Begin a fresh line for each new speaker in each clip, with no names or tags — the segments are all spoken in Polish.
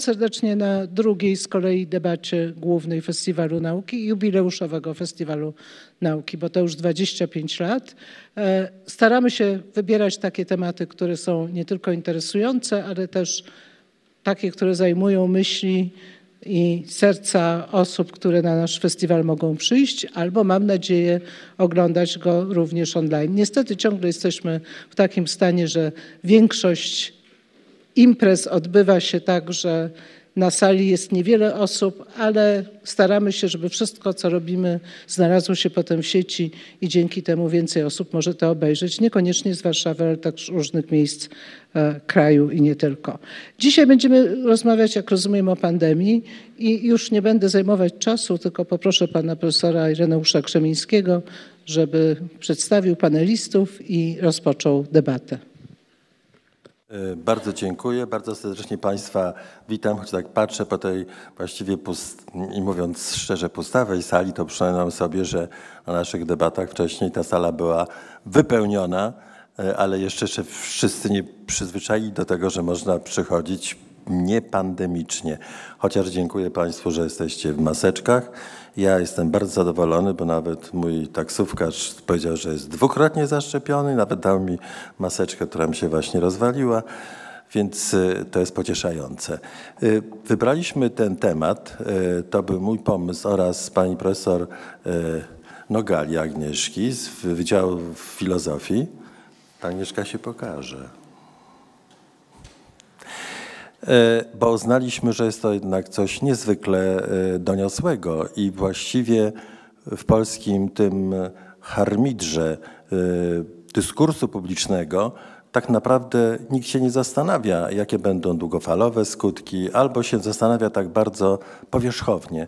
serdecznie na drugiej z kolei debacie głównej Festiwalu Nauki jubileuszowego Festiwalu Nauki, bo to już 25 lat. E, staramy się wybierać takie tematy, które są nie tylko interesujące, ale też takie, które zajmują myśli i serca osób, które na nasz festiwal mogą przyjść, albo mam nadzieję oglądać go również online. Niestety ciągle jesteśmy w takim stanie, że większość imprez odbywa się tak, że na sali jest niewiele osób, ale staramy się, żeby wszystko, co robimy, znalazło się potem w sieci i dzięki temu więcej osób może to obejrzeć. Niekoniecznie z Warszawy, ale też różnych miejsc e, kraju i nie tylko. Dzisiaj będziemy rozmawiać, jak rozumiem, o pandemii i już nie będę zajmować czasu, tylko poproszę pana profesora Ireneusza Krzemińskiego, żeby przedstawił panelistów i rozpoczął debatę.
E, bardzo dziękuję, bardzo serdecznie Państwa witam, choć tak patrzę po tej właściwie i mówiąc szczerze pustawej sali, to przypominam sobie, że na naszych debatach wcześniej ta sala była wypełniona, e, ale jeszcze wszyscy nie przyzwyczaili do tego, że można przychodzić niepandemicznie. Chociaż dziękuję Państwu, że jesteście w maseczkach. Ja jestem bardzo zadowolony, bo nawet mój taksówkarz powiedział, że jest dwukrotnie zaszczepiony, nawet dał mi maseczkę, która mi się właśnie rozwaliła, więc y, to jest pocieszające. Y, wybraliśmy ten temat, y, to był mój pomysł oraz pani profesor Nogali Agnieszki z Wydziału Filozofii. Agnieszka się pokaże. E, bo uznaliśmy, że jest to jednak coś niezwykle e, doniosłego i właściwie w polskim tym harmidrze e, dyskursu publicznego tak naprawdę nikt się nie zastanawia, jakie będą długofalowe skutki, albo się zastanawia tak bardzo powierzchownie.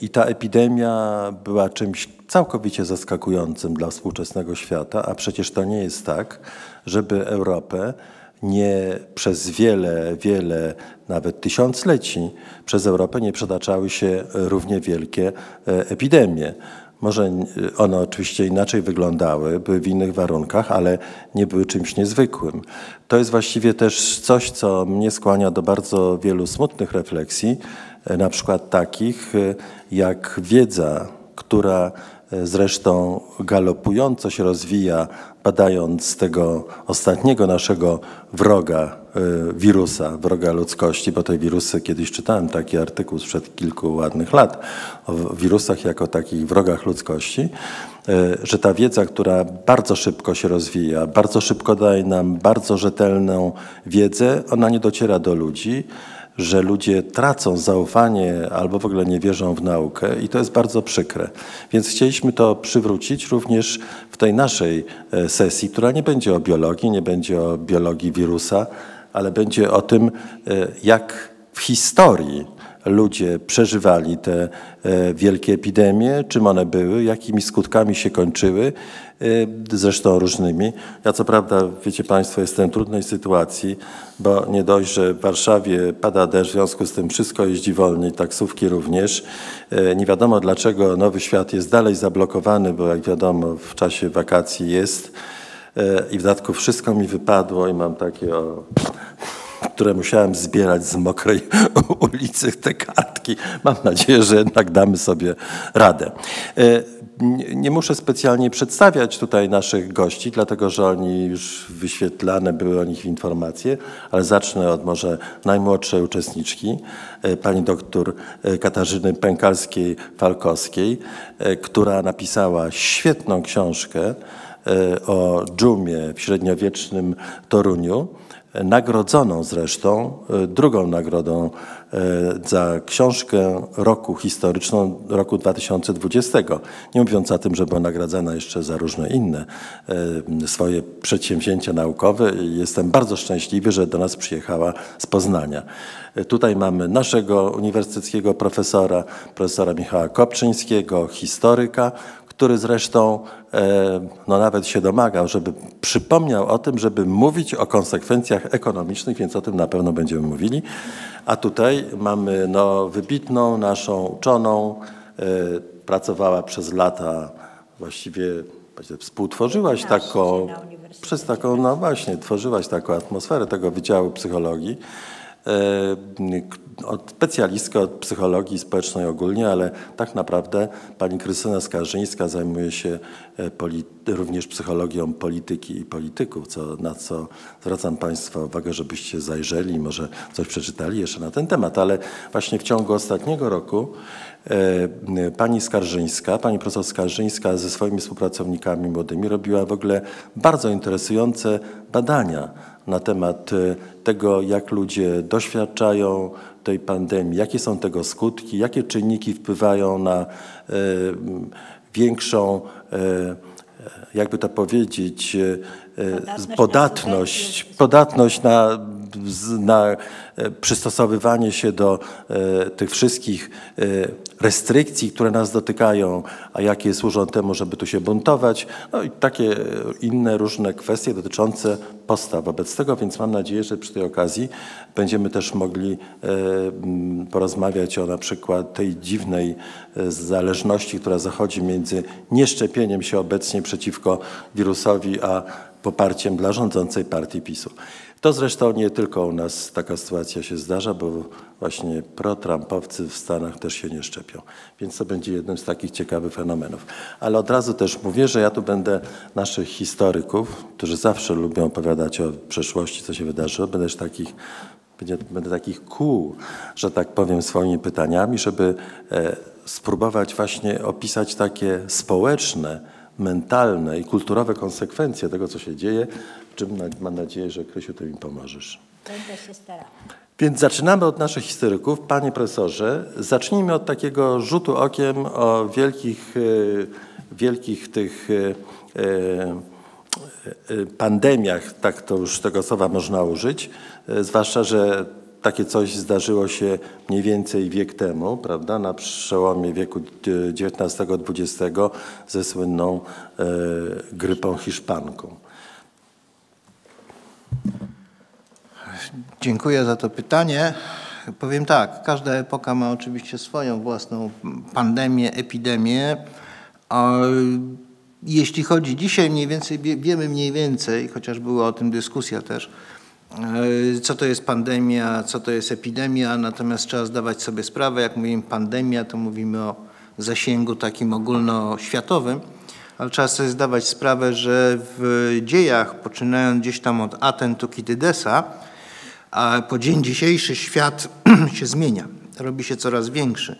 I ta epidemia była czymś całkowicie zaskakującym dla współczesnego świata, a przecież to nie jest tak, żeby Europę nie przez wiele, wiele, nawet tysiącleci przez Europę nie przetaczały się równie wielkie e, epidemie. Może one oczywiście inaczej wyglądały, były w innych warunkach, ale nie były czymś niezwykłym. To jest właściwie też coś, co mnie skłania do bardzo wielu smutnych refleksji, e, na przykład takich e, jak wiedza, która zresztą galopująco się rozwija, badając tego ostatniego naszego wroga, y, wirusa, wroga ludzkości, bo te wirusy, kiedyś czytałem taki artykuł sprzed kilku ładnych lat o wirusach jako takich wrogach ludzkości, y, że ta wiedza, która bardzo szybko się rozwija, bardzo szybko daje nam bardzo rzetelną wiedzę, ona nie dociera do ludzi, że ludzie tracą zaufanie albo w ogóle nie wierzą w naukę i to jest bardzo przykre. Więc chcieliśmy to przywrócić również w tej naszej e, sesji, która nie będzie o biologii, nie będzie o biologii wirusa, ale będzie o tym, e, jak w historii ludzie przeżywali te e, wielkie epidemie, czym one były, jakimi skutkami się kończyły, e, zresztą różnymi. Ja co prawda, wiecie Państwo, jestem w trudnej sytuacji, bo nie dość, że w Warszawie pada deszcz, w związku z tym wszystko jeździ wolniej, taksówki również. E, nie wiadomo dlaczego Nowy Świat jest dalej zablokowany, bo jak wiadomo w czasie wakacji jest i w dodatku wszystko mi wypadło i mam takie o które musiałem zbierać z mokrej ulicy, te kartki. Mam nadzieję, że jednak damy sobie radę. E, nie muszę specjalnie przedstawiać tutaj naszych gości, dlatego że oni już wyświetlane były o nich informacje, ale zacznę od może najmłodszej uczestniczki, e, pani doktor e, Katarzyny Pękalskiej-Falkowskiej, która napisała świetną książkę o dżumie w średniowiecznym Toruniu nagrodzoną zresztą e, drugą nagrodą e, za książkę roku historyczną roku 2020. Nie mówiąc o tym, że była nagradzana jeszcze za różne inne e, swoje przedsięwzięcia naukowe. Jestem bardzo szczęśliwy, że do nas przyjechała z Poznania. Tutaj mamy naszego uniwersyteckiego profesora, profesora Michała Kopczyńskiego, historyka, który zresztą e, no nawet się domagał, żeby przypomniał o tym, żeby mówić o konsekwencjach ekonomicznych, więc o tym na pewno będziemy mówili. A tutaj mamy no, wybitną naszą uczoną, e, pracowała przez lata, właściwie współtworzyłaś taką, przez taką, no właśnie, tworzyłaś taką atmosferę tego Wydziału Psychologii. Od specjalistkę od psychologii społecznej ogólnie, ale tak naprawdę pani Krystyna Skarżyńska zajmuje się również psychologią polityki i polityków, co, na co zwracam Państwa uwagę, żebyście zajrzeli, może coś przeczytali jeszcze na ten temat, ale właśnie w ciągu ostatniego roku E, pani Skarżyńska, pani profesor Skarżyńska ze swoimi współpracownikami młodymi robiła w ogóle bardzo interesujące badania na temat e, tego, jak ludzie doświadczają tej pandemii, jakie są tego skutki, jakie czynniki wpływają na e, większą, jakby to powiedzieć, podatność, podatność, na, na przystosowywanie się do tych wszystkich restrykcji, które nas dotykają, a jakie służą temu, żeby tu się buntować, no i takie inne różne kwestie dotyczące postaw wobec tego, więc mam nadzieję, że przy tej okazji będziemy też mogli e, porozmawiać o na przykład tej dziwnej e, zależności, która zachodzi między nieszczepieniem się obecnie przeciwko wirusowi, a poparciem dla rządzącej partii PiSu. To zresztą nie tylko u nas taka sytuacja się zdarza, bo właśnie pro-Trumpowcy w Stanach też się nie szczepią. Więc to będzie jednym z takich ciekawych fenomenów. Ale od razu też mówię, że ja tu będę naszych historyków, którzy zawsze lubią opowiadać o przeszłości, co się wydarzyło, będę też takich będę takich kół, że tak powiem, swoimi pytaniami, żeby e, spróbować właśnie opisać takie społeczne, mentalne i kulturowe konsekwencje tego, co się dzieje, w czym mam nadzieję, że Krysiu, ty mi pomożesz.
Będę się starała.
Więc zaczynamy od naszych historyków. Panie profesorze, zacznijmy od takiego rzutu okiem o wielkich, e, wielkich tych e, e, pandemiach, tak to już tego słowa można użyć, zwłaszcza, że takie coś zdarzyło się mniej więcej wiek temu, prawda, na przełomie wieku XIX-XX ze słynną grypą hiszpanką.
Dziękuję za to pytanie. Powiem tak, każda epoka ma oczywiście swoją własną pandemię, epidemię. Jeśli chodzi dzisiaj mniej więcej, wiemy mniej więcej, chociaż była o tym dyskusja też, e, co to jest pandemia, co to jest epidemia, natomiast trzeba zdawać sobie sprawę, jak mówimy pandemia, to mówimy o zasięgu takim ogólnoświatowym, ale trzeba sobie zdawać sprawę, że w dziejach, poczynając gdzieś tam od Aten Tukidydesa, a po dzień dzisiejszy świat się zmienia, robi się coraz większy.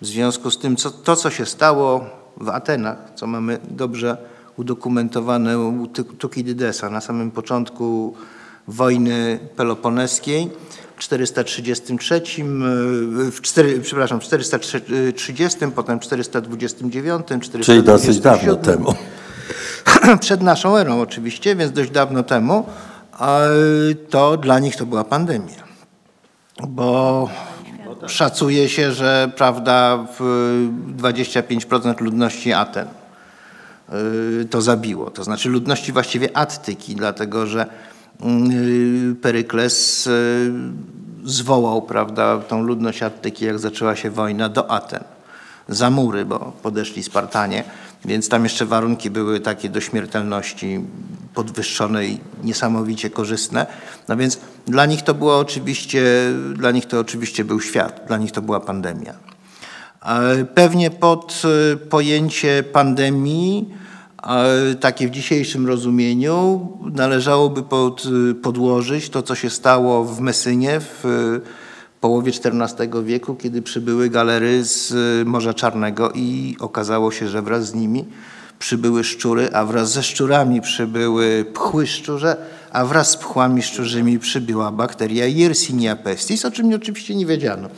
W związku z tym, co, to co się stało w Atenach, co mamy dobrze udokumentowane u Tukidydesa na samym początku wojny peloponeskiej, w 433, w 4, przepraszam, w 430, potem 429, 427.
Czyli dosyć dawno temu.
Przed naszą erą oczywiście, więc dość dawno temu to dla nich to była pandemia. Bo szacuje się, że prawda, 25% ludności Aten y, to zabiło. To znaczy ludności właściwie Attyki, dlatego że Perykles y, zwołał prawda, tą ludność Attyki, jak zaczęła się wojna, do Aten. Za mury, bo podeszli Spartanie. Więc tam jeszcze warunki były takie do śmiertelności podwyższone i niesamowicie korzystne. No więc dla nich to było oczywiście, dla nich to oczywiście był świat, dla nich to była pandemia. Pewnie pod e, pojęcie pandemii, takie w dzisiejszym rozumieniu, należałoby pod, podłożyć to, co się stało w Mesynie w połowie XIV wieku, kiedy przybyły galery z y, Morza Czarnego i okazało się, że wraz z nimi przybyły szczury, a wraz ze szczurami przybyły pchły szczurze, a wraz z pchłami szczurzymi przybyła bakteria Yersinia pestis, o czym oczywiście nie wiedziano,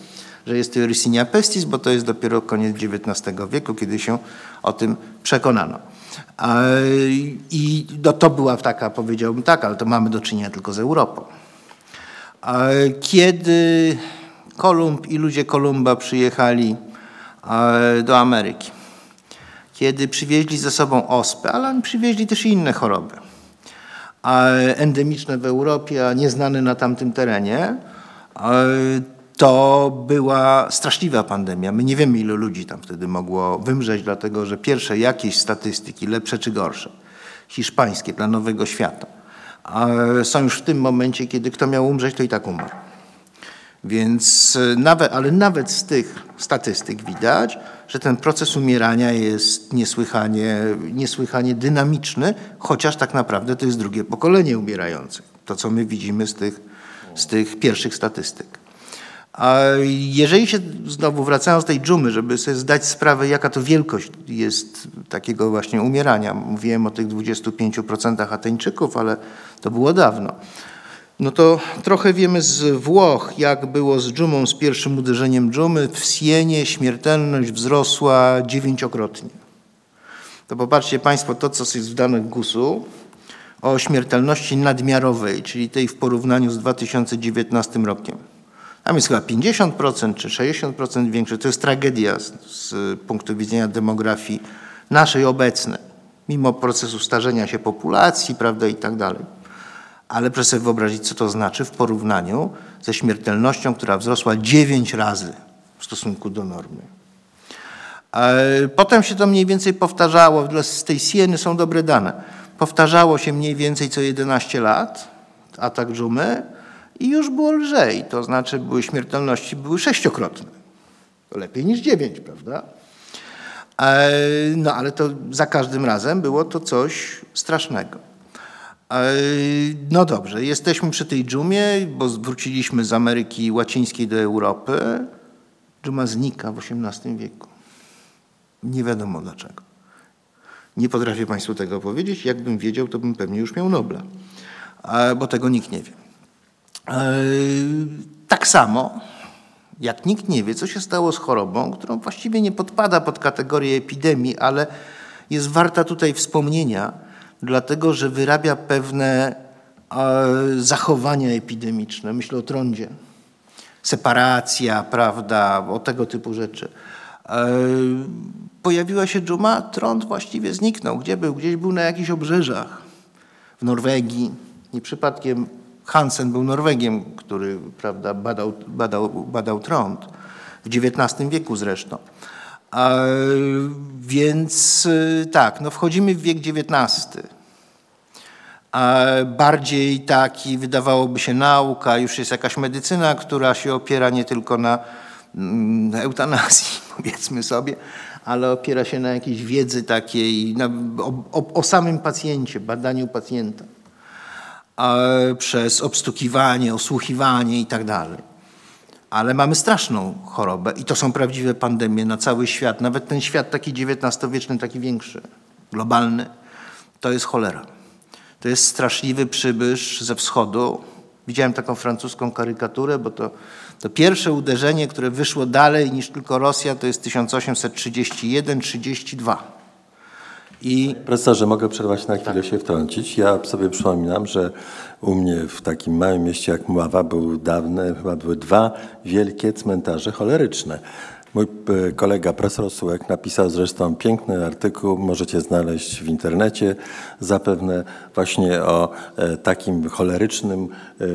że jest to Yersinia pestis, bo to jest dopiero koniec XIX wieku, kiedy się o tym przekonano. I to była taka, powiedziałbym tak, ale to mamy do czynienia tylko z Europą. Kiedy Kolumb i ludzie Kolumba przyjechali do Ameryki, kiedy przywieźli ze sobą ospę, ale przywieźli też inne choroby, endemiczne w Europie, a nieznane na tamtym terenie, to była straszliwa pandemia. My nie wiemy, ilu ludzi tam wtedy mogło wymrzeć, dlatego że pierwsze jakieś statystyki, lepsze czy gorsze, hiszpańskie dla Nowego Świata, są już w tym momencie, kiedy kto miał umrzeć, to i tak umarł. Więc nawet, ale nawet z tych statystyk widać, że ten proces umierania jest niesłychanie, niesłychanie dynamiczny, chociaż tak naprawdę to jest drugie pokolenie umierających. To, co my widzimy z tych, z tych pierwszych statystyk. A jeżeli się znowu wracając do tej dżumy, żeby sobie zdać sprawę, jaka to wielkość jest takiego właśnie umierania. Mówiłem o tych 25% Ateńczyków, ale to było dawno. No to trochę wiemy z Włoch, jak było z dżumą, z pierwszym uderzeniem dżumy. W Sienie śmiertelność wzrosła dziewięciokrotnie. To popatrzcie Państwo to, co jest w danych GUS-u o śmiertelności nadmiarowej, czyli tej w porównaniu z 2019 rokiem. Tam jest chyba 50% czy 60% większe. To jest tragedia z, z punktu widzenia demografii naszej obecnej, mimo procesu starzenia się populacji, prawda, i tak dalej. Ale proszę sobie wyobrazić, co to znaczy w porównaniu ze śmiertelnością, która wzrosła 9 razy w stosunku do normy. Potem się to mniej więcej powtarzało, z tej Sieny są dobre dane. Powtarzało się mniej więcej co 11 lat, atak dżumy, i już było lżej, to znaczy były śmiertelności były sześciokrotne. To lepiej niż dziewięć, prawda? E, no ale to za każdym razem było to coś strasznego. E, no dobrze, jesteśmy przy tej dżumie, bo wróciliśmy z Ameryki Łacińskiej do Europy. Dżuma znika w XVIII wieku. Nie wiadomo dlaczego. Nie potrafię Państwu tego powiedzieć. Jakbym wiedział, to bym pewnie już miał Nobla, bo tego nikt nie wie. E, tak samo, jak nikt nie wie, co się stało z chorobą, którą właściwie nie podpada pod kategorię epidemii, ale jest warta tutaj wspomnienia, dlatego że wyrabia pewne e, zachowania epidemiczne. Myślę o trądzie. Separacja, prawda, o tego typu rzeczy. E, pojawiła się dżuma, trąd właściwie zniknął. Gdzie był? Gdzieś był na jakichś obrzeżach. W Norwegii. Nie przypadkiem Hansen był Norwegiem, który prawda, badał, badał, badał trąd, w XIX wieku zresztą. A, więc y, tak, no wchodzimy w wiek XIX. A bardziej taki, wydawałoby się, nauka, już jest jakaś medycyna, która się opiera nie tylko na mm, eutanazji, powiedzmy sobie, ale opiera się na jakiejś wiedzy takiej, na, o, o, o samym pacjencie, badaniu pacjenta przez obstukiwanie, osłuchiwanie i tak. Ale mamy straszną chorobę i to są prawdziwe pandemie na cały świat. Nawet ten świat taki XIX-wieczny, taki większy, globalny, to jest cholera. To jest straszliwy przybysz ze wschodu. Widziałem taką francuską karykaturę, bo to, to pierwsze uderzenie, które wyszło dalej niż tylko Rosja, to jest 1831-32.
I... Profesorze, mogę przerwać na chwilę tak. się wtrącić. Ja sobie przypominam, że u mnie w takim małym mieście jak Mława były dawne, chyba były dwa wielkie cmentarze choleryczne. Mój e, kolega profesor Sułek napisał zresztą piękny artykuł, możecie znaleźć w internecie, zapewne właśnie o e, takim cholerycznym e,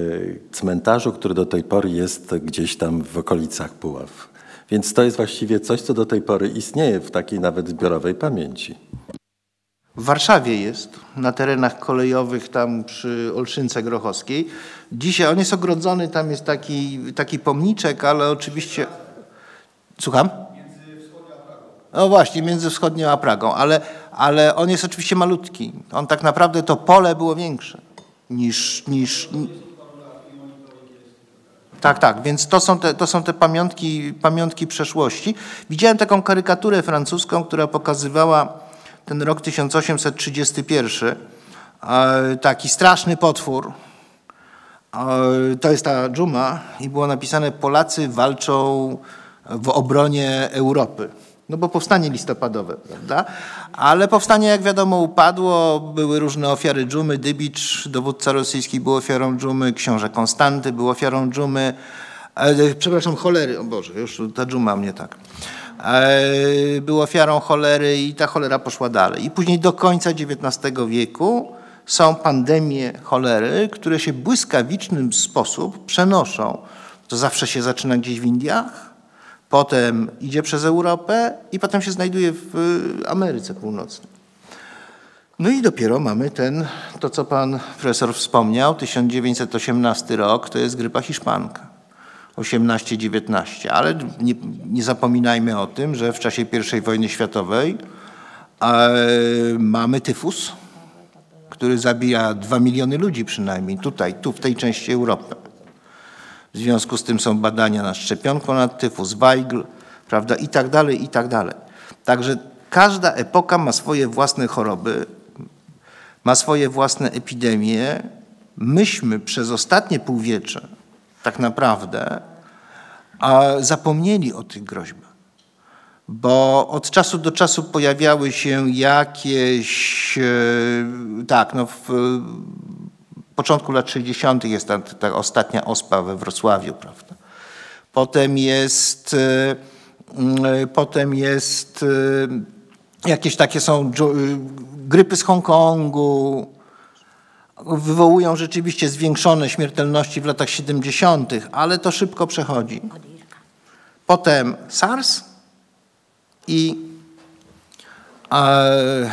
cmentarzu, który do tej pory jest gdzieś tam w okolicach Puław. Więc to jest właściwie coś, co do tej pory istnieje w takiej nawet zbiorowej pamięci.
W Warszawie jest, na terenach kolejowych, tam przy Olszynce Grochowskiej. Dzisiaj on jest ogrodzony, tam jest taki, taki pomniczek, ale oczywiście... Słucham? No właśnie, między wschodnią a Pragą, ale, ale on jest oczywiście malutki. On tak naprawdę, to pole było większe niż... niż tak, tak, więc to są te, to są te pamiątki, pamiątki przeszłości. Widziałem taką karykaturę francuską, która pokazywała ten rok 1831, taki straszny potwór, to jest ta dżuma i było napisane Polacy walczą w obronie Europy. No bo powstanie listopadowe, prawda? Ale powstanie, jak wiadomo, upadło. Były różne ofiary dżumy. Dybicz, dowódca rosyjski, był ofiarą dżumy. Książę Konstanty był ofiarą dżumy. E, przepraszam, cholery. O Boże, już ta dżuma mnie tak. E, był ofiarą cholery i ta cholera poszła dalej. I później do końca XIX wieku są pandemie cholery, które się błyskawicznym sposób przenoszą. To zawsze się zaczyna gdzieś w Indiach, potem idzie przez Europę i potem się znajduje w Ameryce Północnej. No i dopiero mamy ten, to co pan profesor wspomniał, 1918 rok, to jest grypa hiszpanka. 18-19. Ale nie, nie, zapominajmy o tym, że w czasie I wojny światowej e, mamy tyfus, który zabija 2 miliony ludzi przynajmniej tutaj, tu w tej części Europy. W związku z tym są badania nad szczepionką na tyfus, Weigl, prawda, i tak dalej, i tak dalej. Także każda epoka ma swoje własne choroby, ma swoje własne epidemie. Myśmy przez ostatnie półwiecze tak naprawdę zapomnieli o tych groźbach. Bo od czasu do czasu pojawiały się jakieś, e, tak, no w początku lat 60. jest ta, ta ostatnia ospa we Wrocławiu, prawda? Potem jest, e, e, potem jest jakieś takie są grypy z Hongkongu, wywołują rzeczywiście zwiększone śmiertelności w latach 70., ale to szybko przechodzi. Potem SARS i e,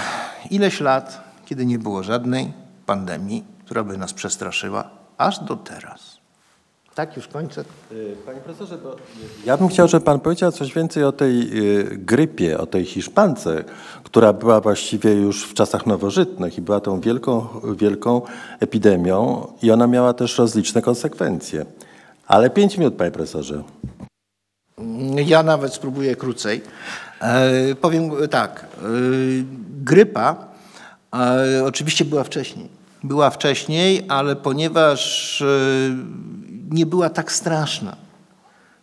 ileś lat, kiedy nie było żadnej pandemii, która by nas przestraszyła, aż do teraz. Tak, już kończę.
Panie profesorze, bo ja bym chciał, żeby pan powiedział coś więcej o tej y, grypie, o tej hiszpance, która była właściwie już w czasach nowożytnych i była tą wielką, wielką epidemią i ona miała też rozliczne konsekwencje. Ale pięć minut, panie profesorze.
Ja nawet spróbuję krócej. E, powiem tak. E, grypa e, oczywiście była wcześniej. Była wcześniej, ale ponieważ e, nie była tak straszna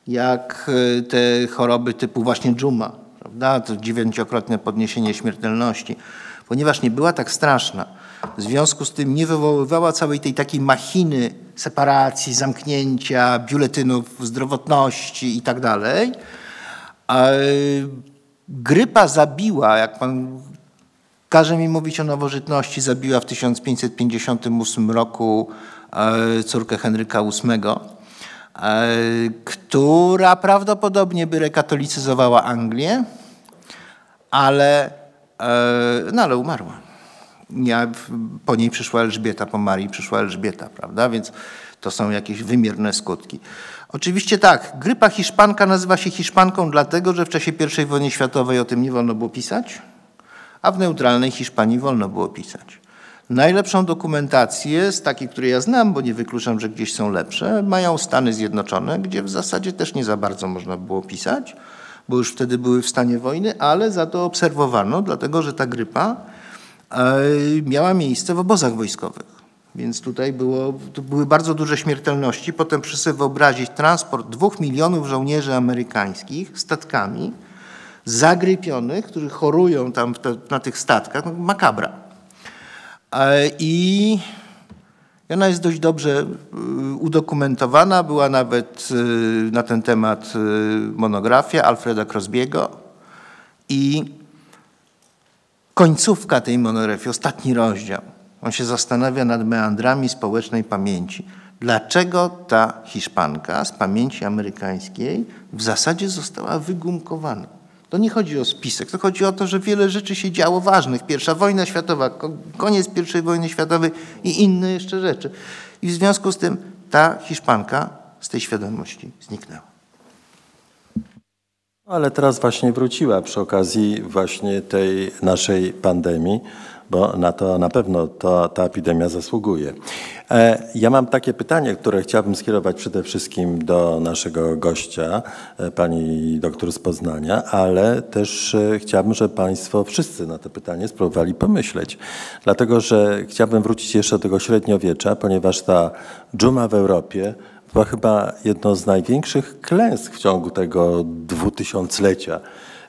jak e, te choroby typu właśnie dżuma, prawda? To dziewięciokrotne podniesienie śmiertelności. Ponieważ nie była tak straszna, w związku z tym nie wywoływała całej tej takiej machiny separacji, zamknięcia, biuletynów zdrowotności i tak dalej. Grypa zabiła, jak pan każe mi mówić o nowożytności, zabiła w 1558 roku e, córkę Henryka VIII, e, która prawdopodobnie by rekatolicyzowała Anglię, ale, e, no ale umarła. Ja, po niej przyszła Elżbieta, po Marii przyszła Elżbieta, prawda? Więc to są jakieś wymierne skutki. Oczywiście tak, grypa hiszpanka nazywa się hiszpanką dlatego, że w czasie I wojny światowej o tym nie wolno było pisać, a w neutralnej Hiszpanii wolno było pisać. Najlepszą dokumentację z takiej, której ja znam, bo nie wykluczam, że gdzieś są lepsze, mają Stany Zjednoczone, gdzie w zasadzie też nie za bardzo można było pisać, bo już wtedy były w stanie wojny, ale za to obserwowano, dlatego że ta grypa e, miała miejsce w obozach wojskowych. Więc tutaj było, były bardzo duże śmiertelności. Potem proszę sobie wyobrazić transport dwóch milionów żołnierzy amerykańskich statkami zagrypionych, którzy chorują tam te, na tych statkach. No, makabra. I ona jest dość dobrze e, udokumentowana. Była nawet e, na ten temat monografia Alfreda Crosbiego i końcówka tej monografii, ostatni rozdział, on się zastanawia nad meandrami społecznej pamięci. Dlaczego ta Hiszpanka z pamięci amerykańskiej w zasadzie została wygumkowana? To nie chodzi o spisek, to chodzi o to, że wiele rzeczy się działo ważnych. Pierwsza wojna światowa, koniec I wojny światowej i inne jeszcze rzeczy. I w związku z tym ta Hiszpanka z tej świadomości zniknęła.
Ale teraz właśnie wróciła przy okazji właśnie tej naszej pandemii bo na to na pewno to, ta epidemia zasługuje. E, ja mam takie pytanie, które chciałbym skierować przede wszystkim do naszego gościa, e, pani doktor z Poznania, ale też e, chciałbym, żeby państwo wszyscy na to pytanie spróbowali pomyśleć. Dlatego, że chciałbym wrócić jeszcze do tego średniowiecza, ponieważ ta dżuma w Europie była chyba jedną z największych klęsk w ciągu tego dwutysiąclecia.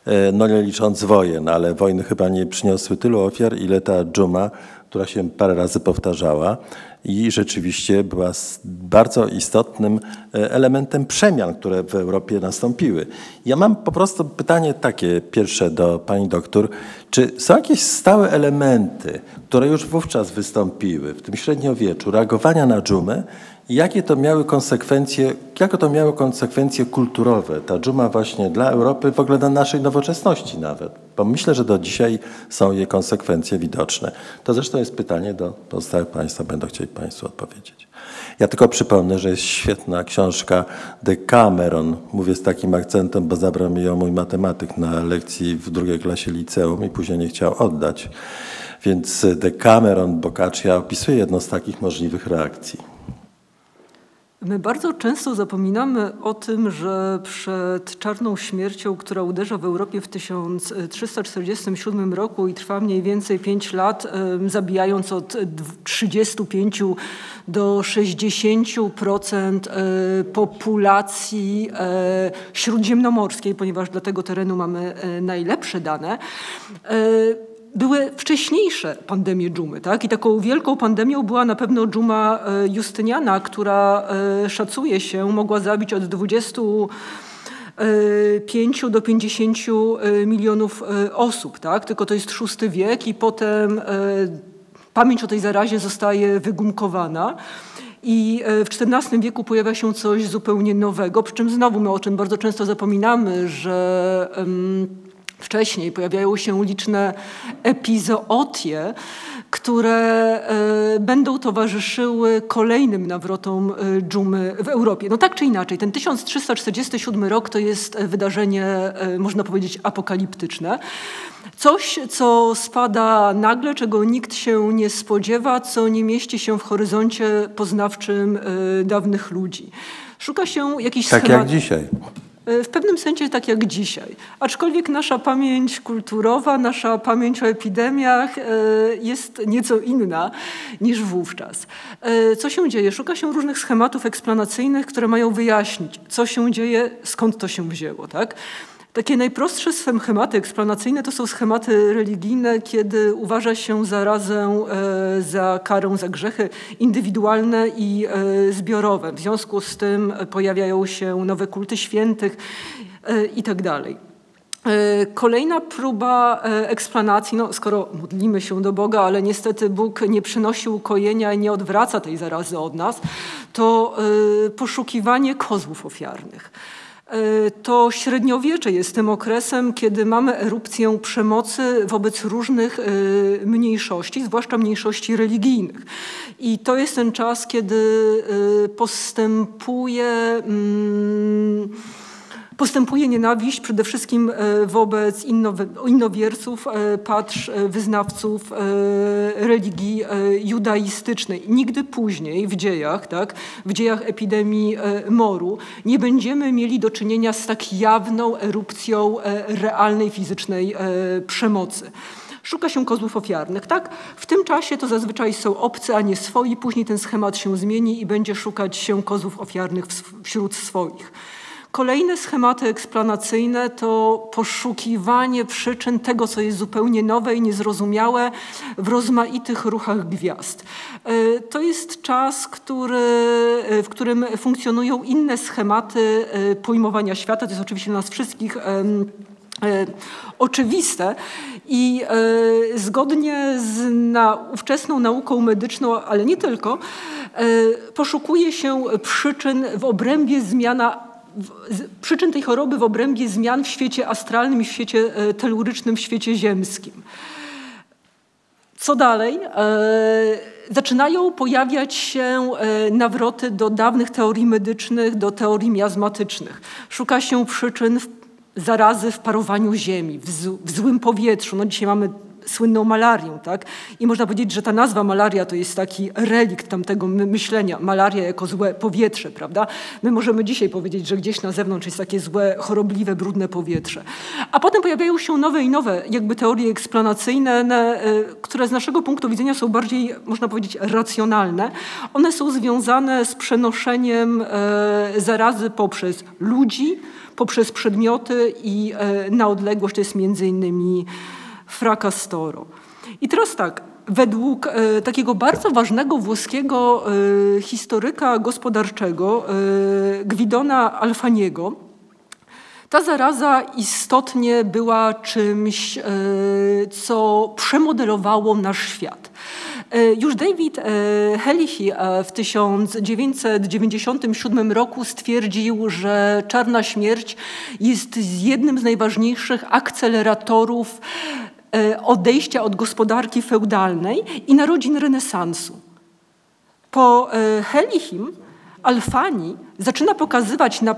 E, no nie licząc wojen, ale wojny chyba nie przyniosły tylu ofiar, ile ta dżuma, która się parę razy powtarzała i rzeczywiście była bardzo istotnym e, elementem przemian, które w Europie nastąpiły. Ja mam po prostu pytanie takie pierwsze do pani doktor. Czy są jakieś stałe elementy, które już wówczas wystąpiły w tym średniowieczu, reagowania na dżumę Jakie to miały konsekwencje, jakie to miało konsekwencje kulturowe, ta dżuma właśnie dla Europy, w ogóle dla naszej nowoczesności nawet? Bo myślę, że do dzisiaj są jej konsekwencje widoczne. To zresztą jest pytanie do pozostałych Państwa, będą chcieli Państwu odpowiedzieć. Ja tylko przypomnę, że jest świetna książka Decameron. Mówię z takim akcentem, bo zabrał mi ją mój matematyk na lekcji w drugiej klasie liceum i później nie chciał oddać. Więc Decameron Boccaccia opisuje jedną z takich możliwych reakcji.
My bardzo często zapominamy o tym, że przed czarną śmiercią, która uderza w Europie w 1347 roku i trwa mniej więcej 5 lat, zabijając od 35 do 60% e, populacji e, śródziemnomorskiej, ponieważ dla tego terenu mamy e, najlepsze dane były wcześniejsze pandemie dżumy. Tak? I taką wielką pandemią była na pewno dżuma e, Justyniana, która e, szacuje się mogła zabić od 25 do 50 e, milionów osób. Tak? Tylko to jest szósty wiek i potem pamięć o tej zarazie zostaje wygumkowana. I w XIV wieku pojawia się coś zupełnie nowego, przy czym znowu my o czym bardzo często zapominamy, że Wcześniej pojawiają się liczne epizootie, które e, będą towarzyszyły kolejnym nawrotom e, dżumy w Europie. No tak czy inaczej, ten 1347 rok to jest wydarzenie, e, można powiedzieć, apokaliptyczne. Coś, co spada nagle, czego nikt się nie spodziewa, co nie mieści się w horyzoncie poznawczym dawnych ludzi. Szuka się jakichś
Tak schemat... jak dzisiaj.
E, w pewnym sensie tak jak dzisiaj. Aczkolwiek nasza pamięć kulturowa, nasza pamięć o epidemiach e, jest nieco inna niż wówczas. E, co się dzieje? Szuka się różnych schematów eksplanacyjnych, które mają wyjaśnić, co się dzieje, skąd to się wzięło. Tak? Takie najprostsze schematy eksplanacyjne to są schematy religijne, kiedy uważa się zarazę e, za karę za grzechy indywidualne i e, zbiorowe. W związku z tym pojawiają się nowe kulty świętych e, i tak. Kolejna próba eksplanacji, no skoro modlimy się do Boga, ale niestety Bóg nie przynosi ukojenia i nie odwraca tej zarazy od nas, to poszukiwanie kozłów ofiarnych. E, to średniowiecze jest tym okresem, kiedy mamy erupcję przemocy wobec różnych e, mniejszości, zwłaszcza mniejszości religijnych. I to jest ten czas, kiedy e, postępuje. Hmm, Postępuje nienawiść przede wszystkim e, wobec innowierców, e, patrz e, wyznawców religii judaistycznej. Nigdy później w dziejach, tak, w dziejach epidemii moru nie będziemy mieli do czynienia z tak jawną erupcją realnej fizycznej przemocy. Szuka się kozłów ofiarnych, tak? W tym czasie to zazwyczaj są obcy, a nie swoi. Później ten schemat się zmieni i będzie szukać się kozłów ofiarnych wśród swoich. Kolejne schematy eksplanacyjne to poszukiwanie przyczyn tego, co jest zupełnie nowe i niezrozumiałe w rozmaitych ruchach gwiazd. E, to jest czas, który, w którym funkcjonują inne schematy e, pojmowania świata. To jest oczywiście dla nas wszystkich e, oczywiste i zgodnie z na, ówczesną nauką medyczną, ale nie tylko, poszukuje się przyczyn w obrębie zmiana przyczyn tej choroby w obrębie zmian w świecie astralnym i w świecie e, telurycznym, w świecie ziemskim. Co dalej? E, zaczynają pojawiać się e, nawroty do dawnych teorii medycznych, do teorii miazmatycznych. Szuka się przyczyn zarazy w parowaniu ziemi, w, złym powietrzu. No dzisiaj mamy słynną malarią. Tak? I można powiedzieć, że ta nazwa malaria to jest taki relikt tamtego myślenia. Malaria jako złe powietrze. prawda? My możemy dzisiaj powiedzieć, że gdzieś na zewnątrz jest takie złe, chorobliwe, brudne powietrze. A potem pojawiają się nowe i nowe jakby teorie eksplanacyjne, e, które z naszego punktu widzenia są bardziej, można powiedzieć, racjonalne. One są związane z przenoszeniem e, zarazy poprzez ludzi, poprzez przedmioty i e, na odległość to jest między innymi fracastoro. I teraz tak, według e, takiego bardzo ważnego włoskiego e, historyka gospodarczego e, Gwidona Alfaniego, ta zaraza istotnie była czymś, e, co przemodelowało nasz świat. Już David Helichi w 1997 roku stwierdził, że czarna śmierć jest jednym z najważniejszych akceleratorów odejścia od gospodarki feudalnej i narodzin renesansu. Po Helichim Alfani zaczyna pokazywać na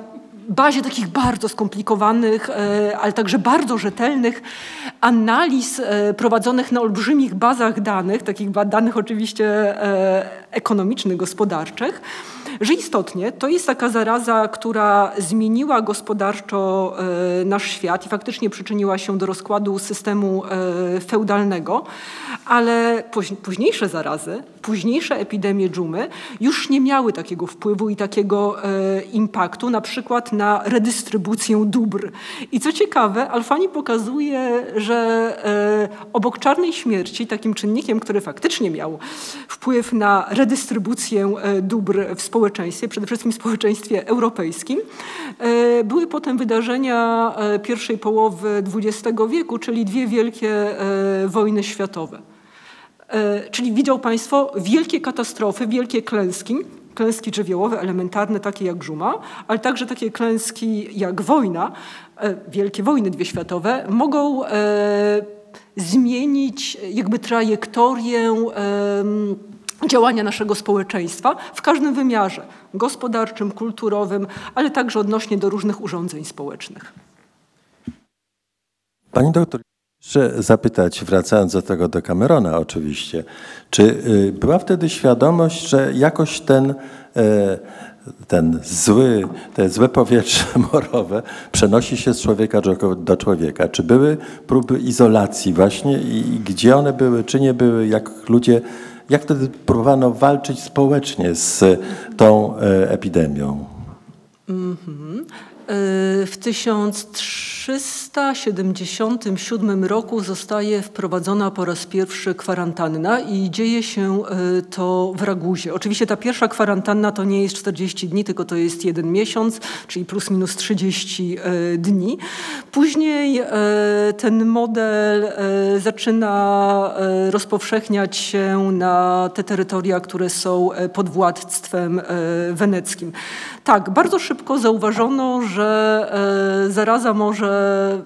bazie takich bardzo skomplikowanych, e, ale także bardzo rzetelnych analiz e, prowadzonych na olbrzymich bazach danych, takich danych oczywiście e, ekonomicznych, gospodarczych, że istotnie to jest taka zaraza, która zmieniła gospodarczo nasz świat i faktycznie przyczyniła się do rozkładu systemu feudalnego, ale późniejsze zarazy, późniejsze epidemie dżumy już nie miały takiego wpływu i takiego impaktu, na przykład na redystrybucję dóbr. I co ciekawe, Alfani pokazuje, że e, obok czarnej śmierci, takim czynnikiem, który faktycznie miał wpływ na redystrybucję e, dóbr w społeczeństwie, przede wszystkim społeczeństwie europejskim, e, były potem wydarzenia pierwszej połowy XX wieku, czyli dwie wielkie wojny światowe. Czyli widział Państwo wielkie katastrofy, wielkie klęski, klęski żywiołowe, elementarne, takie jak żuma, ale także takie klęski jak wojna, e, wielkie wojny dwie światowe, mogą e, zmienić jakby trajektorię działania naszego społeczeństwa w każdym wymiarze gospodarczym, kulturowym, ale także odnośnie do różnych urządzeń społecznych.
Pani doktor, jeszcze zapytać, wracając do tego do Camerona oczywiście, czy y, była wtedy świadomość, że jakoś ten, e, ten zły, te złe powietrze morowe przenosi się z człowieka do człowieka? Czy były próby izolacji właśnie i gdzie one były, czy nie były, jak ludzie, jak wtedy próbowano walczyć społecznie z tą e, epidemią? Mm -hmm.
W 1377 roku zostaje wprowadzona po raz pierwszy kwarantanna i dzieje się e, to w Raguzie. Oczywiście ta pierwsza kwarantanna to nie jest 40 dni, tylko to jest jeden miesiąc, czyli plus minus 30 e, dni. Później ten model zaczyna rozpowszechniać się na te terytoria, które są pod władztwem weneckim. Tak, bardzo szybko zauważono, że e, zaraza może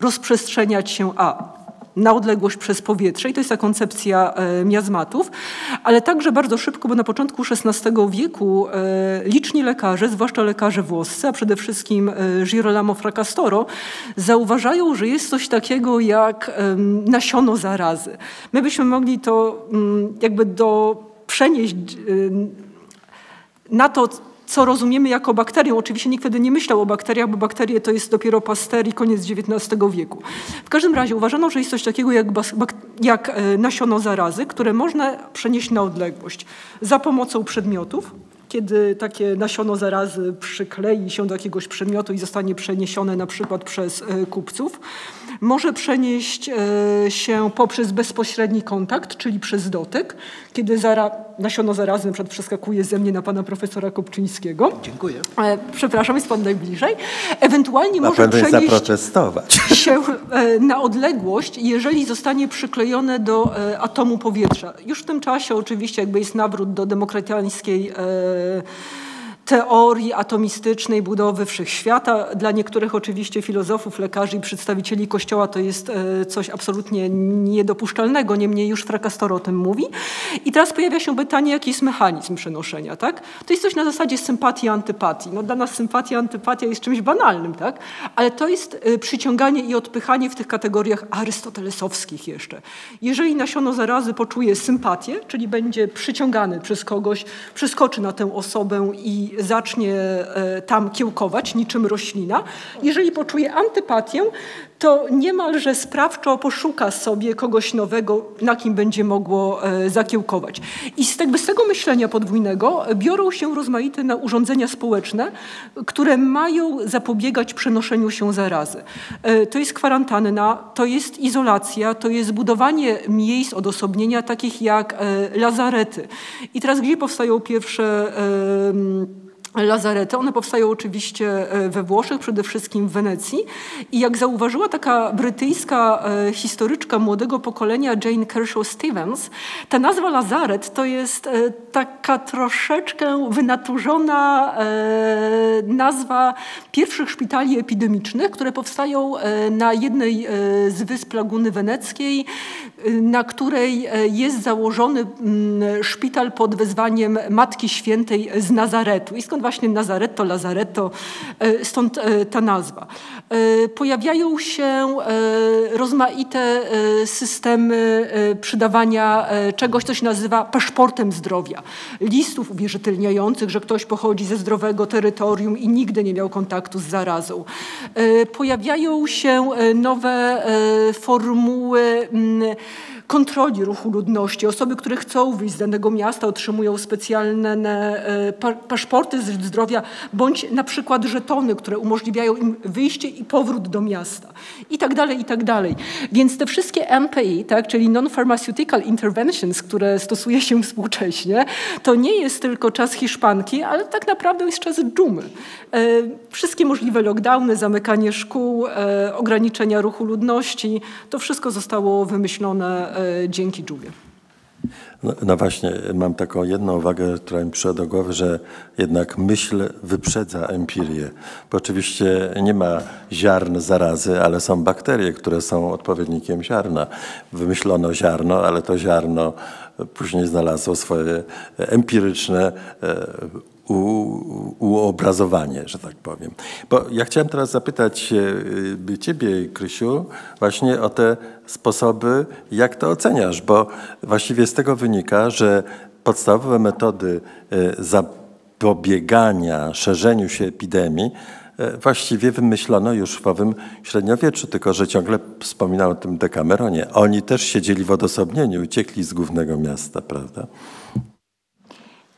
rozprzestrzeniać się a na odległość przez powietrze i to jest ta koncepcja e, miazmatów, ale także bardzo szybko, bo na początku XVI wieku e, liczni lekarze, zwłaszcza lekarze włoscy, a przede wszystkim Girolamo Fracastoro, zauważają, że jest coś takiego jak nasiono zarazy. My byśmy mogli to mm, jakby do przenieść na to, co rozumiemy jako bakterię. Oczywiście nikt wtedy nie myślał o bakteriach, bo bakterie to jest dopiero Pasteur i koniec XIX wieku. W każdym razie uważano, że jest coś takiego jak, jak e, nasiono zarazy, które można przenieść na odległość za pomocą przedmiotów, kiedy takie nasiono zarazy przyklei się do jakiegoś przedmiotu i zostanie przeniesione na przykład przez e, kupców, może przenieść e, się poprzez bezpośredni kontakt, czyli przez dotyk, kiedy zara, nasiono zarazy przed przeskakuje ze mnie na pana profesora Kopczyńskiego.
Dziękuję.
E, przepraszam, jest pan najbliżej. Ewentualnie
na
może przenieść
zaprotestować.
się na odległość, jeżeli zostanie przyklejone do atomu powietrza. Już w tym czasie oczywiście jakby jest nawrót do 嗯 teorii atomistycznej budowy wszechświata. Dla niektórych oczywiście filozofów, lekarzy i przedstawicieli Kościoła to jest e, coś absolutnie niedopuszczalnego, niemniej już Fracastoro o tym mówi. I teraz pojawia się pytanie, jaki jest mechanizm przenoszenia. Tak? To jest coś na zasadzie sympatii, antypatii. No, dla nas sympatia, antypatia jest czymś banalnym, tak? ale to jest e, przyciąganie i odpychanie w tych kategoriach arystotelesowskich jeszcze. Jeżeli nasiono zarazy poczuje sympatię, czyli będzie przyciągany przez kogoś, przeskoczy na tę osobę i zacznie e, tam kiełkować niczym roślina. Jeżeli poczuje antypatię, to niemalże sprawczo poszuka sobie kogoś nowego, na kim będzie mogło e, zakiełkować. I z, tego, z tego myślenia podwójnego biorą się rozmaite na urządzenia społeczne, które mają zapobiegać przenoszeniu się zarazy. E, to jest kwarantanna, to jest izolacja, to jest budowanie miejsc odosobnienia takich jak lazarety. I teraz gdzie powstają pierwsze lazarety. One powstają oczywiście e, we Włoszech, przede wszystkim w Wenecji. I jak zauważyła taka brytyjska e, historyczka młodego pokolenia Jane Kershaw Stevens, ta nazwa lazaret to jest e, taka troszeczkę wynaturzona nazwa pierwszych szpitali epidemicznych, które powstają na jednej z wysp Laguny Weneckiej, na której jest założony mm, szpital pod wezwaniem Matki Świętej z Nazaretu. I skąd właśnie Nazaretto, Lazaretto, e, stąd e, ta nazwa. E, pojawiają się rozmaite systemy przydawania czegoś, co się nazywa paszportem zdrowia. Listów uwierzytelniających, że ktoś pochodzi ze zdrowego terytorium i nigdy nie miał kontaktu z zarazą. Pojawiają się nowe formuły mm, kontroli ruchu ludności. Osoby, które chcą wyjść z danego miasta, otrzymują specjalne e, paszporty zdrowia bądź na przykład żetony, które umożliwiają im wyjście i powrót do miasta i tak dalej, i tak dalej. Więc te wszystkie MPI, tak, czyli non-pharmaceutical interventions, które stosuje się współcześnie, to nie jest tylko czas Hiszpanki, ale tak naprawdę jest czas dżumy. E, wszystkie możliwe lockdowny, zamykanie szkół, e, ograniczenia ruchu ludności, to wszystko zostało wymyślone dzięki dżubie.
No, no, właśnie, mam taką jedną uwagę, która mi przyszła do głowy, że jednak myśl wyprzedza empirię. Bo oczywiście nie ma ziarn zarazy, ale są bakterie, które są odpowiednikiem ziarna. Wymyślono ziarno, ale to ziarno później znalazło swoje empiryczne e, uobrazowanie, że tak powiem. Bo ja chciałem teraz zapytać y, Ciebie, Krysiu, właśnie o te sposoby, jak to oceniasz, bo właściwie z tego wynika, że podstawowe metody y, zapobiegania szerzeniu się epidemii właściwie wymyślono już w owym średniowieczu, tylko że ciągle wspominał o tym Dekameronie. Oni też siedzieli w odosobnieniu, uciekli z głównego miasta, prawda?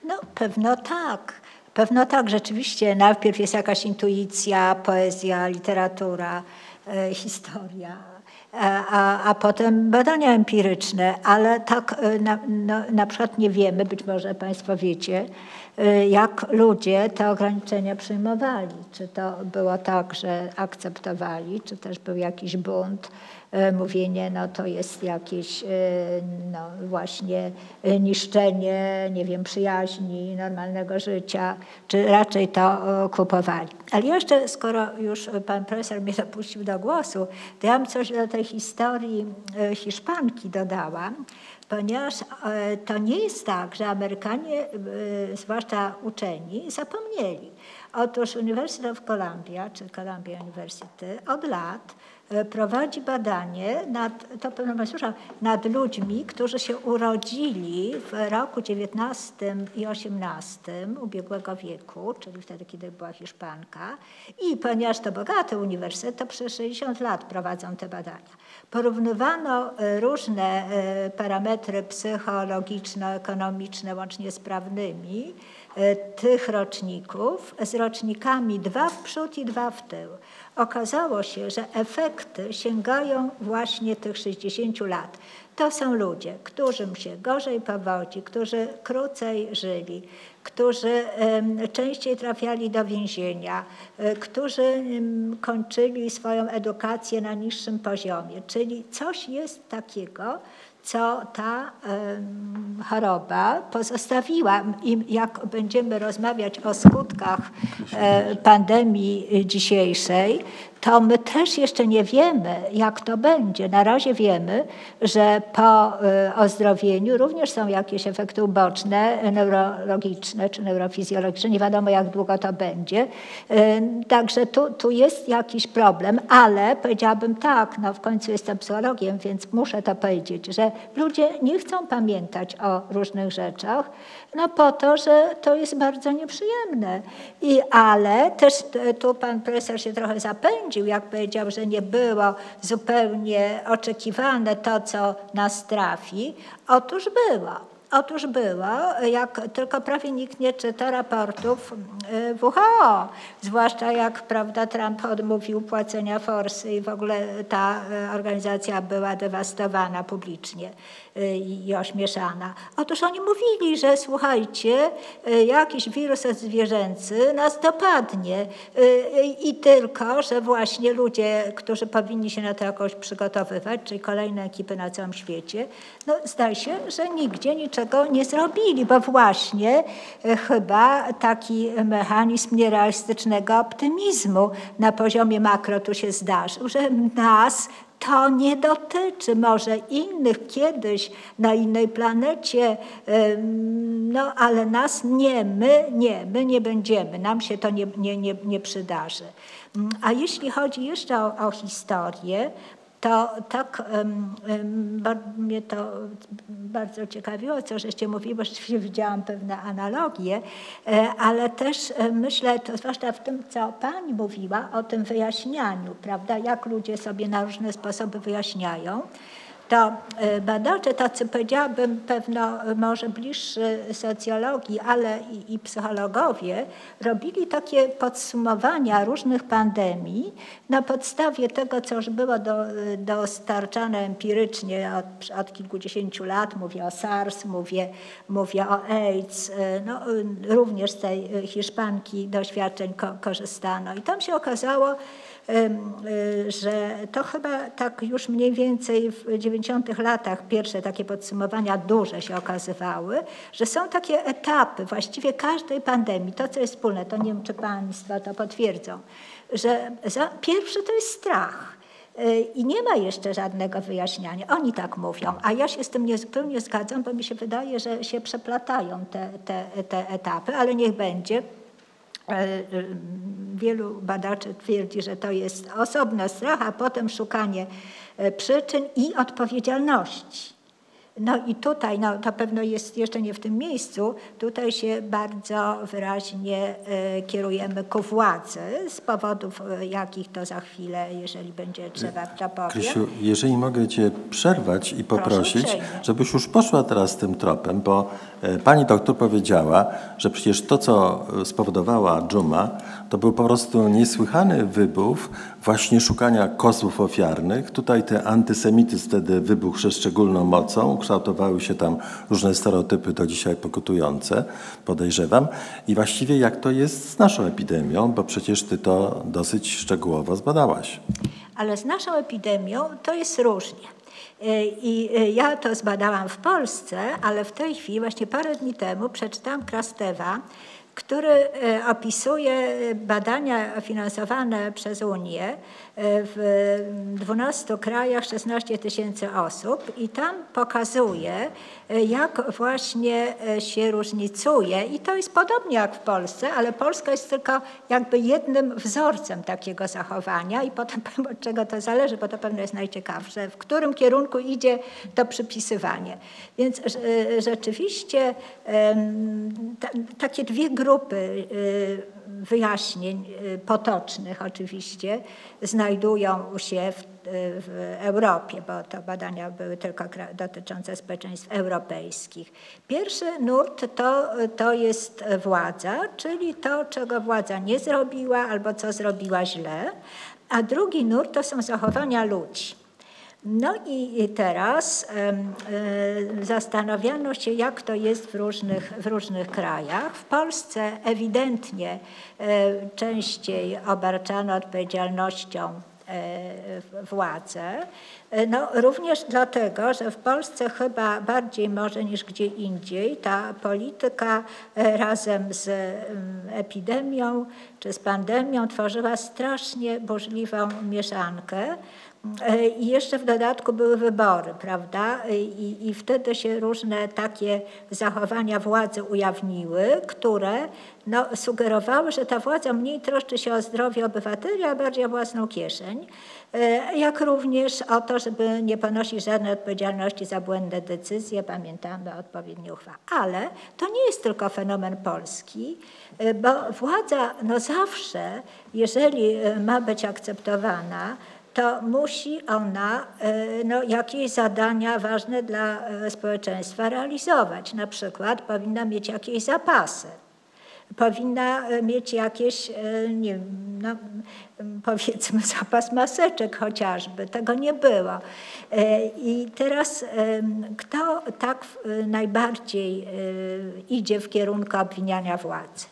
No, pewno tak. Pewno tak, rzeczywiście. Najpierw jest jakaś intuicja, poezja, literatura, e, historia, a, a potem badania empiryczne, ale tak e, na, no, na przykład nie wiemy, być może Państwo wiecie, e, jak ludzie te ograniczenia przyjmowali. Czy to było tak, że akceptowali, czy też był jakiś bunt mówienie, no to jest jakieś e, no właśnie e, niszczenie, nie wiem, przyjaźni, normalnego życia, czy raczej to kupowali. Ale jeszcze, skoro już pan profesor mnie dopuścił do głosu, to ja bym coś do tej historii Hiszpanki dodałam, ponieważ to nie jest tak, że Amerykanie, zwłaszcza uczeni, zapomnieli. Otóż University of Columbia, czy Columbia University od lat E, prowadzi badanie nad, to nad ludźmi, którzy się urodzili w roku XIX i XVIII ubiegłego wieku, czyli wtedy, kiedy była Hiszpanka. I ponieważ to bogaty uniwersytet, to przez 60 lat prowadzą te badania. Porównywano e, różne e, parametry psychologiczno-ekonomiczne, łącznie z prawnymi, tych roczników z rocznikami dwa w przód i dwa w tył okazało się, że efekty sięgają właśnie tych 60 lat. To są ludzie, którym się gorzej powodzi, którzy krócej żyli, którzy częściej trafiali do więzienia, e, którzy kończyli swoją edukację na niższym poziomie. Czyli coś jest takiego, co ta choroba pozostawiła. I jak będziemy rozmawiać o skutkach e, pandemii dzisiejszej, to my też jeszcze nie wiemy, jak to będzie. Na razie wiemy, że po y, ozdrowieniu również są jakieś efekty uboczne, neurologiczne czy neurofizjologiczne. Nie wiadomo, jak długo to będzie. Y, także tu, tu jest jakiś problem, ale powiedziałabym tak, no w końcu jestem psychologiem, więc muszę to powiedzieć, że ludzie nie chcą pamiętać o różnych rzeczach, no po to, że to jest bardzo nieprzyjemne. I, ale też tu pan profesor się trochę zapędził, jak powiedział, że nie było zupełnie oczekiwane to, co nas trafi. Otóż było. Otóż było, jak tylko prawie nikt nie czyta raportów y, WHO, zwłaszcza jak prawda, Trump odmówił płacenia forsy i w ogóle ta y, organizacja była dewastowana publicznie i ośmieszana. Otóż oni mówili, że słuchajcie, jakiś wirus zwierzęcy nas dopadnie i tylko, że właśnie ludzie, którzy powinni się na to jakoś przygotowywać, czyli kolejne ekipy na całym świecie, no zdaje się, że nigdzie niczego czego nie zrobili, bo właśnie e, chyba taki mechanizm nierealistycznego optymizmu na poziomie makro tu się zdarzył, że nas to nie dotyczy może innych kiedyś na innej planecie, no ale nas nie, my nie, my nie będziemy, nam się to nie, nie, nie, nie przydarzy. Mm, a jeśli chodzi jeszcze o, o historię, to tak mnie to bardzo ciekawiło, co żeście mówili, bo rzeczywiście widziałam pewne analogie, e, ale też e, myślę, to zwłaszcza w tym, co Pani mówiła o tym wyjaśnianiu, prawda, jak ludzie sobie na różne sposoby wyjaśniają to e, badacze, tacy powiedziałabym pewno może bliższy socjologii, ale i, i, psychologowie, robili takie podsumowania różnych pandemii na podstawie tego, co już było do, dostarczane empirycznie od, od kilkudziesięciu lat. Mówię o SARS, mówię, mówię o AIDS, e, no, również z tej Hiszpanki doświadczeń ko korzystano. I tam się okazało, że to chyba tak już mniej więcej w 90 latach pierwsze takie podsumowania duże się okazywały, że są takie etapy właściwie każdej pandemii, to co jest wspólne, to nie wiem czy Państwo to potwierdzą, że za, pierwszy to jest strach. Y, I nie ma jeszcze żadnego wyjaśniania. Oni tak mówią, a ja się z tym zupełnie zgadzam, bo mi się wydaje, że się przeplatają te, te, te etapy, ale niech będzie. E, wielu badaczy twierdzi, że to jest osobny strach, a potem szukanie e, przyczyn i odpowiedzialności. No i tutaj, no to pewno jest jeszcze nie w tym miejscu, tutaj się bardzo wyraźnie e, kierujemy ku władzy z powodów, e, jakich to za chwilę, jeżeli będzie trzeba, to powiem.
Krysiu, jeżeli mogę Cię przerwać i poprosić, żebyś już poszła teraz tym tropem, bo e, pani doktor powiedziała, że przecież to, co spowodowała dżuma, to był po prostu niesłychany wybuch właśnie szukania kozłów ofiarnych. Tutaj ten antysemityzm wtedy wybuchł ze szczególną mocą. Kształtowały się tam różne stereotypy do dzisiaj pokutujące, podejrzewam. I właściwie jak to jest z naszą epidemią, bo przecież ty to dosyć szczegółowo zbadałaś.
Ale z naszą epidemią to jest różnie. I ja to zbadałam w Polsce, ale w tej chwili, właśnie parę dni temu, przeczytałam Krastewa, który e, opisuje badania finansowane przez Unię w 12 krajach 16 tysięcy osób i tam pokazuje, jak właśnie się różnicuje i to jest podobnie jak w Polsce, ale Polska jest tylko jakby jednym wzorcem takiego zachowania i potem od czego to zależy, bo to pewno jest najciekawsze, w którym kierunku idzie to przypisywanie. Więc rzeczywiście takie dwie grupy wyjaśnień y, potocznych oczywiście znajdują się w, w, Europie, bo to badania były tylko dotyczące społeczeństw europejskich. Pierwszy nurt to, to jest władza, czyli to, czego władza nie zrobiła albo co zrobiła źle, a drugi nurt to są zachowania ludzi. No i teraz zastanawiano się, jak to jest w różnych, w różnych krajach. W Polsce ewidentnie y, częściej obarczano odpowiedzialnością y, władzę. No, również dlatego, że w Polsce chyba bardziej może niż gdzie indziej ta polityka razem z epidemią czy z pandemią tworzyła strasznie burzliwą mieszankę. E, I jeszcze w dodatku były wybory, prawda? I, I wtedy się różne takie zachowania władzy ujawniły, które no, sugerowały, że ta władza mniej troszczy się o zdrowie obywateli, a bardziej o własną kieszeń. E, jak również o to, żeby nie ponosić żadnej odpowiedzialności za błędne decyzje, pamiętamy odpowiednie uchwały. Ale to nie jest tylko fenomen polski, e, bo władza no zawsze, jeżeli ma być akceptowana, to musi ona no, jakieś zadania ważne dla społeczeństwa realizować. Na przykład powinna mieć jakieś zapasy powinna e, mieć jakieś, e, nie no, powiedzmy, zapas maseczek chociażby. Tego nie było. E, I teraz kto tak najbardziej idzie w kierunku obwiniania władzy?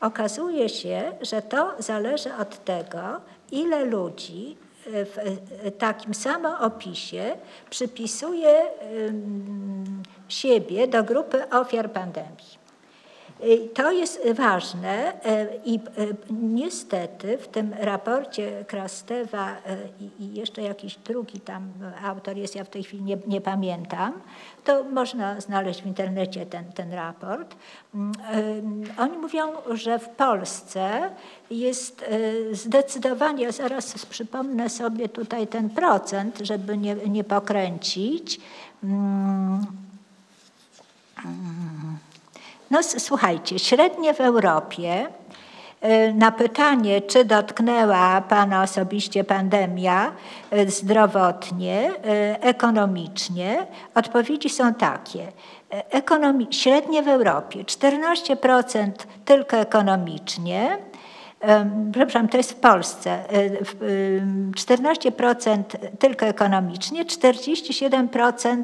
Okazuje się, że to zależy od tego, ile ludzi w takim samym opisie przypisuje siebie do grupy ofiar pandemii. Y, to jest ważne e, i e, niestety w tym raporcie Krastewa i jeszcze jakiś drugi tam autor jest, ja w tej chwili nie, nie pamiętam, to można znaleźć w internecie ten, ten raport. Mm, oni mówią, że w Polsce jest zdecydowanie, zaraz przypomnę sobie tutaj ten procent, żeby nie, nie pokręcić. Mm, mm. No słuchajcie, średnie w Europie e, na pytanie, czy dotknęła Pana osobiście pandemia e, zdrowotnie, e, ekonomicznie, odpowiedzi są takie. Ekonomi średnie w Europie 14% tylko ekonomicznie, przepraszam, to jest w Polsce, 14% tylko ekonomicznie, 47%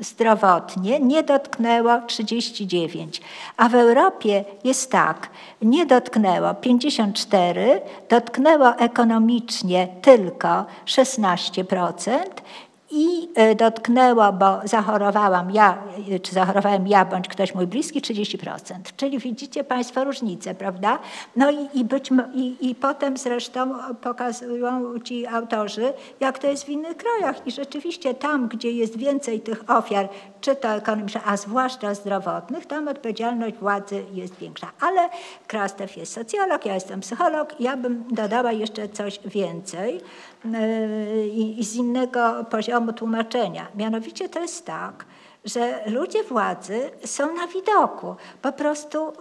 zdrowotnie nie dotknęło 39, a w Europie jest tak, nie dotknęło 54, dotknęło ekonomicznie tylko 16% i e, dotknęło, bo zachorowałam ja, e, czy zachorowałem ja, bądź ktoś mój bliski, 30%. Czyli widzicie Państwo różnicę, prawda? No i, i, być, i, i potem zresztą pokazują ci autorzy, jak to jest w innych krajach. I rzeczywiście tam, gdzie jest więcej tych ofiar, czy to ekonomicznych, a zwłaszcza zdrowotnych, tam odpowiedzialność władzy jest większa. Ale Krastew jest socjolog, ja jestem psycholog, ja bym dodała jeszcze coś więcej i z innego poziomu tłumaczenia. Mianowicie to jest tak, że ludzie władzy są na widoku. Po prostu y,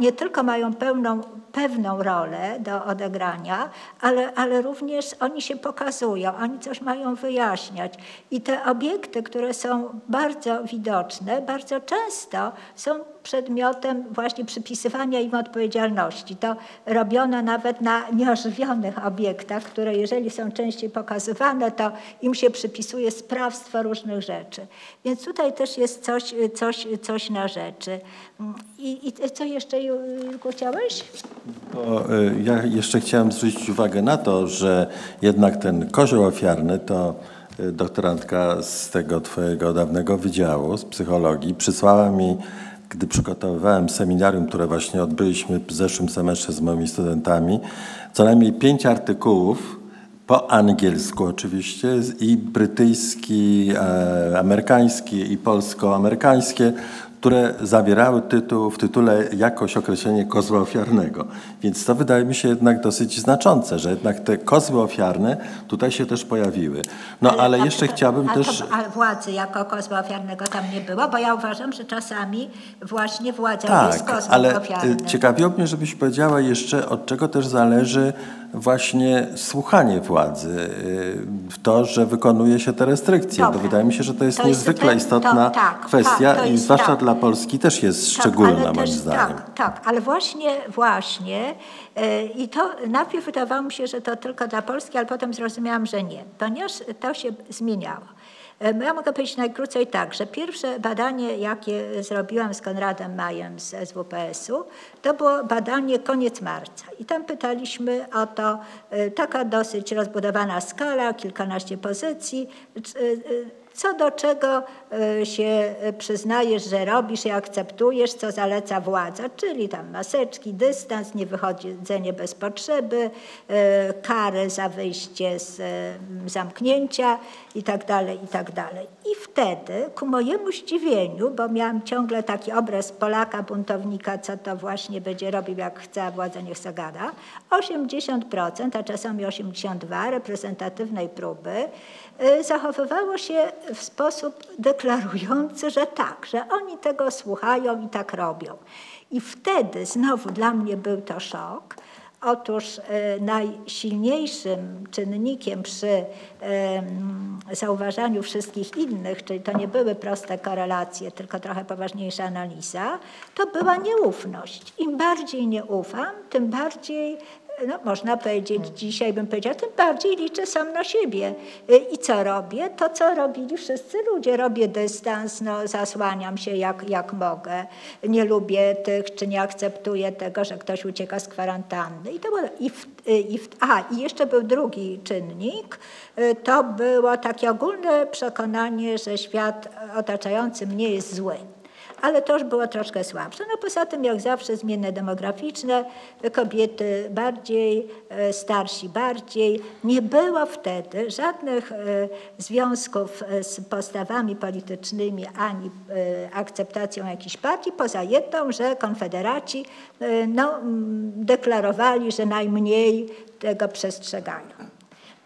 nie tylko mają pełną, pewną rolę do odegrania, ale, ale również oni się pokazują, oni coś mają wyjaśniać. I te obiekty, które są bardzo widoczne, bardzo często są przedmiotem właśnie przypisywania im odpowiedzialności. To robiono nawet na nieożywionych obiektach, które jeżeli są częściej pokazywane, to im się przypisuje sprawstwo różnych rzeczy. Więc tutaj też jest coś, coś, coś na rzeczy. I, i co jeszcze, Julku, chciałeś?
Y, ja jeszcze chciałem zwrócić uwagę na to, że jednak ten kozioł ofiarny to y, doktorantka z tego twojego dawnego wydziału, z psychologii, przysłała mi gdy przygotowywałem seminarium, które właśnie odbyliśmy w zeszłym semestrze z moimi studentami, co najmniej pięć artykułów po angielsku oczywiście i brytyjski, e, amerykański i polsko-amerykańskie które zawierały tytuł, w tytule jakoś określenie kozła ofiarnego. Więc to wydaje mi się jednak dosyć znaczące, że jednak te kozły ofiarne tutaj się też pojawiły. No ale, ale jeszcze chciałbym
a
też...
Ale władzy jako kozła ofiarnego tam nie było, bo ja uważam, że czasami właśnie władza
tak,
jest kozłem
ale
ofiarnym.
ciekawiło mnie, żebyś powiedziała jeszcze, od czego też zależy właśnie słuchanie władzy, y, w to, że wykonuje się te restrykcje. Dobra. Bo wydaje mi się, że to jest to niezwykle jest, istotna to, tak, kwestia tak, i zwłaszcza tak. dla Polski też jest tak, szczególna moim też, zdaniem.
Tak, tak, ale właśnie, właśnie y, i to najpierw wydawało mi się, że to tylko dla Polski, ale potem zrozumiałam, że nie, ponieważ to się zmieniało. E, ja mogę powiedzieć najkrócej tak, że pierwsze badanie, jakie zrobiłam z Konradem Majem z SWPS-u, to było badanie koniec marca. I tam pytaliśmy o to, e, taka dosyć rozbudowana skala, kilkanaście pozycji, e, co do czego e, się przyznajesz, że robisz i akceptujesz, co zaleca władza, czyli tam maseczki, dystans, niewychodzenie bez potrzeby, e, kary za wyjście z zamknięcia itd., tak itd. Tak I wtedy, ku mojemu zdziwieniu, bo miałam ciągle taki obraz Polaka, buntownika, co to właśnie będzie robił, jak chce, a władza niech se gada, 80%, a czasami 82% reprezentatywnej próby, zachowywało się w sposób deklarujący, że tak, że oni tego słuchają i tak robią. I wtedy znowu dla mnie był to szok. Otóż najsilniejszym czynnikiem przy zauważaniu wszystkich innych, czyli to nie były proste korelacje, tylko trochę poważniejsza analiza, to była nieufność. Im bardziej nie ufam, tym bardziej no, można powiedzieć, dzisiaj bym powiedziała, tym bardziej liczę sam na siebie. Y, I co robię? To, co robili wszyscy ludzie. Robię dystans, no, zasłaniam się jak, jak mogę. Nie lubię tych, czy nie akceptuję tego, że ktoś ucieka z kwarantanny. I, to było, i, w, y, i, w, a, i jeszcze był drugi czynnik. Y, to było takie ogólne przekonanie, że świat otaczający mnie jest zły ale to już było troszkę słabsze. No poza tym, jak zawsze, zmiany demograficzne, kobiety bardziej, e, starsi bardziej. Nie było wtedy żadnych e, związków e, z postawami politycznymi ani akceptacją jakichś partii, poza jedną, że konfederaci no, deklarowali, że najmniej tego przestrzegają.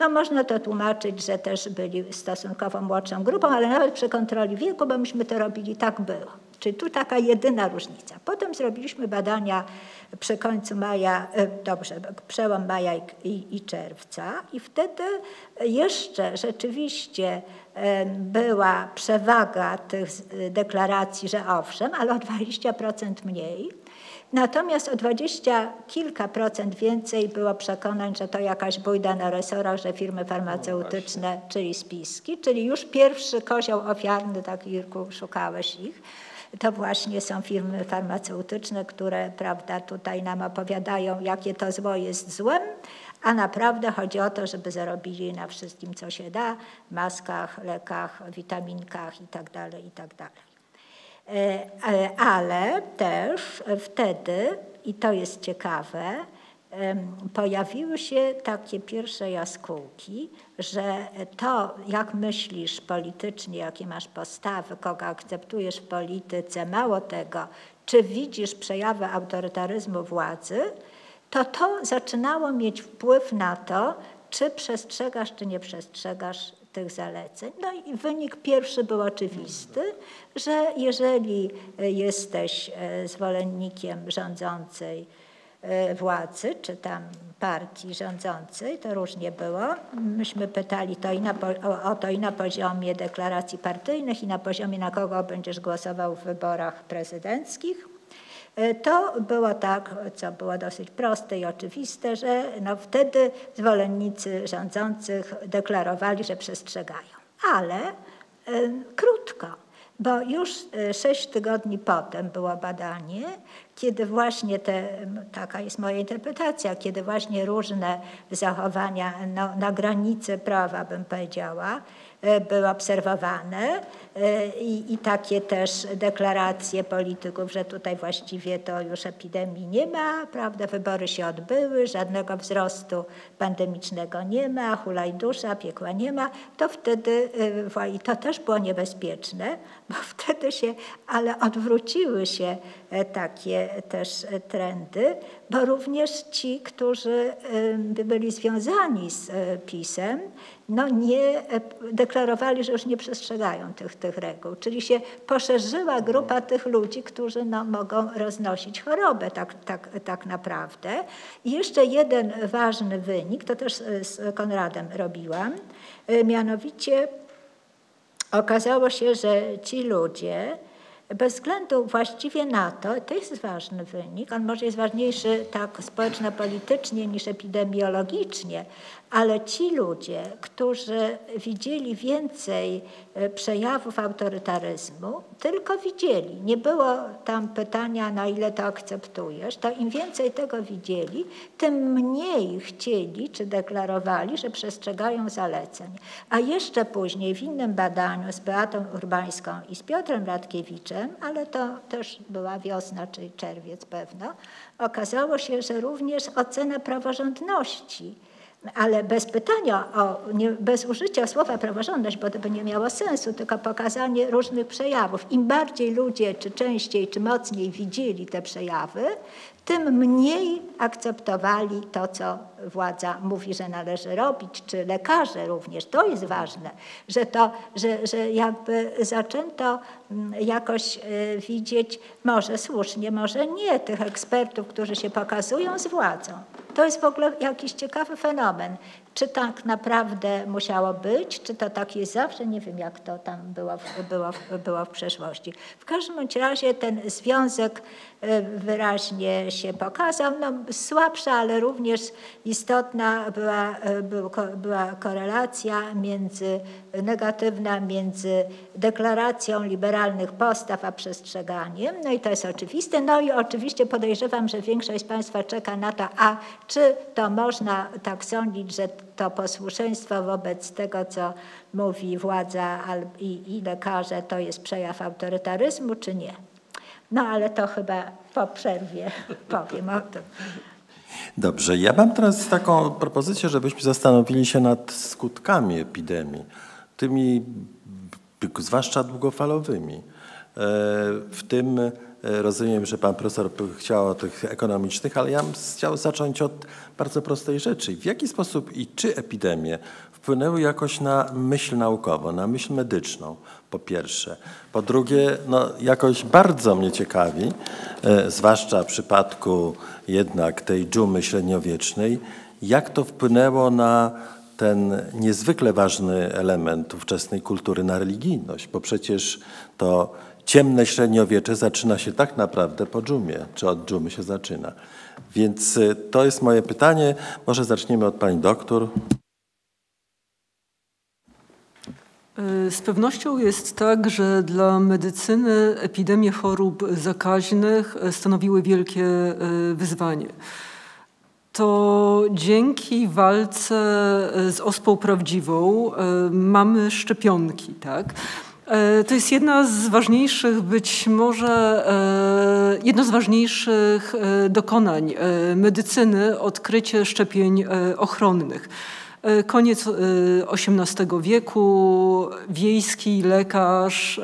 No można to tłumaczyć, że też byli stosunkowo młodszą grupą, ale nawet przy kontroli wieku, bo myśmy to robili, tak było. Czyli tu taka jedyna różnica. Potem zrobiliśmy badania przy końcu maja, e, dobrze, przełom maja i, i czerwca i wtedy jeszcze rzeczywiście e, była przewaga tych deklaracji, że owszem, ale o 20% mniej. Natomiast o dwadzieścia kilka procent więcej było przekonań, że to jakaś bójda na resorach, że firmy farmaceutyczne, no czyli spiski, czyli już pierwszy kozioł ofiarny, tak Irku, szukałeś ich to właśnie są firmy farmaceutyczne, które prawda, tutaj nam opowiadają, jakie to zło jest złem, a naprawdę chodzi o to, żeby zarobili na wszystkim, co się da, maskach, lekach, witaminkach itd. Tak itd. Tak e, ale też wtedy, i to jest ciekawe, pojawiły się takie pierwsze jaskółki, że to, jak myślisz politycznie, jakie masz postawy, kogo akceptujesz w polityce, mało tego, czy widzisz przejawy autorytaryzmu władzy, to to zaczynało mieć wpływ na to, czy przestrzegasz, czy nie przestrzegasz tych zaleceń. No i wynik pierwszy był oczywisty, że jeżeli jesteś e, zwolennikiem rządzącej, E, władzy, czy tam partii rządzącej, to różnie było. Myśmy pytali to i na, o, to i na poziomie deklaracji partyjnych, i na poziomie, na kogo będziesz głosował w wyborach prezydenckich. E, to było tak, co było dosyć proste i oczywiste, że no wtedy zwolennicy rządzących deklarowali, że przestrzegają. Ale e, krótko, bo już sześć tygodni potem było badanie, kiedy właśnie te, taka jest moja interpretacja, kiedy właśnie różne zachowania no, na granicy prawa, bym powiedziała, e, były obserwowane i, i, takie też deklaracje polityków, że tutaj właściwie to już epidemii nie ma, prawda, wybory się odbyły, żadnego wzrostu pandemicznego nie ma, hulaj piekła nie ma, to wtedy, e, i to też było niebezpieczne, bo wtedy się, ale odwróciły się takie też trendy, bo również ci, którzy byli związani z e, PiSem, no nie e, deklarowali, że już nie przestrzegają tych, tych reguł. Czyli się poszerzyła grupa tych ludzi, którzy no, mogą roznosić chorobę tak, tak, tak naprawdę. I jeszcze jeden ważny wynik, to też e, z Konradem robiłam, mianowicie okazało się, że ci ludzie, bez względu właściwie na to, to jest ważny wynik, on może jest ważniejszy tak społeczno-politycznie niż epidemiologicznie, ale ci ludzie, którzy widzieli więcej e, przejawów autorytaryzmu, tylko widzieli. Nie było tam pytania, na ile to akceptujesz. To im więcej tego widzieli, tym mniej chcieli czy deklarowali, że przestrzegają zaleceń. A jeszcze później w innym badaniu z Beatą Urbańską i z Piotrem Radkiewiczem, ale to też była wiosna czy czerwiec pewno, okazało się, że również ocena praworządności ale bez pytania, o, nie, bez użycia słowa praworządność, bo to by nie miało sensu, tylko pokazanie różnych przejawów. Im bardziej ludzie, czy częściej, czy mocniej widzieli te przejawy, tym mniej akceptowali to, co władza mówi, że należy robić, czy lekarze również. To jest ważne, że, to, że, że jakby zaczęto mm, jakoś y, widzieć, może słusznie, może nie, tych ekspertów, którzy się pokazują z władzą. To jest w ogóle jakiś ciekawy fenomen. Czy tak naprawdę musiało być, czy to tak jest zawsze, nie wiem jak to tam było, było, było w przeszłości. W każdym razie ten związek e, wyraźnie się pokazał. No, słabsza, ale również istotna była, e, była korelacja między, negatywna między deklaracją liberalnych postaw a przestrzeganiem. No i to jest oczywiste. No i oczywiście podejrzewam, że większość z Państwa czeka na to, a czy to można tak sądzić, że to posłuszeństwo wobec tego, co mówi władza i, i lekarze, to jest przejaw autorytaryzmu, czy nie? No ale to chyba po przerwie powiem o tym.
Dobrze, ja mam teraz taką propozycję, żebyśmy zastanowili się nad skutkami epidemii, tymi zwłaszcza długofalowymi. E, w tym E, rozumiem, że pan profesor chciał o tych ekonomicznych, ale ja bym chciał zacząć od bardzo prostej rzeczy. W jaki sposób i czy epidemie wpłynęły jakoś na myśl naukową, na myśl medyczną, po pierwsze. Po drugie, no, jakoś bardzo mnie ciekawi, e, zwłaszcza w przypadku jednak tej dżumy średniowiecznej, jak to wpłynęło na ten niezwykle ważny element ówczesnej kultury na religijność, bo przecież to ciemne średniowiecze zaczyna się tak naprawdę po dżumie, czy od dżumy się zaczyna. Więc y, to jest moje pytanie. Może zaczniemy od pani doktor.
Y, z pewnością jest tak, że dla medycyny epidemie chorób zakaźnych stanowiły wielkie y, wyzwanie. To dzięki walce z ospą prawdziwą mamy szczepionki, tak? E, to jest jedna z ważniejszych, być może e, jedno z ważniejszych e, dokonań medycyny, odkrycie szczepień ochronnych. Koniec XVIII wieku, wiejski lekarz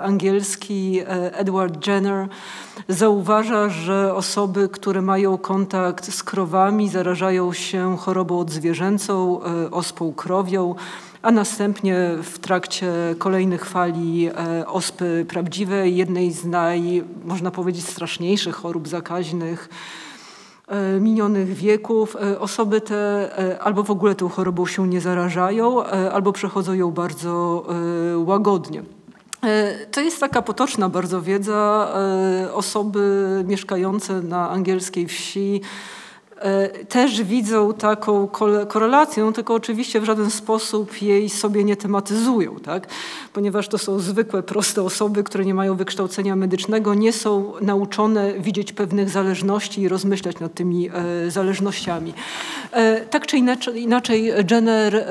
angielski Edward Jenner zauważa, że osoby, które mają kontakt z krowami, zarażają się chorobą odzwierzęcą, ospą krowią a następnie w trakcie kolejnych fali e, ospy prawdziwej, jednej z naj, można powiedzieć, straszniejszych chorób zakaźnych e, minionych wieków, e, osoby te albo w ogóle tą chorobą się nie zarażają, albo przechodzą ją bardzo łagodnie. To jest taka potoczna bardzo wiedza. Osoby mieszkające na angielskiej wsi też widzą taką korelację, tylko oczywiście w żaden sposób jej sobie nie tematyzują, tak? ponieważ to są zwykłe, proste osoby, które nie mają wykształcenia medycznego, nie są nauczone widzieć pewnych zależności i rozmyślać nad tymi e, zależnościami. E, tak czy inaczej, inaczej Jenner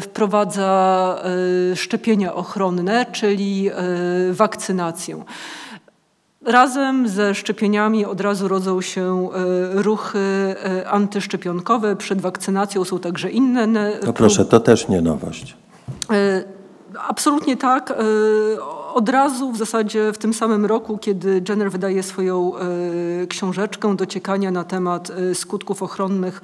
wprowadza szczepienia ochronne, czyli wakcynację. Razem ze szczepieniami od razu rodzą się e, ruchy e, antyszczepionkowe. Przed wakcynacją są także inne.
No proszę, to też nie nowość.
E, absolutnie tak. Od razu w zasadzie w tym samym roku, kiedy Jenner wydaje swoją książeczkę dociekania na temat skutków ochronnych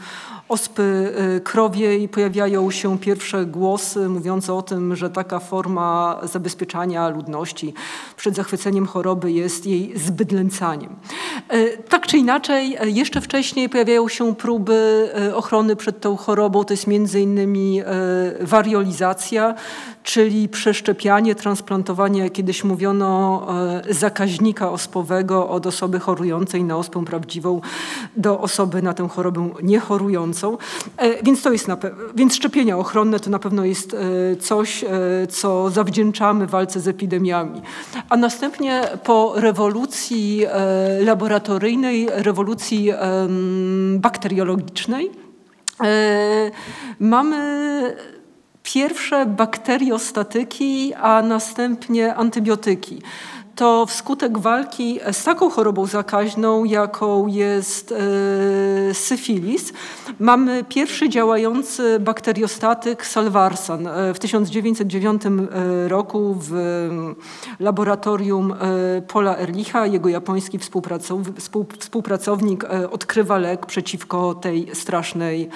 ospy y, krowiej pojawiają się pierwsze głosy mówiące o tym, że taka forma zabezpieczania ludności przed zachwyceniem choroby jest jej zbydlęcaniem. Y, tak czy inaczej, y, jeszcze wcześniej pojawiają się próby ochrony przed tą chorobą, to jest między innymi wariolizacja, czyli przeszczepianie, transplantowanie, jak kiedyś mówiono, zakaźnika ospowego od osoby chorującej na ospę prawdziwą do osoby na tę chorobę niechorującą. E, więc to jest więc szczepienia ochronne to na pewno jest e, coś, e, co zawdzięczamy walce z epidemiami. A następnie po rewolucji laboratoryjnej, rewolucji bakteriologicznej mamy pierwsze bakteriostatyki, a następnie antybiotyki. To wskutek walki z taką chorobą zakaźną, jaką jest e, syfilis, mamy pierwszy działający bakteriostatyk salwarsan. E, w 1909 e, roku w laboratorium Pola Erlicha, jego japoński współpracownik odkrywa lek przeciwko tej strasznej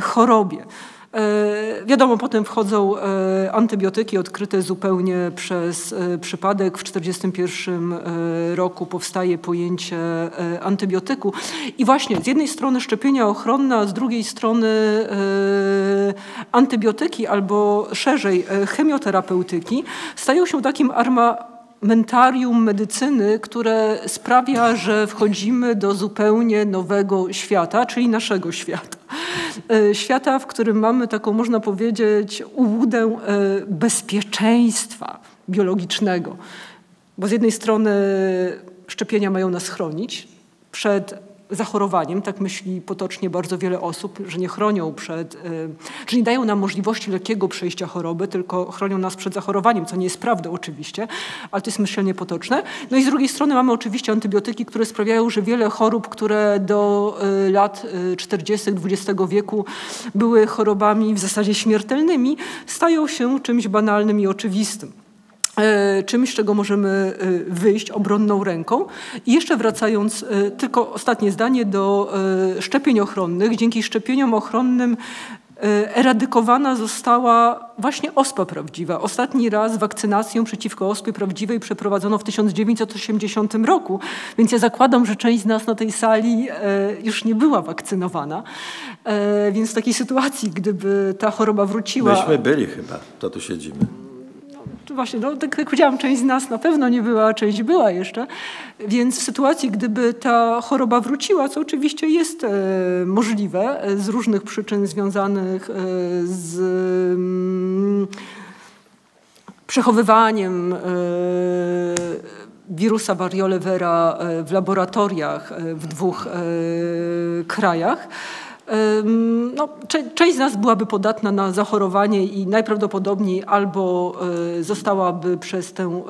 chorobie. E, wiadomo, potem wchodzą e, antybiotyki odkryte zupełnie przez e, przypadek. W 1941 roku powstaje pojęcie antybiotyku. I właśnie z jednej strony szczepienia ochronne, a z drugiej strony antybiotyki albo szerzej chemioterapeutyki stają się takim arma mentarium medycyny, które sprawia, że wchodzimy do zupełnie nowego świata, czyli naszego świata. E, świata, w którym mamy taką, można powiedzieć, ułudę e, bezpieczeństwa biologicznego. Bo z jednej strony szczepienia mają nas chronić przed zachorowaniem, tak myśli potocznie bardzo wiele osób, że nie chronią przed, y, że nie dają nam możliwości lekkiego przejścia choroby, tylko chronią nas przed zachorowaniem, co nie jest prawdą oczywiście, ale to jest myślenie potoczne. No i z drugiej strony mamy oczywiście antybiotyki, które sprawiają, że wiele chorób, które do y, lat 40. Y, XX wieku były chorobami w zasadzie śmiertelnymi, stają się czymś banalnym i oczywistym. E, czymś, z czego możemy e, wyjść obronną ręką. I jeszcze wracając, e, tylko ostatnie zdanie do szczepień ochronnych. Dzięki szczepieniom ochronnym eradykowana została właśnie ospa prawdziwa. Ostatni raz wakcynację przeciwko ospie prawdziwej przeprowadzono w 1980 roku, więc ja zakładam, że część z nas na tej sali już nie była wakcynowana. Więc w takiej sytuacji, gdyby ta choroba wróciła...
Myśmy byli chyba, to tu siedzimy
właśnie, no, tak jak powiedziałam, część z nas na pewno nie była, a część była jeszcze. Więc w sytuacji, gdyby ta choroba wróciła, co oczywiście jest e, możliwe e, z różnych przyczyn związanych e, z mm, przechowywaniem wirusa variole vera w laboratoriach w dwóch krajach, no, część z nas byłaby podatna na zachorowanie i najprawdopodobniej albo e, zostałaby przez tę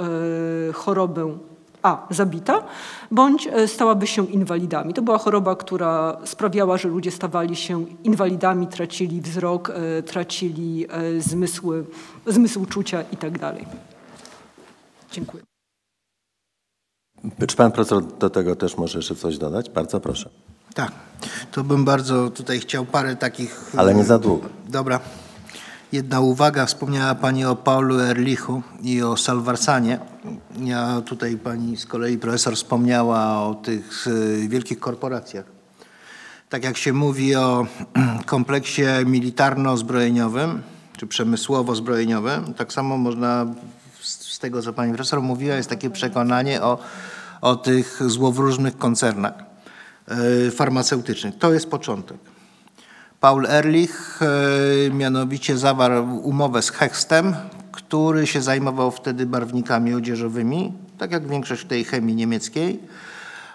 e, chorobę a. zabita, bądź e, stałaby się inwalidami. To była choroba, która sprawiała, że ludzie stawali się inwalidami, tracili wzrok, tracili zmysły, zmysł czucia itd. Tak Dziękuję.
Czy pan profesor do tego też może jeszcze coś dodać? Bardzo proszę.
Tak, to bym bardzo tutaj chciał parę takich...
Ale nie za długo.
Dobra. Jedna uwaga, wspomniała Pani o Paulu Erlichu i o Salvarsanie. Ja tutaj Pani z kolei profesor wspomniała o tych y, wielkich korporacjach. Tak jak się mówi o kompleksie militarno-zbrojeniowym, czy przemysłowo-zbrojeniowym, tak samo można, z tego co Pani profesor mówiła, jest takie przekonanie o, o tych złowróżnych koncernach. E, farmaceutycznych. To jest początek. Paul Ehrlich e, mianowicie zawarł umowę z Hechstem, który się zajmował wtedy barwnikami odzieżowymi, tak jak większość tej chemii niemieckiej,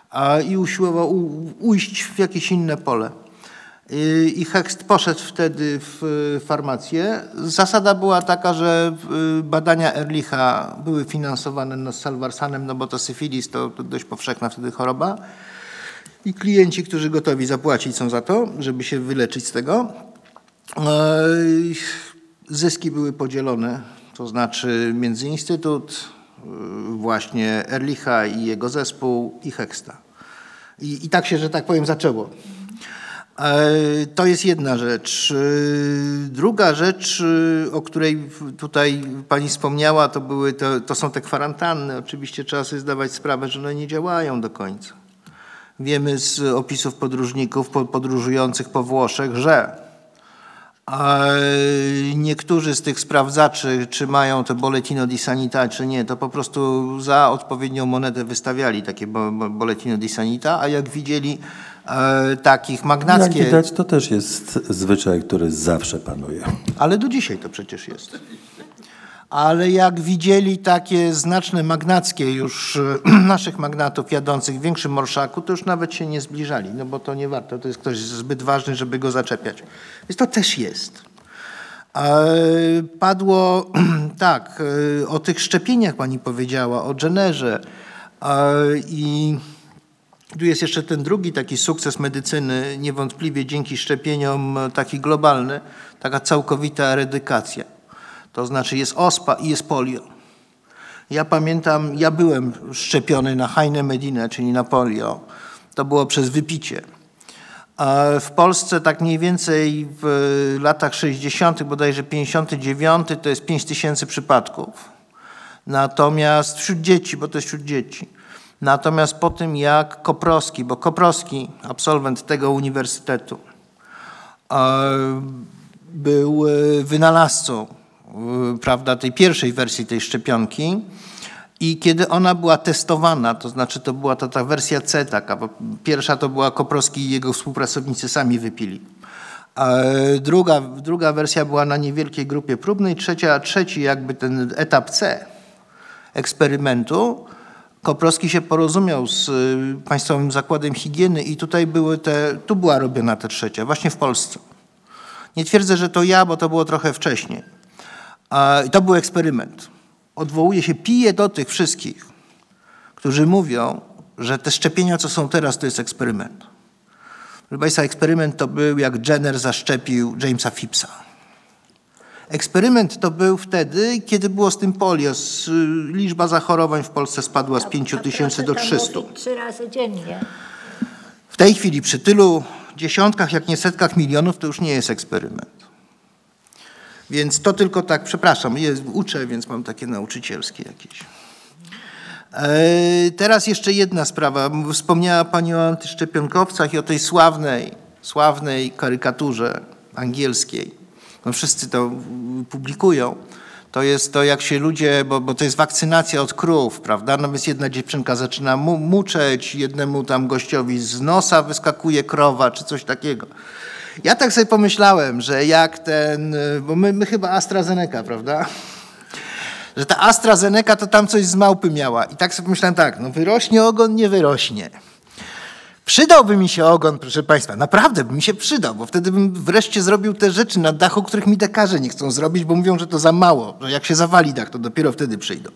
a, i usiłował ujść w jakieś inne pole. I Hecht poszedł wtedy w farmację. Zasada była taka, że badania Erlicha były finansowane z Salvarsanem, no bo to syfilis to dość powszechna wtedy choroba i klienci, którzy gotowi zapłacić są za to, żeby się wyleczyć z tego. E, zyski były podzielone, to znaczy między Instytut, e, właśnie Erlicha i jego zespół i Heksta. I, I tak się, że tak powiem, zaczęło. E, to jest jedna rzecz. Druga rzecz, o której tutaj pani wspomniała, to, były, to, to są te kwarantanny. Oczywiście trzeba sobie zdawać sprawę, że one nie działają do końca. Wiemy z opisów podróżników podróżujących po Włoszech, że niektórzy z tych sprawdzaczy, czy mają to boletino di sanità, czy nie, to po prostu za odpowiednią monetę wystawiali takie boletino di sanità, a jak widzieli e, takich magnackie...
Jak widać, to też jest zwyczaj, który zawsze panuje.
Ale do dzisiaj to przecież jest ale jak widzieli takie znaczne magnackie już e, naszych magnatów jadących w większym morszaku, to już nawet się nie zbliżali, no bo to nie warto, to jest ktoś zbyt ważny, żeby go zaczepiać. Więc to też jest. Padło tak, o tych szczepieniach pani powiedziała, o Jennerze i tu jest jeszcze ten drugi taki sukces medycyny, niewątpliwie dzięki szczepieniom taki globalny, taka całkowita eredykacja. To znaczy jest ospa i jest polio. Ja pamiętam, ja byłem szczepiony na Heine Medinę, czyli na polio. To było przez wypicie. W Polsce tak mniej więcej w latach 60., bodajże 59, to jest 5 tysięcy przypadków. Natomiast wśród dzieci, bo to jest wśród dzieci. Natomiast po tym jak Koprowski, bo Koprowski, absolwent tego uniwersytetu, był e, wynalazcą prawda, tej pierwszej wersji tej szczepionki i kiedy ona była testowana, to znaczy to była ta, ta wersja C taka, bo pierwsza to była Koprowski i jego współpracownicy sami wypili. A druga, druga wersja była na niewielkiej grupie próbnej, trzecia, trzeci jakby ten etap C eksperymentu, Koprowski się porozumiał z y, Państwowym Zakładem Higieny i tutaj były te, tu była robiona ta trzecia, właśnie w Polsce. Nie twierdzę, że to ja, bo to było trochę wcześniej. I to był eksperyment. Odwołuje się, pije do tych wszystkich, którzy mówią, że te szczepienia, co są teraz, to jest eksperyment. Proszę Państwa, eksperyment to był, jak Jenner zaszczepił Jamesa Phippsa. Eksperyment to był wtedy, kiedy było z tym polio. Liczba zachorowań w Polsce spadła z 5 tysięcy do 300.
Trzy razy dziennie.
W tej chwili przy tylu dziesiątkach, jak nie setkach milionów, to już nie jest eksperyment. Więc to tylko tak, przepraszam, jest, uczę, więc mam takie nauczycielskie jakieś. E, teraz jeszcze jedna sprawa. Wspomniała Pani o antyszczepionkowcach i o tej sławnej, sławnej karykaturze angielskiej no wszyscy to publikują, to jest to, jak się ludzie, bo, bo to jest wakcynacja od krów, prawda? No więc jedna dziewczynka zaczyna mu, muczeć, jednemu tam gościowi z nosa wyskakuje krowa, czy coś takiego. Ja tak sobie pomyślałem, że jak ten, bo my, my chyba AstraZeneca, prawda? Że ta AstraZeneca to tam coś z małpy miała. I tak sobie pomyślałem tak, no wyrośnie ogon, nie wyrośnie. Przydałby mi się ogon, proszę Państwa, naprawdę by mi się przydał, bo wtedy bym wreszcie zrobił te rzeczy na dachu, których mi dekarze nie chcą zrobić, bo mówią, że to za mało, że jak się zawali dach, to dopiero wtedy przyjdą.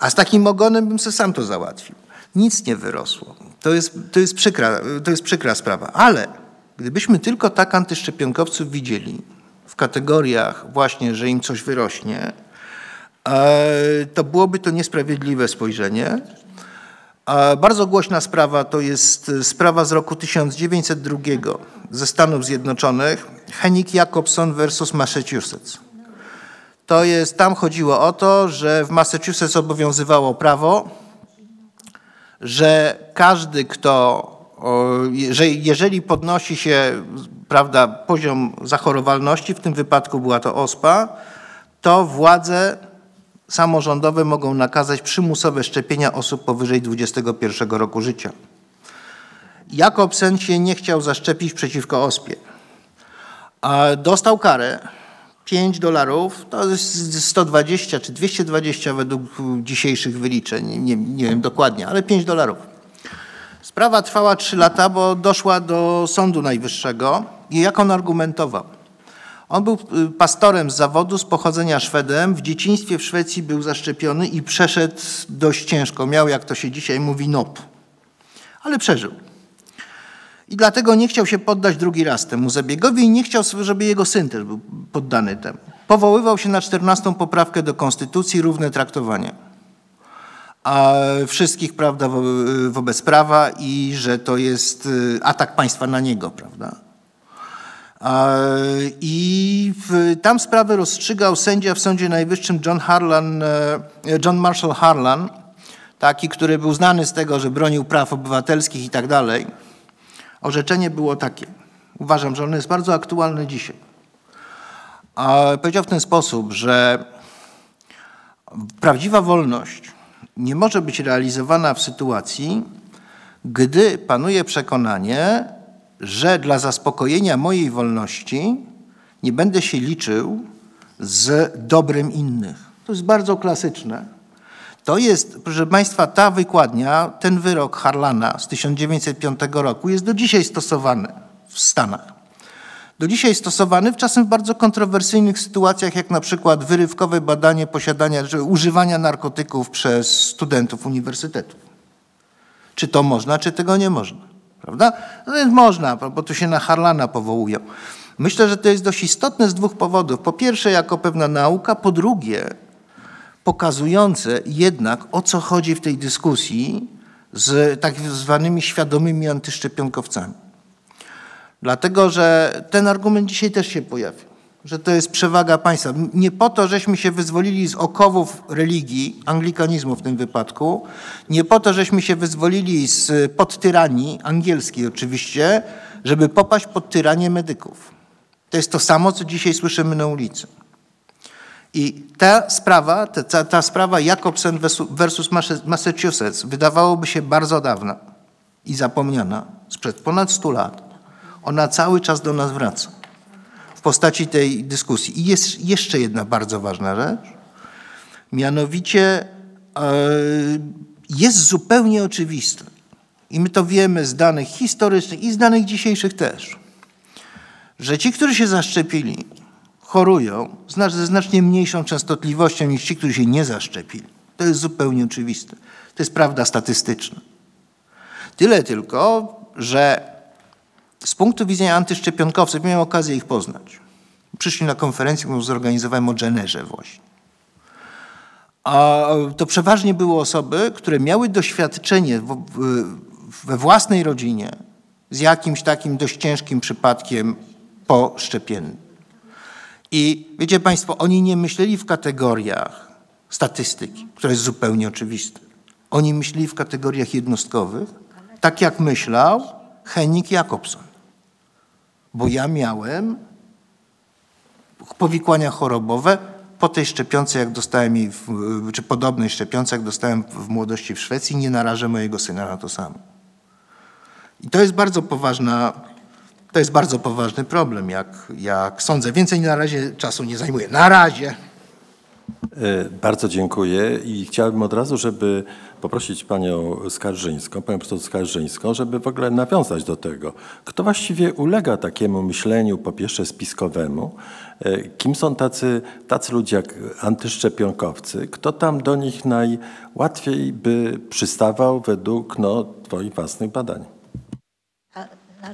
A z takim ogonem bym sobie sam to załatwił. Nic nie wyrosło. To jest, to jest, przykra, to jest przykra sprawa. Ale gdybyśmy tylko tak antyszczepionkowców widzieli w kategoriach właśnie, że im coś wyrośnie, e, to byłoby to niesprawiedliwe spojrzenie, bardzo głośna sprawa to jest e, sprawa z roku 1902 ze Stanów Zjednoczonych, Henning Jacobson versus Massachusetts. To jest, tam chodziło o to, że w Massachusetts obowiązywało prawo, że każdy, kto, że jeżeli podnosi się prawda, poziom zachorowalności, w tym wypadku była to OSPA, to władze samorządowe mogą nakazać przymusowe szczepienia osób powyżej 21 roku życia. Jakobsen się nie chciał zaszczepić przeciwko ospie. Dostał karę 5 dolarów, to jest 120 czy 220 według dzisiejszych wyliczeń, nie, nie wiem dokładnie, ale 5 dolarów. Sprawa trwała 3 lata, bo doszła do Sądu Najwyższego i jak on argumentował? On był y, pastorem z zawodu, z pochodzenia Szwedem. W dzieciństwie w Szwecji był zaszczepiony i przeszedł dość ciężko. Miał, jak to się dzisiaj mówi, NOP. Ale przeżył. I dlatego nie chciał się poddać drugi raz temu zabiegowi i nie chciał, żeby jego syn też był poddany temu. Powoływał się na 14 poprawkę do Konstytucji, równe traktowanie. A wszystkich, prawda, wobec prawa i że to jest y, atak państwa na niego, prawda. I tam sprawę rozstrzygał sędzia w Sądzie Najwyższym John, Harlan, e, John Marshall Harlan, taki, który był znany z tego, że bronił praw obywatelskich i tak dalej. Orzeczenie było takie. Uważam, że ono jest bardzo aktualne dzisiaj. Powiedział w ten sposób, że prawdziwa wolność nie może być realizowana w sytuacji, gdy panuje przekonanie, że dla zaspokojenia mojej wolności nie będę się liczył z dobrem innych. To jest bardzo klasyczne. To jest, proszę Państwa, ta wykładnia, ten wyrok Harlana z 1905 roku jest do dzisiaj stosowany w Stanach. Do dzisiaj stosowany w czasem w bardzo kontrowersyjnych sytuacjach, jak na przykład wyrywkowe badanie posiadania, używania narkotyków przez studentów uniwersytetów. Czy to można, czy tego nie można? Prawda? No więc można, bo tu się na Harlana powołują. Myślę, że to jest dość istotne z dwóch powodów. Po pierwsze, jako pewna nauka, po drugie, pokazujące jednak o co chodzi w tej dyskusji z tak zwanymi świadomymi antyszczepionkowcami. Dlatego, że ten argument dzisiaj też się pojawił, że to jest przewaga państwa. Nie po to, żeśmy się wyzwolili z okowów religii, anglikanizmu w tym wypadku, nie po to, żeśmy się wyzwolili z pod tyranii, angielskiej oczywiście, żeby popaść pod tyranię medyków. To jest to samo, co dzisiaj słyszymy na ulicy. I ta sprawa, ta, ta sprawa Jacobsen versus Massachusetts wydawałoby się bardzo dawna i zapomniana, sprzed ponad 100 lat ona cały czas do nas wraca w postaci tej dyskusji. I jest jeszcze jedna bardzo ważna rzecz, mianowicie e, jest zupełnie oczywiste, i my to wiemy z danych historycznych i z danych dzisiejszych też, że ci, którzy się zaszczepili, chorują ze znacznie mniejszą częstotliwością niż ci, którzy się nie zaszczepili. To jest zupełnie oczywiste. To jest prawda statystyczna. Tyle tylko, że z punktu widzenia antyszczepionkowców miałem okazję ich poznać. Przyszli na konferencję, którą zorganizowałem o Jennerze właśnie. A to przeważnie były osoby, które miały doświadczenie we własnej rodzinie z jakimś takim dość ciężkim przypadkiem poszczepiennym. I wiecie Państwo, oni nie myśleli w kategoriach statystyki, która jest zupełnie oczywista. Oni myśleli w kategoriach jednostkowych, tak jak myślał Henning Jakobson bo ja miałem powikłania chorobowe po tej szczepionce, jak dostałem jej, w, czy podobnej szczepionce, jak dostałem w młodości w Szwecji, nie narażę mojego syna na to samo. I to jest bardzo poważna, to jest bardzo poważny problem, jak, jak sądzę. Więcej na razie czasu nie zajmuję. Na razie.
E, bardzo dziękuję i chciałbym od razu, żeby poprosić panią Skarżyńską, panią profesor Skarżyńską, żeby w ogóle nawiązać do tego. Kto właściwie ulega takiemu myśleniu, po pierwsze spiskowemu? E, kim są tacy, tacy ludzie jak antyszczepionkowcy? Kto tam do nich najłatwiej by przystawał według no, twoich własnych badań?
A, no,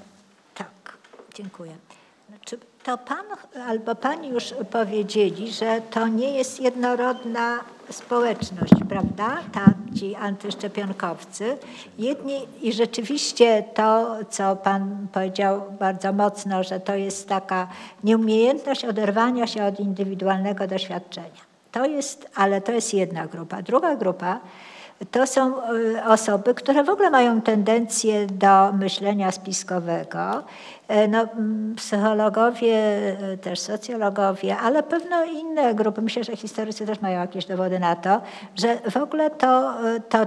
tak, dziękuję to pan albo pani już powiedzieli, że to nie jest jednorodna społeczność, prawda? Ta, ci antyszczepionkowcy. Jedni i rzeczywiście to, co pan powiedział bardzo mocno, że to jest taka nieumiejętność oderwania się od indywidualnego doświadczenia. To jest, ale to jest jedna grupa. Druga grupa to są y, osoby, które w ogóle mają tendencję do myślenia spiskowego. E, no, psychologowie, e, też socjologowie, ale pewno inne grupy, myślę, że historycy też mają jakieś dowody na to, że w ogóle to, e, to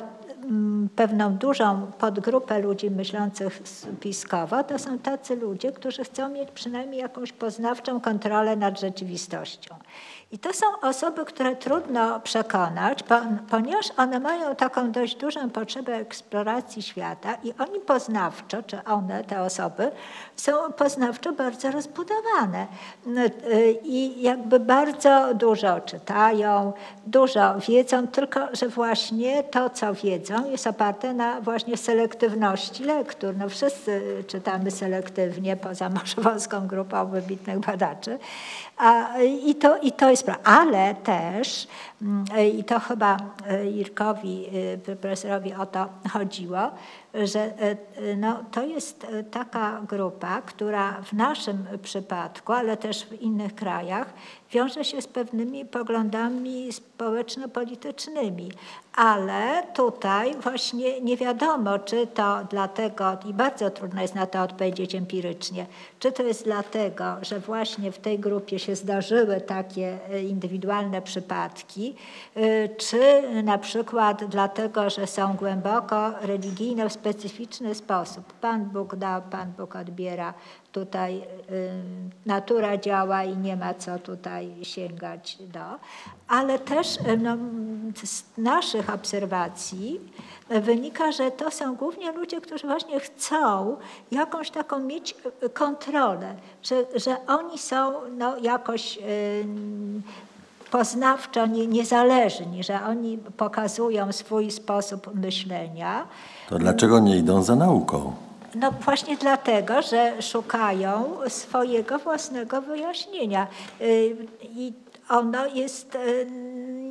pewną dużą podgrupę ludzi myślących spiskowo, to są tacy ludzie, którzy chcą mieć przynajmniej jakąś poznawczą kontrolę nad rzeczywistością. I to są osoby, które trudno przekonać, ponieważ one mają taką dość dużą potrzebę eksploracji świata i oni poznawczo, czy one, te osoby, są poznawczo bardzo rozbudowane i jakby bardzo dużo czytają, dużo wiedzą, tylko że właśnie to, co wiedzą, jest oparte na właśnie selektywności lektur. No wszyscy czytamy selektywnie, poza może wąską grupą wybitnych badaczy. A, i, to, I to jest prawda. Ale też, i to chyba Irkowi, y, profesorowi o to chodziło, że no, to jest taka grupa, która w naszym przypadku, ale też w innych krajach, wiąże się z pewnymi poglądami społeczno-politycznymi. Ale tutaj właśnie nie wiadomo, czy to dlatego, i bardzo trudno jest na to odpowiedzieć empirycznie, czy to jest dlatego, że właśnie w tej grupie się zdarzyły takie e, indywidualne przypadki, e, czy na przykład dlatego, że są głęboko religijne w specyficzny sposób. Pan Bóg dał, Pan Bóg odbiera tutaj y, natura działa i nie ma co tutaj sięgać do. Ale też y, no, z naszych obserwacji wynika, że to są głównie ludzie, którzy właśnie chcą jakąś taką mieć kontrolę, że, że oni są no, jakoś poznawczo nie, niezależni, że oni pokazują swój sposób myślenia.
To dlaczego nie idą za nauką?
No właśnie dlatego, że szukają swojego własnego wyjaśnienia. Y, I ono jest y,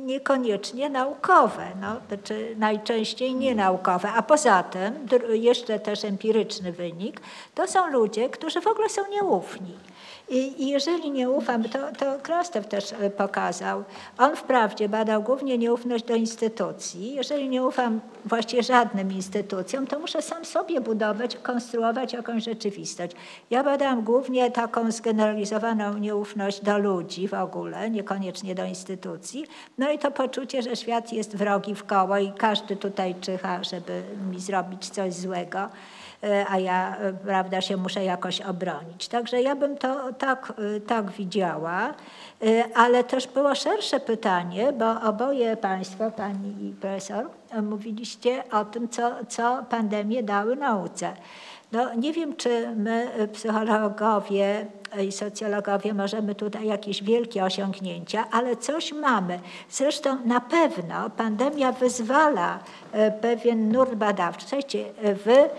niekoniecznie naukowe, no, znaczy najczęściej nienaukowe. A poza tym, jeszcze też empiryczny wynik, to są ludzie, którzy w ogóle są nieufni. I, jeżeli nie ufam, to, to Krastew też e, pokazał, on wprawdzie badał głównie nieufność do instytucji. Jeżeli nie ufam właściwie żadnym instytucjom, to muszę sam sobie budować, konstruować jakąś rzeczywistość. Ja badałam głównie taką zgeneralizowaną nieufność do ludzi w ogóle, niekoniecznie do instytucji. No i to poczucie, że świat jest wrogi w koło i każdy tutaj czyha, żeby mi zrobić coś złego. E, a ja e, prawda, się muszę jakoś obronić. Także ja bym to tak, e, tak widziała, ale też było szersze pytanie, bo oboje Państwo, Pani i Profesor, mówiliście o tym, co, co pandemie dały nauce. No, nie wiem, czy my, psychologowie i socjologowie, możemy tutaj jakieś wielkie osiągnięcia, ale coś mamy. Zresztą na pewno pandemia wyzwala pewien nurt badawczy. Słuchajcie, wy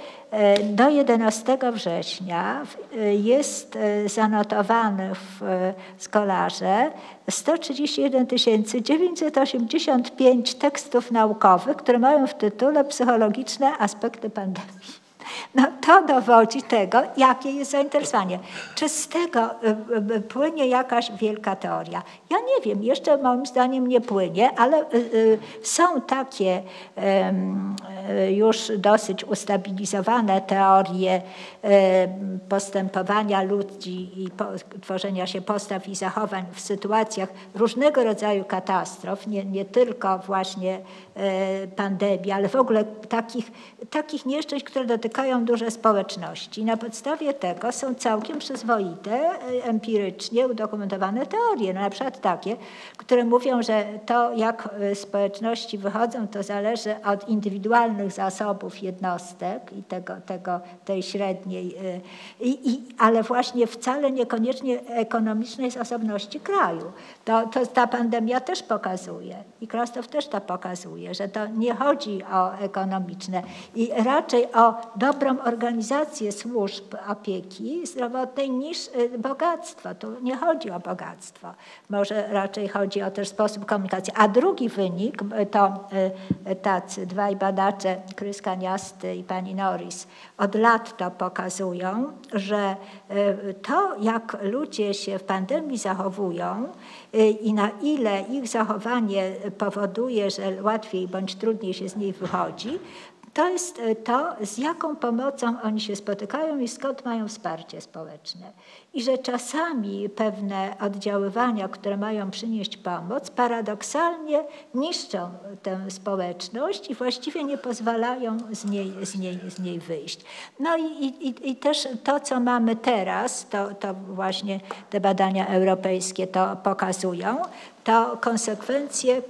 do 11 września e, jest e, zanotowany w Scholarze 131 985 tekstów naukowych, które mają w tytule psychologiczne aspekty pandemii. No to dowodzi tego, jakie jest zainteresowanie. Czy z tego y, y, płynie jakaś wielka teoria? Ja nie wiem, jeszcze moim zdaniem nie płynie, ale y, są takie już dosyć ustabilizowane teorie postępowania ludzi i tworzenia się postaw i zachowań w sytuacjach różnego rodzaju katastrof, nie, nie tylko właśnie pandemii, ale w ogóle takich, takich nieszczęść, które dotykają duże społeczności. Na podstawie tego są całkiem przyzwoite, e, empirycznie udokumentowane teorie, no na przykład takie, które mówią, że to jak e, społeczności wychodzą, to zależy od indywidualnych zasobów jednostek i tego, tego, tej średniej, e, i, i, ale właśnie wcale niekoniecznie ekonomicznej zasobności kraju. To, to ta pandemia też pokazuje i Krastow też to pokazuje, że to nie chodzi o ekonomiczne i raczej o dobrą organizację służb opieki zdrowotnej niż y, bogactwo. Tu nie chodzi o bogactwo. Może raczej chodzi o też sposób komunikacji. A drugi wynik y, to y, tacy dwaj badacze, Chris Kaniasty i pani Norris, od lat to pokazują, że to, jak ludzie się w pandemii zachowują i na ile ich zachowanie powoduje, że łatwiej bądź trudniej się z niej wychodzi, to jest e, to, z jaką pomocą oni się spotykają i skąd mają wsparcie społeczne. I że czasami pewne oddziaływania, które mają przynieść pomoc, paradoksalnie niszczą tę społeczność i właściwie nie pozwalają z niej, z niej, z niej wyjść. No i, i, i też to, co mamy teraz, to, to właśnie te badania europejskie to pokazują, to konsekwencje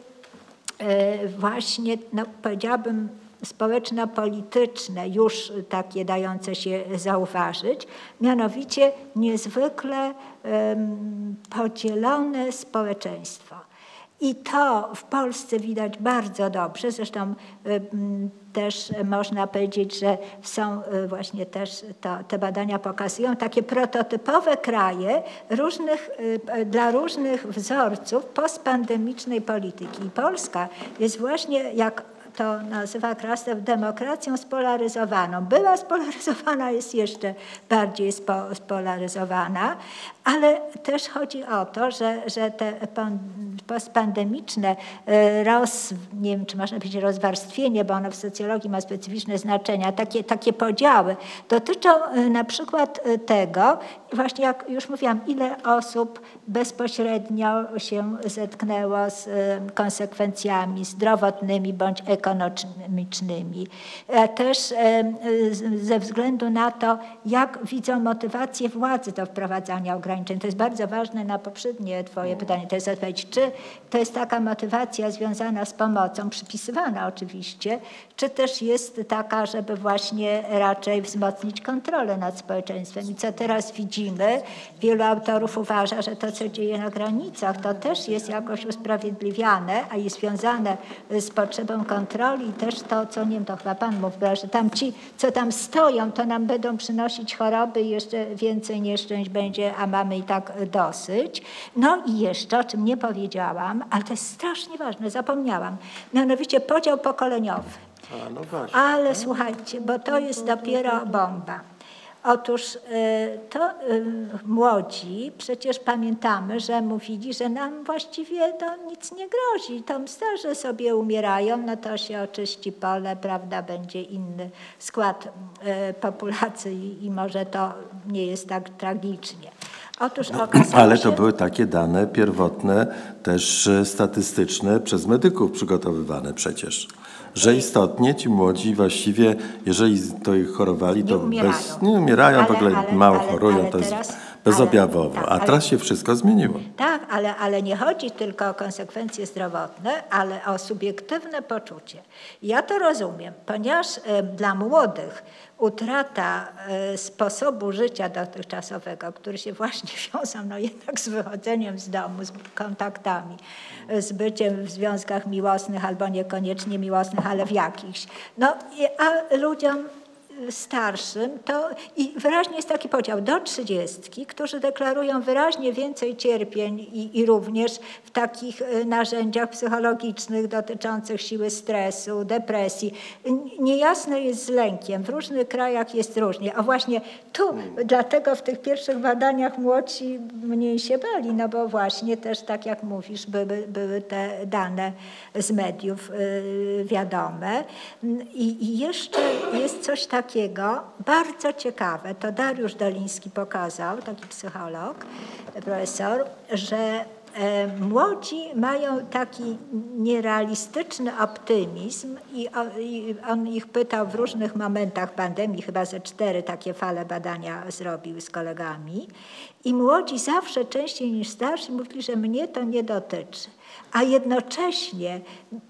e, właśnie, no powiedziałabym, społeczno-polityczne, już takie dające się zauważyć, mianowicie niezwykle podzielone społeczeństwo. I to w Polsce widać bardzo dobrze. Zresztą też można powiedzieć, że są e, właśnie też to, te badania pokazują takie prototypowe kraje różnych, e, dla różnych wzorców postpandemicznej polityki. I Polska jest właśnie jak to nazywa Krastew demokracją spolaryzowaną. Była spolaryzowana, jest jeszcze bardziej spolaryzowana, ale też chodzi o to, że, że te postpandemiczne roz, nie wiem, czy można powiedzieć rozwarstwienie, bo ono w socjologii ma specyficzne znaczenia, takie, takie podziały dotyczą na przykład tego, właśnie jak już mówiłam, ile osób bezpośrednio się zetknęło z konsekwencjami zdrowotnymi bądź ekonomicznymi. Też ze względu na to, jak widzą motywację władzy do wprowadzania ograniczeń. To jest bardzo ważne na poprzednie Twoje pytanie. To jest odpowiedź, czy to jest taka motywacja związana z pomocą, przypisywana oczywiście, czy też jest taka, żeby właśnie raczej wzmocnić kontrolę nad społeczeństwem. I co teraz widzimy, wielu autorów uważa, że to, co dzieje na granicach, to też jest jakoś usprawiedliwiane, a jest związane z potrzebą kontroli i też to, co nie wiem, to chyba Pan mówił, że tam ci, co tam stoją, to nam będą przynosić choroby i jeszcze więcej nieszczęść będzie, a mamy i tak dosyć. No i jeszcze, o czym nie powiedziałam, ale to jest strasznie ważne, zapomniałam, mianowicie podział pokoleniowy. A, no ale słuchajcie, bo to jest dopiero bomba. Otóż y, to y, młodzi przecież pamiętamy, że mówili, że nam właściwie to nic nie grozi. Tam starzy sobie umierają, no to się oczyści pole, prawda, będzie inny skład populacji i może to nie jest tak tragicznie.
Otóż Ale to były takie dane pierwotne, też statystyczne, przez medyków przygotowywane przecież że istotnie ci młodzi właściwie, jeżeli to ich chorowali, to nie umierają, bez, nie umierają ale, w ogóle ale, mało ale, chorują, to jest bezobjawowo. Tak, A teraz się wszystko zmieniło.
Tak, ale, ale nie chodzi tylko o konsekwencje zdrowotne, ale o subiektywne poczucie. Ja to rozumiem, ponieważ dla młodych utrata y, sposobu życia dotychczasowego, który się właśnie wiązał no jednak z wychodzeniem z domu, z kontaktami, z byciem w związkach miłosnych albo niekoniecznie miłosnych, ale w jakichś. No, a ludziom starszym, to i wyraźnie jest taki podział do trzydziestki, którzy deklarują wyraźnie więcej cierpień i, i, również w takich e, narzędziach psychologicznych dotyczących siły stresu, depresji. Niejasne jest z lękiem. W różnych krajach jest różnie. A właśnie tu, dlatego w tych pierwszych badaniach młodsi mniej się bali, no bo właśnie też, tak jak mówisz, były, były te dane z mediów yy, wiadome. I, I jeszcze jest coś takiego, takiego bardzo ciekawe, to Dariusz Doliński pokazał, taki psycholog, profesor, że e, młodzi mają taki nierealistyczny optymizm i on ich pytał w różnych momentach pandemii, chyba ze cztery takie fale badania zrobił z kolegami. I młodzi zawsze częściej niż starsi mówili, że mnie to nie dotyczy, a jednocześnie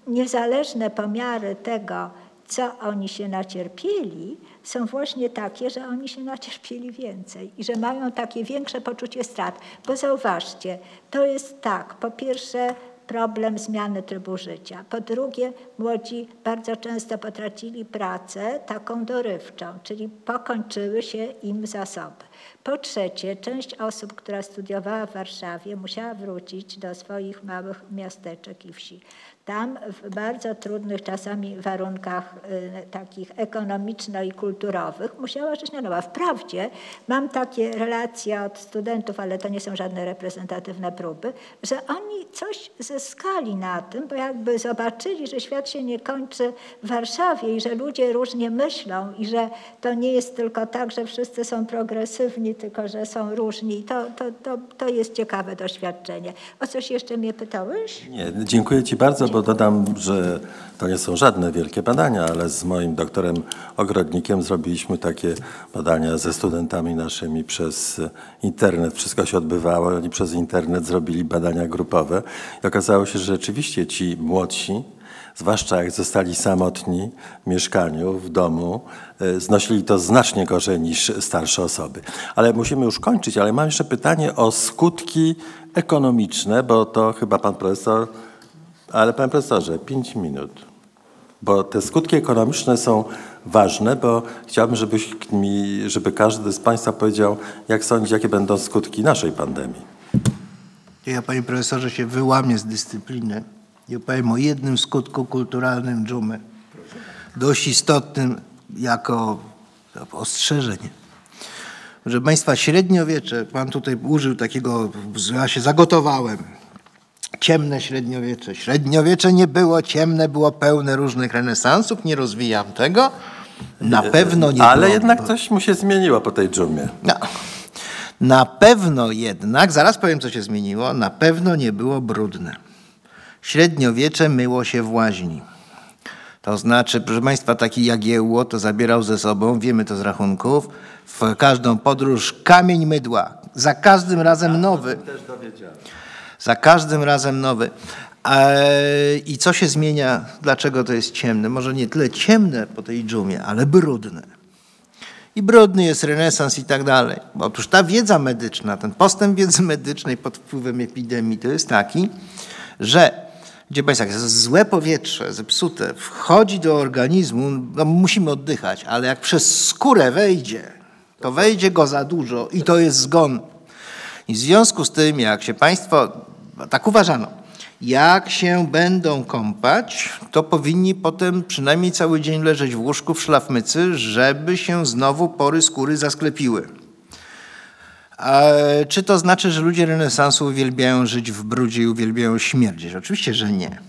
niezależne pomiary tego, co oni się nacierpieli, są właśnie takie, że oni się nacierpieli więcej i że mają takie większe poczucie strat. Bo zauważcie, to jest tak, po pierwsze problem zmiany trybu życia. Po drugie, młodzi bardzo często potracili pracę taką dorywczą, czyli pokończyły się im zasoby. Po trzecie, część osób, która studiowała w Warszawie, musiała wrócić do swoich małych miasteczek i wsi. Tam w bardzo trudnych czasami warunkach y, takich ekonomiczno i kulturowych musiała żyć na nowo. Wprawdzie mam takie relacje od studentów, ale to nie są żadne reprezentatywne próby, że oni coś zyskali na tym, bo jakby zobaczyli, że świat się nie kończy w Warszawie i że ludzie różnie myślą i że to nie jest tylko tak, że wszyscy są progresywni, tylko że są różni. To, to, to, to jest ciekawe doświadczenie. O coś jeszcze mnie pytałeś?
Nie, dziękuję Ci bardzo bo dodam, że to nie są żadne wielkie badania, ale z moim doktorem Ogrodnikiem zrobiliśmy takie badania ze studentami naszymi przez internet. Wszystko się odbywało, oni przez internet zrobili badania grupowe i okazało się, że rzeczywiście ci młodsi, zwłaszcza jak zostali samotni w mieszkaniu, w domu, e, znosili to znacznie gorzej niż starsze osoby. Ale musimy już kończyć, ale mam jeszcze pytanie o skutki ekonomiczne, bo to chyba pan profesor ale panie profesorze, pięć minut. Bo te skutki ekonomiczne są ważne, bo chciałbym, żebyś mi, żeby każdy z Państwa powiedział, jak sądzi, jakie będą skutki naszej pandemii.
Ja, panie profesorze, się wyłamię z dyscypliny i opowiem o jednym skutku kulturalnym dżumy. Dość istotnym jako ostrzeżenie. Że Państwa średniowiecze, Pan tutaj użył takiego, ja się zagotowałem, ciemne średniowiecze. Średniowiecze nie było ciemne, było pełne różnych renesansów, nie rozwijam tego. Na pewno nie
Ale
było.
jednak coś mu się zmieniło po tej dżumie.
No. Na pewno jednak, zaraz powiem co się zmieniło, na pewno nie było brudne. Średniowiecze myło się w łaźni. To znaczy, proszę Państwa, taki Jagiełło to zabierał ze sobą, wiemy to z rachunków, w każdą podróż kamień mydła. Za każdym razem nowy. Za każdym razem nowy. I co się zmienia? Dlaczego to jest ciemne? Może nie tyle ciemne po tej dżumie, ale brudne. I brudny jest renesans i tak dalej. Bo otóż ta wiedza medyczna, ten postęp wiedzy medycznej pod wpływem epidemii to jest taki, że gdzie Państwa, jak złe powietrze, zepsute, wchodzi do organizmu, no musimy oddychać, ale jak przez skórę wejdzie, to wejdzie go za dużo i to jest zgon. I w związku z tym, jak się Państwo, tak uważano, jak się będą kąpać, to powinni potem przynajmniej cały dzień leżeć w łóżku w szlafmycy, żeby się znowu pory skóry zasklepiły. A czy to znaczy, że ludzie renesansu uwielbiają żyć w brudzie i uwielbiają śmierdzieć? Oczywiście, że nie.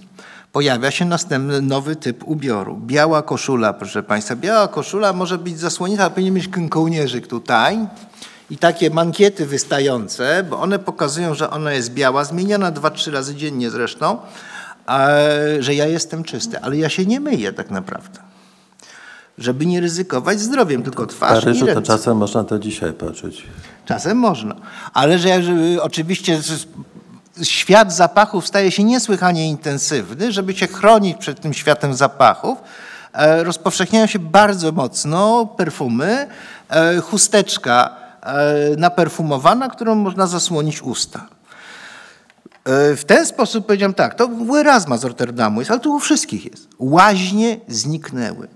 Pojawia się następny nowy typ ubioru. Biała koszula, proszę Państwa. Biała koszula może być zasłonięta, powinien mieć kołnierzyk tutaj i takie mankiety wystające, bo one pokazują, że ona jest biała, zmieniana dwa, trzy razy dziennie zresztą, że ja jestem czysty, ale ja się nie myję tak naprawdę. Żeby nie ryzykować zdrowiem, tylko twarz i
Paryżu to
ręce.
czasem można to dzisiaj poczuć.
Czasem można, ale że że oczywiście świat zapachów staje się niesłychanie intensywny, żeby się chronić przed tym światem zapachów, e, rozpowszechniają się bardzo mocno perfumy, e, chusteczka naperfumowana, którą można zasłonić usta. E, W ten sposób powiedziałem tak, to u Erasma z Rotterdamu jest, ale tu u wszystkich jest. Łaźnie zniknęły.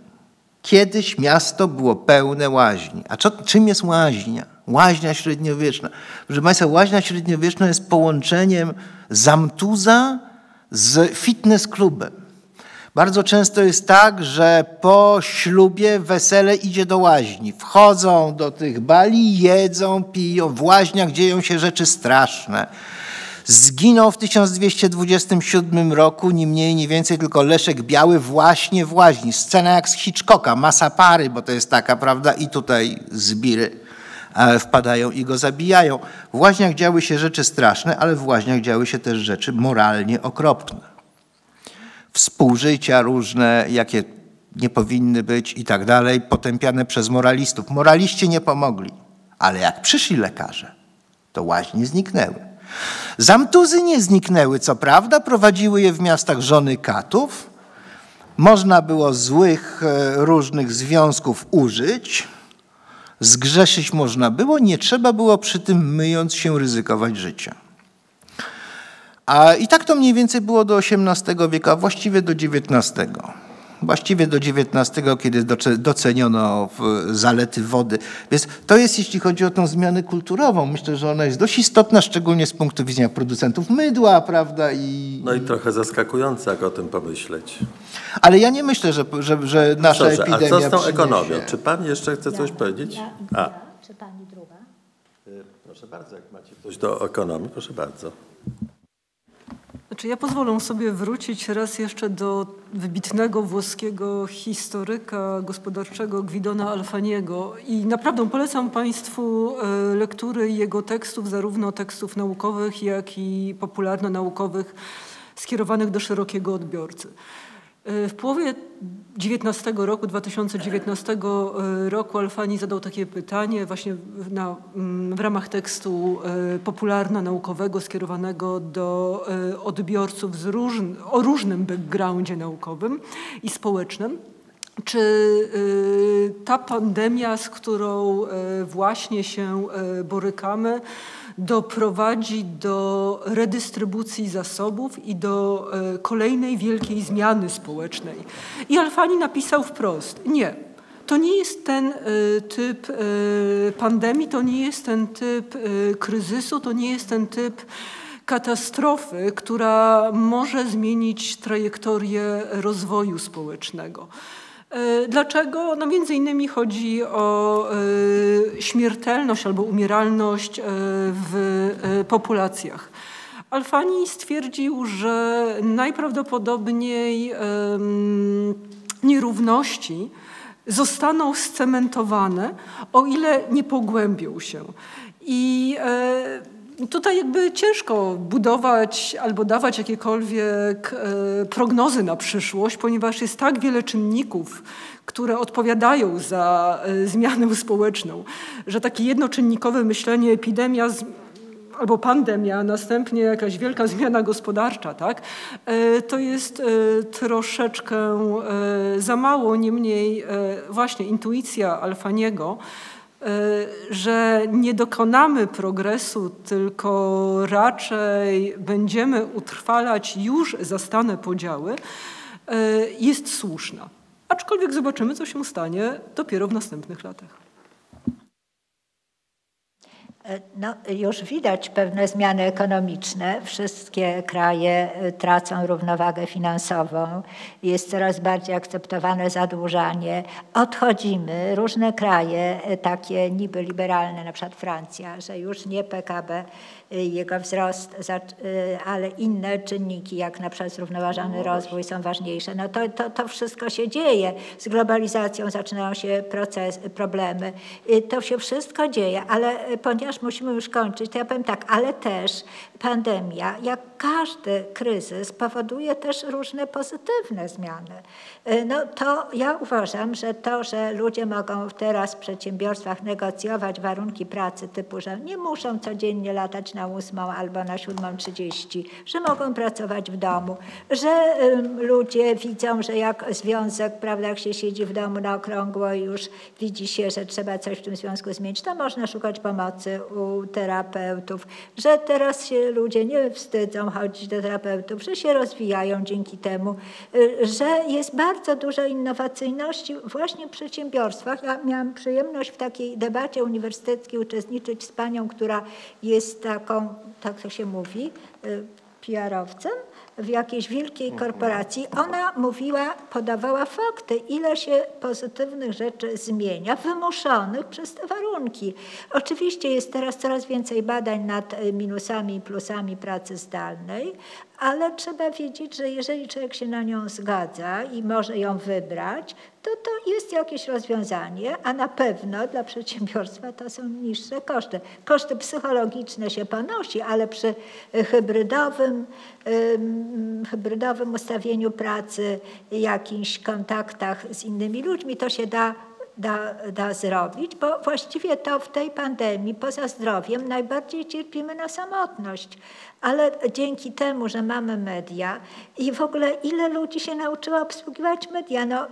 Kiedyś miasto było pełne łaźni. A co, czym jest łaźnia? Łaźnia średniowieczna. Proszę Państwa, łaźnia średniowieczna jest połączeniem zamtuza z fitness klubem. Bardzo często jest tak, że po ślubie wesele idzie do łaźni. Wchodzą do tych bali, jedzą, piją. W łaźniach dzieją się rzeczy straszne. Zginął w 1227 roku, ni mniej, ni więcej, tylko Leszek Biały właśnie w łaźni. Scena jak z Hitchcocka, masa pary, bo to jest taka, prawda, i tutaj zbiry e, wpadają i go zabijają. W łaźniach działy się rzeczy straszne, ale w łaźniach działy się też rzeczy moralnie okropne. Współżycia różne, jakie nie powinny być i tak dalej, potępiane przez moralistów. Moraliści nie pomogli, ale jak przyszli lekarze, to łaźnie zniknęły. Zamtuzy nie zniknęły, co prawda, prowadziły je w miastach żony katów. Można było złych e, różnych związków użyć, zgrzeszyć można było, nie trzeba było przy tym myjąc się ryzykować życia. A i tak to mniej więcej było do XVIII wieku, a właściwie do XIX. Właściwie do XIX, kiedy doce- doceniono zalety wody. Więc to jest, jeśli chodzi o tą zmianę kulturową, myślę, że ona jest dość istotna, szczególnie z punktu widzenia producentów mydła, prawda? I,
No i trochę zaskakujące, jak o tym pomyśleć.
ale ja nie myślę, że, że, że nasza
Dobrze, a
epidemia
co z tą
przyniesie-
ekonomią? Czy pan jeszcze chce coś powiedzieć? A,
Czy pani druga?
proszę bardzo, jak macie coś do ekonomii, proszę bardzo.
Znaczy ja pozwolę sobie wrócić raz jeszcze do wybitnego włoskiego historyka gospodarczego Guidona Alfaniego i naprawdę polecam Państwu e, lektury jego tekstów, zarówno tekstów naukowych, jak i popularno-naukowych skierowanych do szerokiego odbiorcy. E, W połowie XIX roku, 2019 roku Alfani zadał takie pytanie właśnie na, mm, w ramach tekstu e, popularno-naukowego skierowanego do odbiorców z różn, o różnym backgroundzie naukowym i społecznym. Czy y, ta pandemia, z którą y, właśnie się y, borykamy, doprowadzi do redystrybucji zasobów i do y, kolejnej wielkiej zmiany społecznej? I Alfani napisał wprost: Nie. To nie jest ten y, typ y, pandemii, to nie jest ten typ kryzysu, to nie jest ten typ katastrofy, która może zmienić trajektorię rozwoju społecznego. E, Dlaczego? No między innymi chodzi o e, śmiertelność albo umieralność e, w populacjach. Alfani stwierdził, że najprawdopodobniej nierówności zostaną scementowane, o ile nie pogłębią się. I tutaj jakby ciężko budować albo dawać jakiekolwiek e, prognozy na przyszłość, ponieważ jest tak wiele czynników, które odpowiadają za e, zmianę społeczną, że takie jednoczynnikowe myślenie epidemia albo pandemia, następnie jakaś wielka zmiana gospodarcza, tak? E, to jest troszeczkę za mało, niemniej właśnie intuicja Alfaniego, że nie dokonamy progresu, tylko raczej będziemy utrwalać już zastane podziały, jest słuszna. Aczkolwiek zobaczymy, co się stanie dopiero w następnych latach.
E, no, już widać pewne zmiany ekonomiczne. Wszystkie kraje e, tracą równowagę finansową. Jest coraz bardziej akceptowane zadłużanie. Odchodzimy. Różne kraje, e, takie niby liberalne, na przykład Francja, że już nie PKB jego wzrost, ale inne czynniki, jak na przykład zrównoważony no rozwój są ważniejsze. No to, to, to wszystko się dzieje. Z globalizacją zaczynają się proces, problemy. To się wszystko dzieje, ale ponieważ musimy już kończyć, to ja powiem tak, ale też pandemia, jak każdy kryzys, powoduje też różne pozytywne zmiany. No to ja uważam, że to, że ludzie mogą teraz w przedsiębiorstwach negocjować warunki pracy typu, że nie muszą codziennie latać na na ósmą albo na siódmą trzydzieści, że mogą pracować w domu, że ludzie widzą, że jak związek, prawda, jak się siedzi w domu na okrągło i już widzi się, że trzeba coś w tym związku zmienić, to można szukać pomocy u terapeutów, że teraz się ludzie nie wstydzą chodzić do terapeutów, że się rozwijają dzięki temu, y, że jest bardzo dużo innowacyjności właśnie w przedsiębiorstwach. Ja miałam przyjemność w takiej debacie uniwersyteckiej uczestniczyć z panią, która jest taką taką, tak to się mówi, y, PR-owcem w jakiejś wielkiej mhm. korporacji. Ona mówiła, podawała fakty, ile się pozytywnych rzeczy zmienia, wymuszonych przez te warunki. Oczywiście jest teraz coraz więcej badań nad y, minusami i plusami pracy zdalnej, ale trzeba wiedzieć, że jeżeli człowiek się na nią zgadza i może ją wybrać, to to jest jakieś rozwiązanie, a na pewno dla przedsiębiorstwa to są niższe koszty. Koszty psychologiczne się ponosi, ale przy hybrydowym, hybrydowym ustawieniu pracy, jakichś kontaktach z innymi ludźmi, to się da da, da zrobić, bo właściwie to w tej pandemii poza zdrowiem najbardziej cierpimy na samotność ale dzięki temu, że mamy media i w ogóle ile ludzi się nauczyło obsługiwać media, no,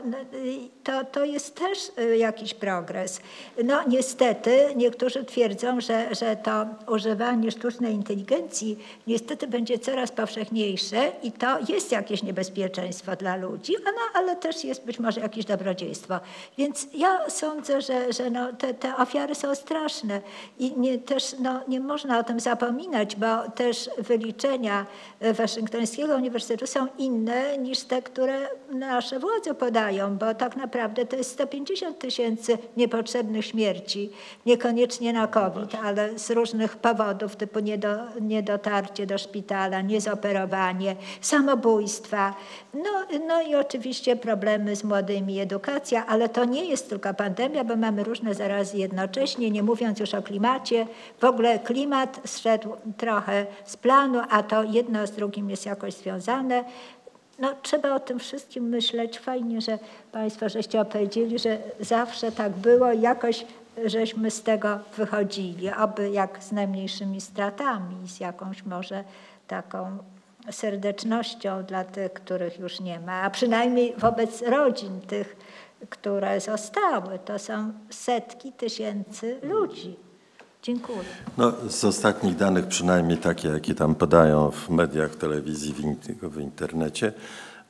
to, to jest też y, jakiś progres. No niestety niektórzy twierdzą, że, że to używanie sztucznej inteligencji niestety będzie coraz powszechniejsze i to jest jakieś niebezpieczeństwo dla ludzi, no, ale też jest być może jakieś dobrodziejstwo. Więc ja sądzę, że, że no, te, te ofiary są straszne i nie, też no, nie można o tym zapominać, bo też wyliczenia Waszyngtońskiego Uniwersytetu są inne niż te, które nasze władze podają, bo tak naprawdę to jest 150 tysięcy niepotrzebnych śmierci, niekoniecznie na COVID, ale z różnych powodów, typu niedo, niedotarcie do szpitala, niezoperowanie, samobójstwa, no, no i oczywiście problemy z młodymi, edukacja, ale to nie jest tylko pandemia, bo mamy różne zarazy jednocześnie, nie mówiąc już o klimacie. W ogóle klimat zszedł trochę z planu, a to jedno z drugim jest jakoś związane. No, trzeba o tym wszystkim myśleć. Fajnie, że Państwo żeście opowiedzieli, że zawsze tak było i jakoś żeśmy z tego wychodzili, aby jak z najmniejszymi stratami, z jakąś może taką serdecznością dla tych, których już nie ma, a przynajmniej wobec rodzin tych, które zostały. To są setki tysięcy ludzi. Dziękuję.
No, z ostatnich danych, przynajmniej takie, jakie tam podają w mediach, telewizji, w, w internecie,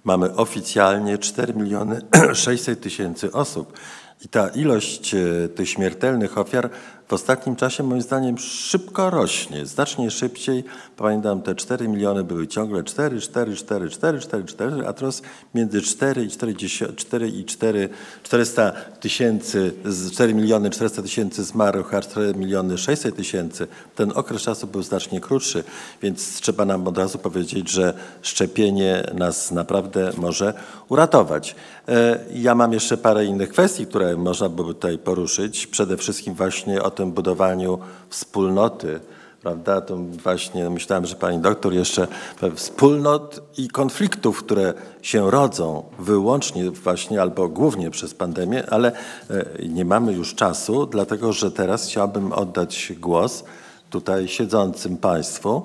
mamy oficjalnie 4 miliony 600 tysięcy osób I ta ilość e, tych śmiertelnych ofiar w ostatnim czasie moim zdaniem szybko rośnie, znacznie szybciej. Pamiętam te 4 miliony były ciągle 4, 4, 4, 4, 4, 4, a teraz między 4 i 4, 4 i 4, 400 tysięcy, 4 miliony 400 tysięcy zmarłych, a 4 miliony 600 tysięcy. Ten okres czasu był znacznie krótszy, więc trzeba nam od razu powiedzieć, że szczepienie nas naprawdę może uratować. E, ja mam jeszcze parę innych kwestii, które można by tutaj poruszyć. Przede wszystkim właśnie o tym budowaniu wspólnoty, prawda? To właśnie myślałem, że pani doktor jeszcze wspólnot i konfliktów, które się rodzą wyłącznie właśnie albo głównie przez pandemię, ale e, nie mamy już czasu, dlatego że teraz chciałbym oddać głos tutaj siedzącym państwu.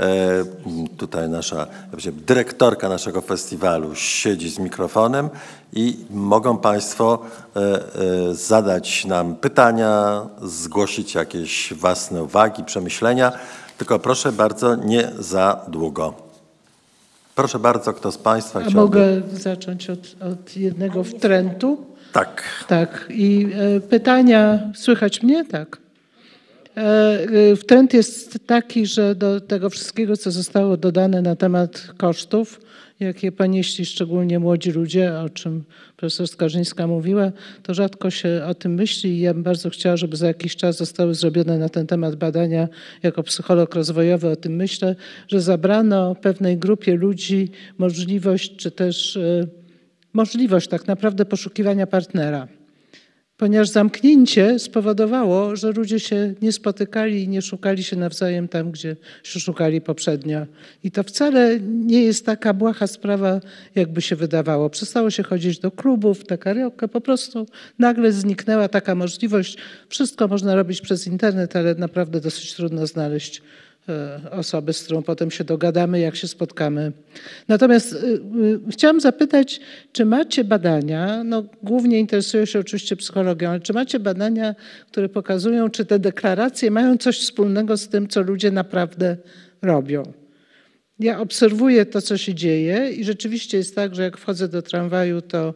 E, tutaj nasza dyrektorka naszego festiwalu siedzi z mikrofonem i mogą Państwo e, e, zadać nam pytania, zgłosić jakieś własne uwagi, przemyślenia, tylko proszę bardzo nie za długo. Proszę bardzo, kto z Państwa
chciałby... Mogę zacząć od, od jednego wtrętu?
Tak.
Tak. I pytania, słychać mnie? Tak. E, e, trend jest taki, że do tego wszystkiego, co zostało dodane na temat kosztów, jakie ponieśli szczególnie młodzi ludzie, o czym profesor Skarżyńska mówiła, to rzadko się o tym myśli i ja bym bardzo chciała, żeby za jakiś czas zostały zrobione na ten temat badania. Jako psycholog rozwojowy o tym myślę, że zabrano pewnej grupie ludzi możliwość, czy też e, możliwość tak naprawdę poszukiwania partnera ponieważ zamknięcie spowodowało, że ludzie się nie spotykali i nie szukali się nawzajem tam, gdzie się szukali poprzednio. I to wcale nie jest taka błaha sprawa, jakby się wydawało. Przestało się chodzić do klubów, na karaoke, po prostu nagle zniknęła taka możliwość. Wszystko można robić przez internet, ale naprawdę dosyć trudno znaleźć E, osoby, z którą potem się dogadamy, jak się spotkamy. Natomiast y, y, chciałam zapytać, czy macie badania, no głównie interesuję się oczywiście psychologią, ale czy macie badania, które pokazują, czy te deklaracje mają coś wspólnego z tym, co ludzie naprawdę robią? Ja obserwuję to, co się dzieje i rzeczywiście jest tak, że jak wchodzę do tramwaju, to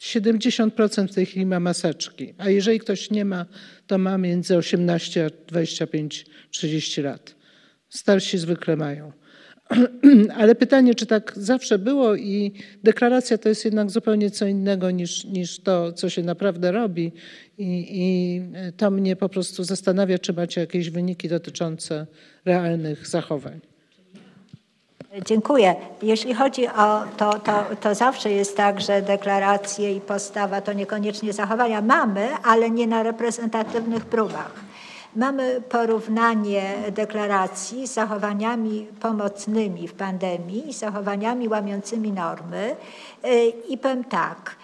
70% w tej chwili ma maseczki, a jeżeli ktoś nie ma, to ma między 18 a 25, 30 lat. Starsi zwykle mają. Ale pytanie, czy tak zawsze było i deklaracja to jest jednak zupełnie co innego niż, niż to, co się naprawdę robi. I, I to mnie po prostu zastanawia, czy macie jakieś wyniki dotyczące realnych zachowań.
Dziękuję. Jeśli chodzi o to, to, to zawsze jest tak, że deklaracje i postawa to niekoniecznie zachowania mamy, ale nie na reprezentatywnych próbach. Mamy porównanie deklaracji z zachowaniami pomocnymi w pandemii, z zachowaniami łamiącymi normy i powiem tak,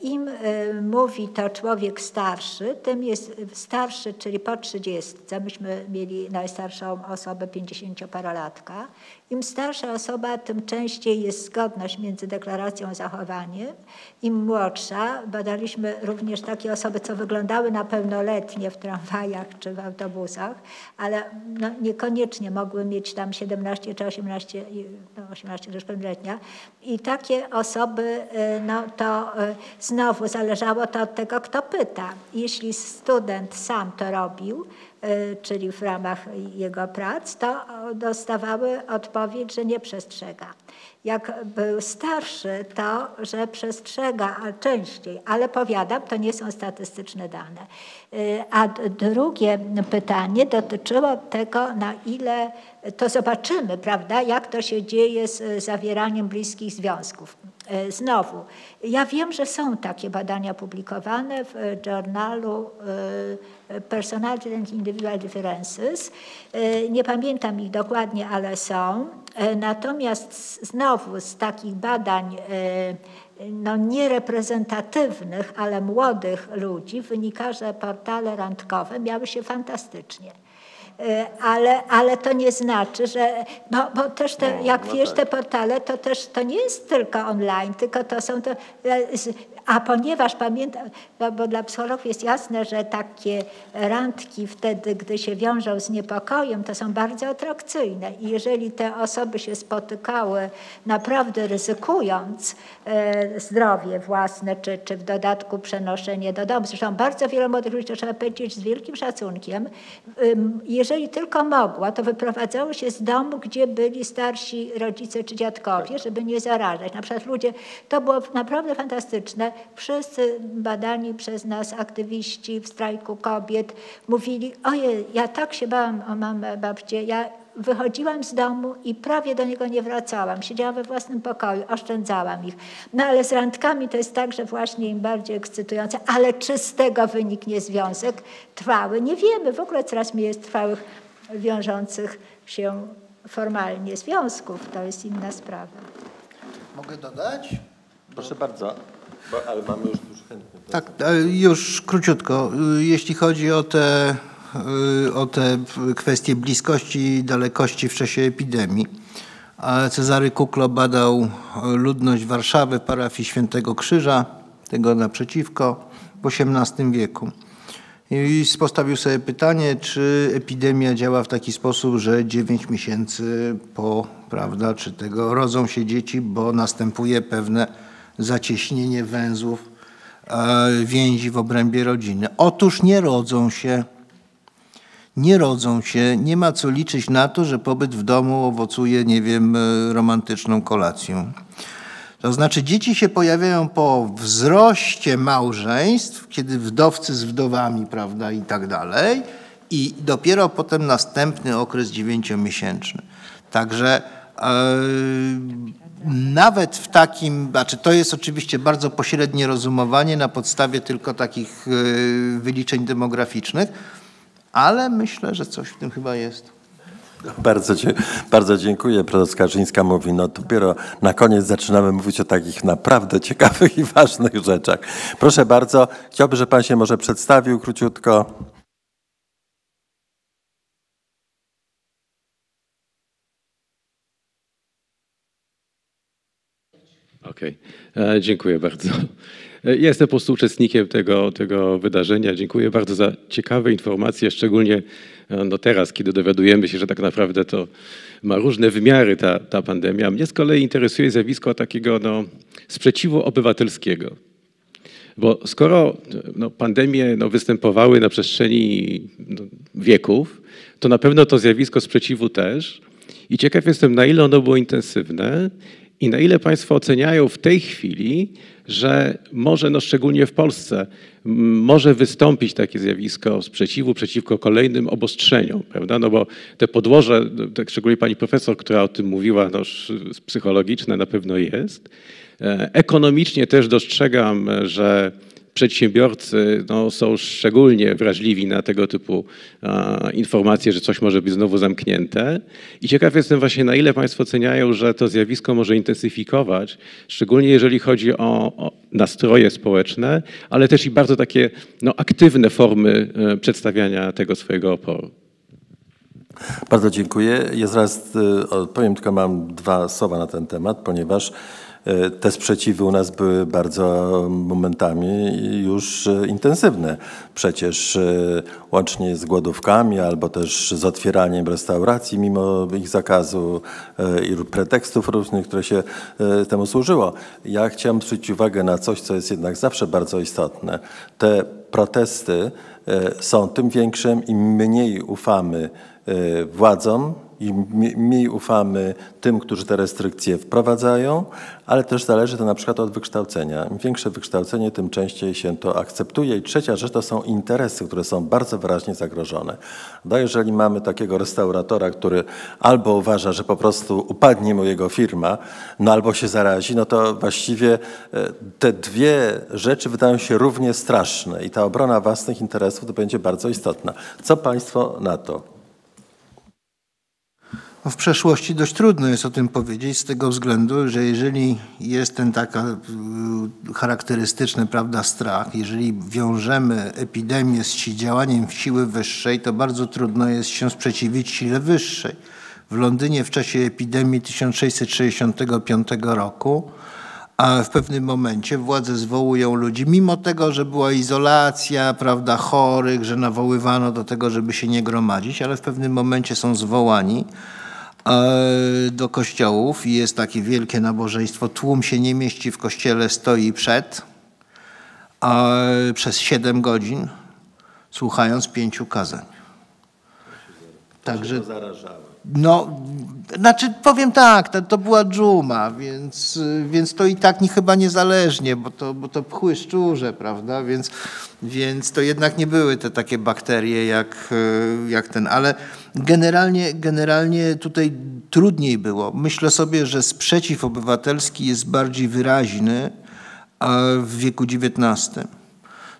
Im e, mówi to człowiek starszy, tym jest starszy, czyli po 30. Myśmy mieli najstarszą osobę 50-parolatka. Im starsza osoba, tym częściej jest zgodność między deklaracją a zachowaniem. Im młodsza, badaliśmy również takie osoby, co wyglądały na pełnoletnie w tramwajach czy w autobusach, ale no, niekoniecznie mogły mieć tam 17 czy 18, no 18 też pełnoletnia. I takie osoby, e, no to E, znowu zależało to od tego, kto pyta. Jeśli student sam to robił, czyli w ramach jego prac, to dostawały odpowiedź, że nie przestrzega. Jak był starszy, to że przestrzega częściej, ale powiadam, to nie są statystyczne dane. E, a drugie pytanie dotyczyło tego, na ile to zobaczymy, prawda, jak to się dzieje z zawieraniem bliskich związków. E, znowu, ja wiem, że są takie badania publikowane w journalu e, Personality and Individual Differences. E, nie pamiętam ich dokładnie, ale są. Natomiast znowu z takich badań no, niereprezentatywnych, ale młodych ludzi wynika, że portale randkowe miały się fantastycznie. E, ale, ale to nie znaczy, że, bo, bo też te, no, jak no wiesz, tak. te portale to też to nie jest tylko online, tylko to są to, e, A ponieważ pamiętam, bo, bo dla psychologów jest jasne, że takie randki wtedy, gdy się wiążą z niepokojem, to są bardzo atrakcyjne. I jeżeli te osoby się spotykały naprawdę ryzykując e, zdrowie własne, czy, czy w dodatku przenoszenie do domu, zresztą bardzo wiele młodych ludzi, to trzeba powiedzieć z wielkim szacunkiem, jeżeli tylko mogła, to wyprowadzało się z domu, gdzie byli starsi rodzice czy dziadkowie, żeby nie zarażać. Na przykład ludzie, to było naprawdę fantastyczne, wszyscy badani przez nas aktywiści w strajku kobiet mówili, ojej, ja tak się bałam o mamę, babcię, ja wychodziłam z domu i prawie do niego nie wracałam. Siedziałam we własnym pokoju, oszczędzałam ich. No ale z randkami to jest tak, że właśnie im bardziej ekscytujące, ale czy z tego wyniknie związek trwały? Nie wiemy. W ogóle coraz mniej jest trwałych, wiążących się formalnie związków. To jest inna sprawa.
Mogę dodać?
Proszę bardzo, ale mamy już dużo chętnych.
Tak, już króciutko. Jeśli chodzi o te, o te kwestie bliskości i dalekości w czasie epidemii, Cezary Kuklo badał ludność Warszawy, parafii Świętego Krzyża, tego naprzeciwko, w XVIII wieku. I postawił sobie pytanie, czy epidemia działa w taki sposób, że 9 miesięcy po, prawda, czy tego rodzą się dzieci, bo następuje pewne zacieśnienie węzłów e, więzi w obrębie rodziny. Otóż nie rodzą się. Nie rodzą się, nie ma co liczyć na to, że pobyt w domu owocuje, nie wiem, e, romantyczną kolacją. To znaczy dzieci się pojawiają po wzroście małżeństw, kiedy wdowcy z wdowami, prawda, i tak dalej, i dopiero potem następny okres dziewięciomiesięczny. Także nawet w takim, znaczy to jest oczywiście bardzo pośrednie rozumowanie na podstawie tylko takich e, wyliczeń demograficznych, ale myślę, że coś w tym chyba jest.
Bardzo, bardzo dziękuję. Profesor Skarżyńska mówi, no dopiero na koniec zaczynamy mówić o takich naprawdę ciekawych i ważnych rzeczach. Proszę bardzo, chciałbym, żeby Pan się może przedstawił króciutko.
Okej, okay. E, dziękuję bardzo. E, jestem po prostu uczestnikiem tego, tego wydarzenia. Dziękuję bardzo za ciekawe informacje, szczególnie e, no teraz, kiedy dowiadujemy się, że tak naprawdę to ma różne wymiary ta, ta pandemia. Mnie z kolei interesuje zjawisko takiego no, sprzeciwu obywatelskiego. Bo skoro no, pandemie no, występowały na przestrzeni no, wieków, to na pewno to zjawisko sprzeciwu też. I ciekaw jestem, na ile ono było intensywne i na ile Państwo oceniają w tej chwili, że może, no szczególnie w Polsce, może wystąpić takie zjawisko sprzeciwu przeciwko kolejnym obostrzeniom, prawda? No bo te podłoże, tak szczególnie pani profesor, która o tym mówiła, no, psychologiczne na pewno jest. E, ekonomicznie też dostrzegam, że przedsiębiorcy no, są szczególnie wrażliwi na tego typu a, informacje, że coś może być znowu zamknięte. I ciekaw jestem właśnie, na ile Państwo oceniają, że to zjawisko może intensyfikować, szczególnie jeżeli chodzi o, o nastroje społeczne, ale też i bardzo takie no, aktywne formy e, przedstawiania tego swojego oporu.
Bardzo dziękuję. Ja zaraz e, odpowiem, tylko mam dwa słowa na ten temat, ponieważ te sprzeciwy u nas były bardzo momentami już e, intensywne. Przecież e, łącznie z głodówkami albo też z otwieraniem restauracji mimo ich zakazu i pretekstów różnych, które się temu służyło. Ja chciałem zwrócić uwagę na coś, co jest jednak zawsze bardzo istotne. Te protesty są tym większym, im mniej ufamy władzom, i mniej ufamy tym, którzy te restrykcje wprowadzają, ale też zależy to na przykład od wykształcenia. Im większe wykształcenie, tym częściej się to akceptuje. I trzecia rzecz to są interesy, które są bardzo wyraźnie zagrożone. No jeżeli mamy takiego restauratora, który albo uważa, że po prostu upadnie mu jego firma, no albo się zarazi, no to właściwie e, te dwie rzeczy wydają się równie straszne i ta obrona własnych interesów to będzie bardzo istotna. Co Państwo na to?
W przeszłości dość trudno jest o tym powiedzieć z tego względu, że jeżeli jest ten taki charakterystyczny prawda, strach, jeżeli wiążemy epidemię z działaniem siły wyższej, to bardzo trudno jest się sprzeciwić sile wyższej. W Londynie w czasie epidemii 1665 roku a w pewnym momencie władze zwołują ludzi, mimo tego, że była izolacja, prawda, chorych, że nawoływano do tego, żeby się nie gromadzić, ale w pewnym momencie są zwołani do kościołów i jest takie wielkie nabożeństwo. Tłum się nie mieści w kościele, stoi przed przez siedem godzin, słuchając pięciu kazań.
Także
no, znaczy powiem tak, to, to była dżuma, więc, więc to i tak nie, chyba niezależnie, bo to, bo to pchły szczurze, prawda, więc, więc to jednak nie były te takie bakterie jak, jak ten, ale generalnie, generalnie tutaj trudniej było. Myślę sobie, że sprzeciw obywatelski jest bardziej wyraźny w wieku XIX.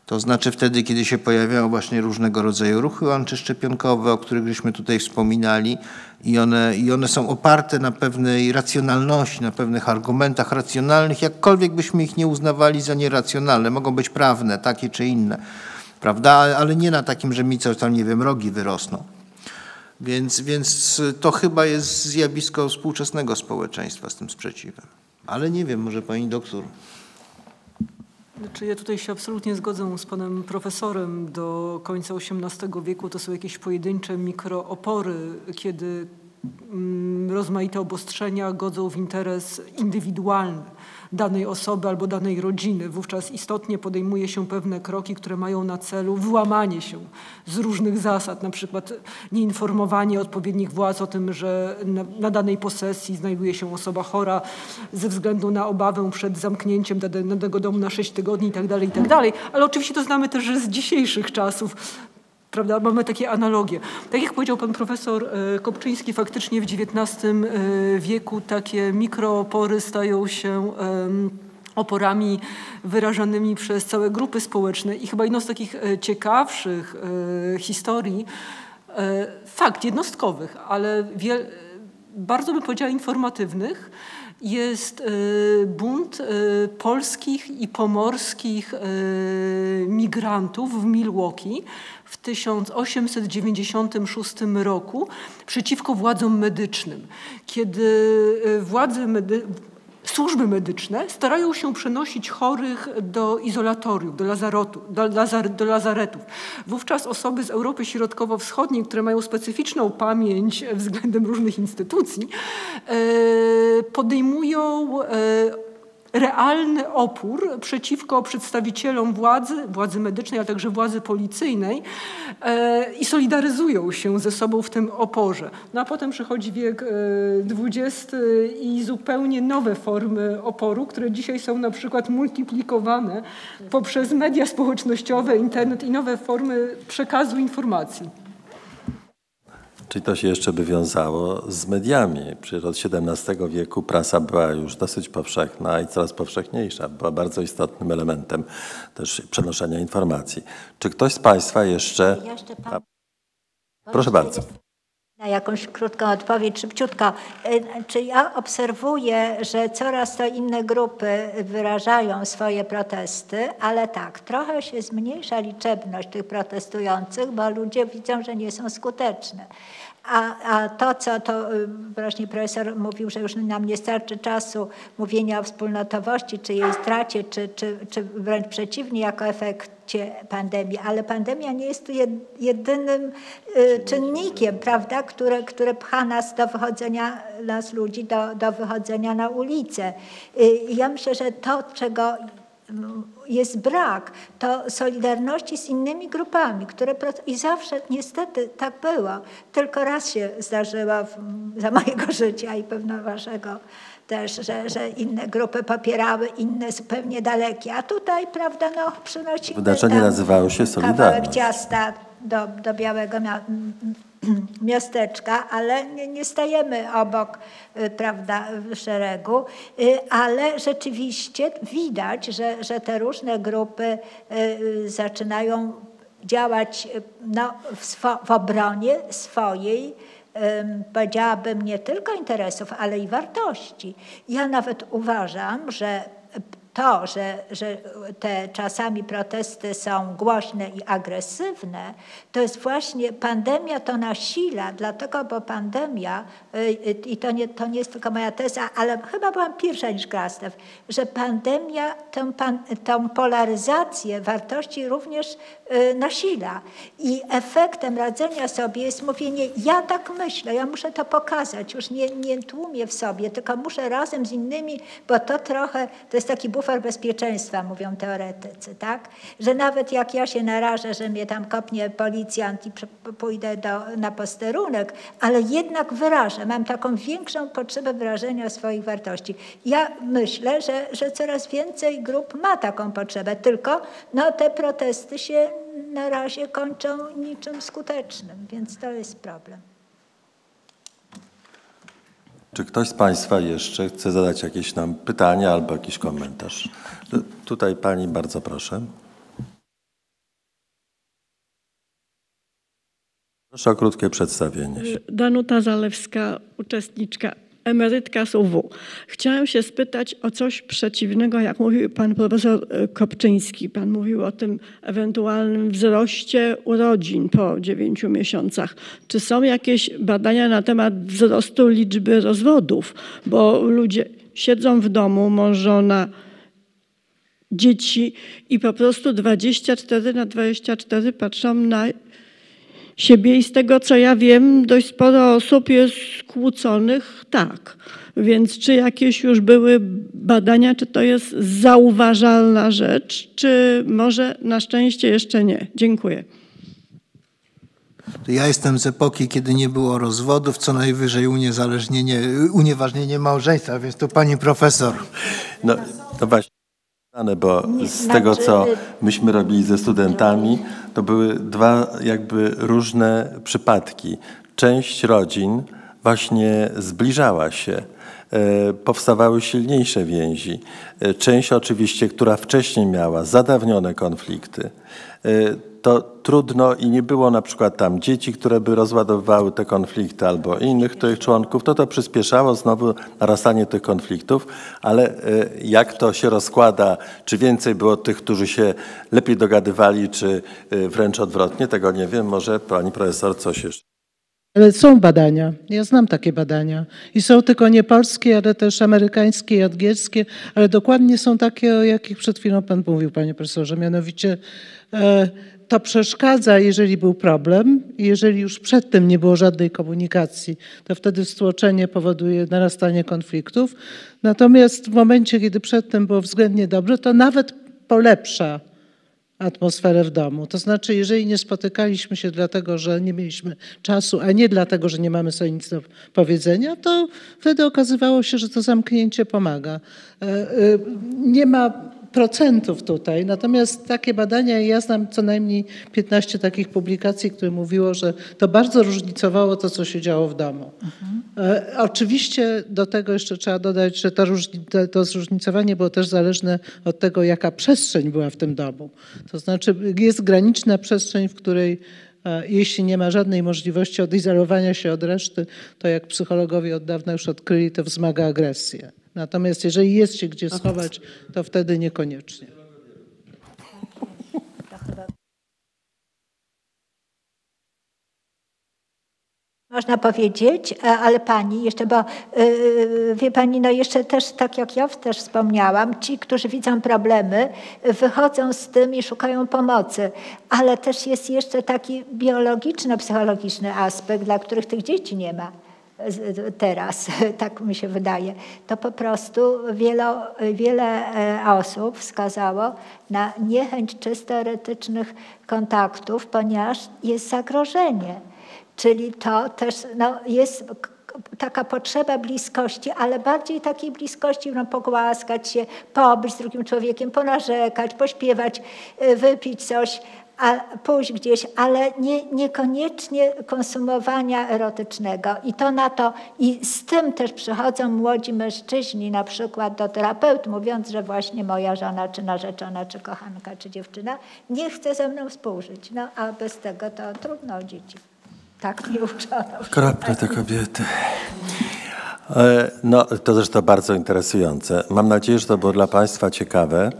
To znaczy wtedy, kiedy się pojawiały właśnie różnego rodzaju ruchy antyszczepionkowe, o których żeśmy tutaj wspominali i one, i one są oparte na pewnej racjonalności, na pewnych argumentach racjonalnych, jakkolwiek byśmy ich nie uznawali za nieracjonalne. Mogą być prawne, takie czy inne, prawda? Ale nie na takim, że mi coś tam, nie wiem, rogi wyrosną. Więc, więc to chyba jest zjawisko współczesnego społeczeństwa z tym sprzeciwem. Ale nie wiem, może pani doktor.
Znaczy ja tutaj się absolutnie zgodzę z panem profesorem. Do końca XVIII wieku to są jakieś pojedyncze mikroopory, kiedy mm, rozmaite obostrzenia godzą w interes indywidualny danej osoby albo danej rodziny. Wówczas istotnie podejmuje się pewne kroki, które mają na celu wyłamanie się z różnych zasad, na przykład nieinformowanie odpowiednich władz o tym, że na, na danej posesji znajduje się osoba chora ze względu na obawę przed zamknięciem danego domu na 6 tygodni itd., tak itd. Tak Ale oczywiście to znamy też z dzisiejszych czasów. Prawda? Mamy takie analogie. Tak jak powiedział pan profesor e, Kopczyński, faktycznie w XIX e, wieku takie mikroopory stają się oporami wyrażanymi przez całe grupy społeczne i chyba jedną z takich e, ciekawszych historii, fakt jednostkowych, ale bardzo bym powiedziała informatywnych, jest bunt polskich i pomorskich migrantów w Milwaukee, w 1896 roku przeciwko władzom medycznym, kiedy władze medy służby medyczne starają się przenosić chorych do izolatoriów, do, lazarotu, do, lazar, do lazaretów. Wówczas osoby z Europy Środkowo-Wschodniej, które mają specyficzną pamięć względem różnych instytucji, e, podejmują e, realny opór przeciwko przedstawicielom władzy, władzy medycznej, ale także władzy policyjnej e, i solidaryzują się ze sobą w tym oporze. No a potem przychodzi wiek XX e, i zupełnie nowe formy oporu, które dzisiaj są na przykład multiplikowane poprzez media społecznościowe, internet i nowe formy przekazu informacji.
Czyli to się jeszcze by wiązało z mediami. Przecież od XVII wieku prasa była już dosyć powszechna i coraz powszechniejsza. Była bardzo istotnym elementem też przenoszenia informacji. Czy ktoś z Państwa jeszcze... jeszcze pan... Proszę bardzo.
Na jakąś krótką odpowiedź, szybciutko. Y, czy ja obserwuję, że coraz to inne grupy wyrażają swoje protesty, ale tak, trochę się zmniejsza liczebność tych protestujących, bo ludzie widzą, że nie są skuteczne. A, a to, co to y, właśnie profesor mówił, że już nam nie starczy czasu mówienia o wspólnotowości, czy jej stracie, czy, czy, czy wręcz przeciwnie, jako efekcie pandemii, ale pandemia nie jest tu jedynym y, czynnikiem, prawda, które, które pcha nas do wychodzenia, nas ludzi, do, do wychodzenia na ulicę. Y, ja myślę, że to, czego jest brak, to solidarności z innymi grupami, które i zawsze niestety tak było. Tylko raz się zdarzyło za mojego życia i pewno waszego też, że, że inne grupy popierały, inne zupełnie dalekie. A tutaj, prawda, no przynosimy
Wydarzenie nazywało się Solidarność.
kawałek ciasta do, do Białego miasteczka, ale nie, nie stajemy obok y, prawda, szeregu, y, ale rzeczywiście widać, że, że te różne grupy y, zaczynają działać no, w, swo, w obronie swojej, powiedziałabym, nie tylko interesów, ale i wartości. Ja nawet uważam, że to, że, że te czasami protesty są głośne i agresywne, to jest właśnie pandemia to nasila, dlatego, bo pandemia, y, i to nie, to nie jest tylko moja teza, ale chyba byłam pierwsza niż Krastew, że pandemia tę, pan, tę polaryzację wartości również y, nasila. I efektem radzenia sobie jest mówienie, ja tak myślę, ja muszę to pokazać, już nie, nie tłumię w sobie, tylko muszę razem z innymi, bo to trochę, to jest taki bufor bezpieczeństwa, mówią teoretycy, tak? Że nawet jak ja się narażę, że mnie tam kopnie policjant i pójdę do, na posterunek, ale jednak wyrażę, mam taką większą potrzebę wyrażenia swoich wartości. Ja myślę, że, że coraz więcej grup ma taką potrzebę, tylko no, te protesty się na razie kończą niczym skutecznym, więc to jest problem.
Czy ktoś z Państwa jeszcze chce zadać jakieś nam pytanie albo jakiś komentarz? Tutaj Pani, bardzo proszę. Proszę o krótkie przedstawienie się.
Danuta Zalewska, uczestniczka emerytka z UW. Chciałam się spytać o coś przeciwnego, jak mówił pan profesor e, Kopczyński. Pan mówił o tym ewentualnym wzroście urodzin po dziewięciu miesiącach. Czy są jakieś badania na temat wzrostu liczby rozwodów? Bo ludzie siedzą w domu, mąż, żona, dzieci i po prostu 24 na 24 patrzą na siebie i z tego co ja wiem, dość sporo osób jest skłóconych tak. Więc czy jakieś już były badania, czy to jest zauważalna rzecz, czy może na szczęście jeszcze nie? Dziękuję.
Ja jestem z epoki, kiedy nie było rozwodów, co najwyżej uniezależnienie, unieważnienie małżeństwa, więc tu pani profesor.
No, to właśnie bo z tego, co myśmy robili ze studentami, to były dwa jakby różne przypadki. Część rodzin właśnie zbliżała się, e, powstawały silniejsze więzi. E, część oczywiście, która wcześniej miała zadawnione konflikty, e, to trudno i nie było na przykład tam dzieci, które by rozładowywały te konflikty albo innych tych członków, to to przyspieszało znowu narastanie tych konfliktów, ale e, jak to się rozkłada, czy więcej było tych, którzy się lepiej dogadywali, czy e, wręcz odwrotnie, tego nie wiem, może pani profesor coś jeszcze.
Ale są badania, ja znam takie badania. I są tylko nie polskie, ale też amerykańskie i angielskie, ale dokładnie są takie, o jakich przed chwilą pan mówił, panie profesorze, mianowicie e, to przeszkadza, jeżeli był problem, jeżeli już przedtem nie było żadnej komunikacji, to wtedy stłoczenie powoduje narastanie konfliktów. Natomiast w momencie, kiedy przedtem było względnie dobrze, to nawet polepsza atmosferę w domu. To znaczy, jeżeli nie spotykaliśmy się dlatego, że nie mieliśmy czasu, a nie dlatego, że nie mamy sobie nic do powiedzenia, to wtedy okazywało się, że to zamknięcie pomaga. E, e, nie ma procentów tutaj. Natomiast takie badania, ja znam co najmniej 15 takich publikacji, które mówiło, że to bardzo różnicowało to, co się działo w domu. Mhm. Oczywiście do tego jeszcze trzeba dodać, że to, to zróżnicowanie było też zależne od tego, jaka przestrzeń była w tym domu. To znaczy jest graniczna przestrzeń, w której e, jeśli nie ma żadnej możliwości odizolowania się od reszty, to jak psychologowie od dawna już odkryli, to wzmaga agresję. Natomiast jeżeli jest się gdzie schować, to wtedy niekoniecznie.
Można powiedzieć, e, ale pani jeszcze, bo yy, wie pani, no jeszcze też tak jak ja też wspomniałam, ci, którzy widzą problemy, wychodzą z tym i szukają pomocy, ale też jest jeszcze taki biologiczno-psychologiczny aspekt, dla których tych dzieci nie ma teraz, tak mi się wydaje, to po prostu wiele, wiele e, osób wskazało na niechęć czysto erotycznych kontaktów, ponieważ jest zagrożenie. Czyli to też no, jest taka potrzeba bliskości, ale bardziej takiej bliskości, no, pogłaskać się, pobyć z drugim człowiekiem, ponarzekać, pośpiewać, e, wypić coś, a pójść gdzieś, ale nie, niekoniecznie konsumowania erotycznego. I to na to, i z tym też przychodzą młodzi mężczyźni na przykład do terapeut, mówiąc, że właśnie moja żona, czy narzeczona, czy kochanka, czy dziewczyna nie chce ze mną współżyć. No a bez tego to trudno dzieci. Tak nie uczono.
Okropne te kobiety. E, no, to zresztą bardzo interesujące. Mam nadzieję, że to było dla Państwa ciekawe.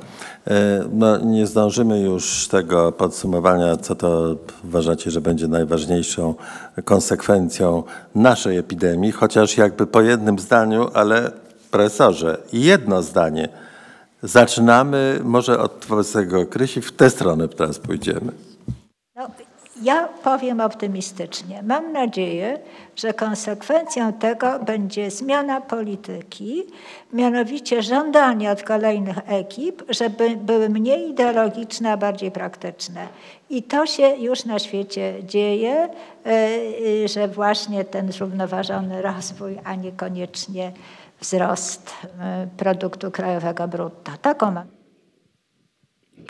No, nie zdążymy już tego podsumowania, co to uważacie, że będzie najważniejszą konsekwencją naszej epidemii, chociaż jakby po jednym zdaniu, ale profesorze, jedno zdanie. Zaczynamy może od profesora Krysi, w tę stronę teraz pójdziemy.
No, ja powiem optymistycznie. Mam nadzieję, że konsekwencją tego będzie zmiana polityki, mianowicie żądanie od kolejnych ekip, żeby były mniej ideologiczne, a bardziej praktyczne. I to się już na świecie dzieje, e, że właśnie ten zrównoważony rozwój, a niekoniecznie wzrost e, produktu krajowego brutto. Taką mam.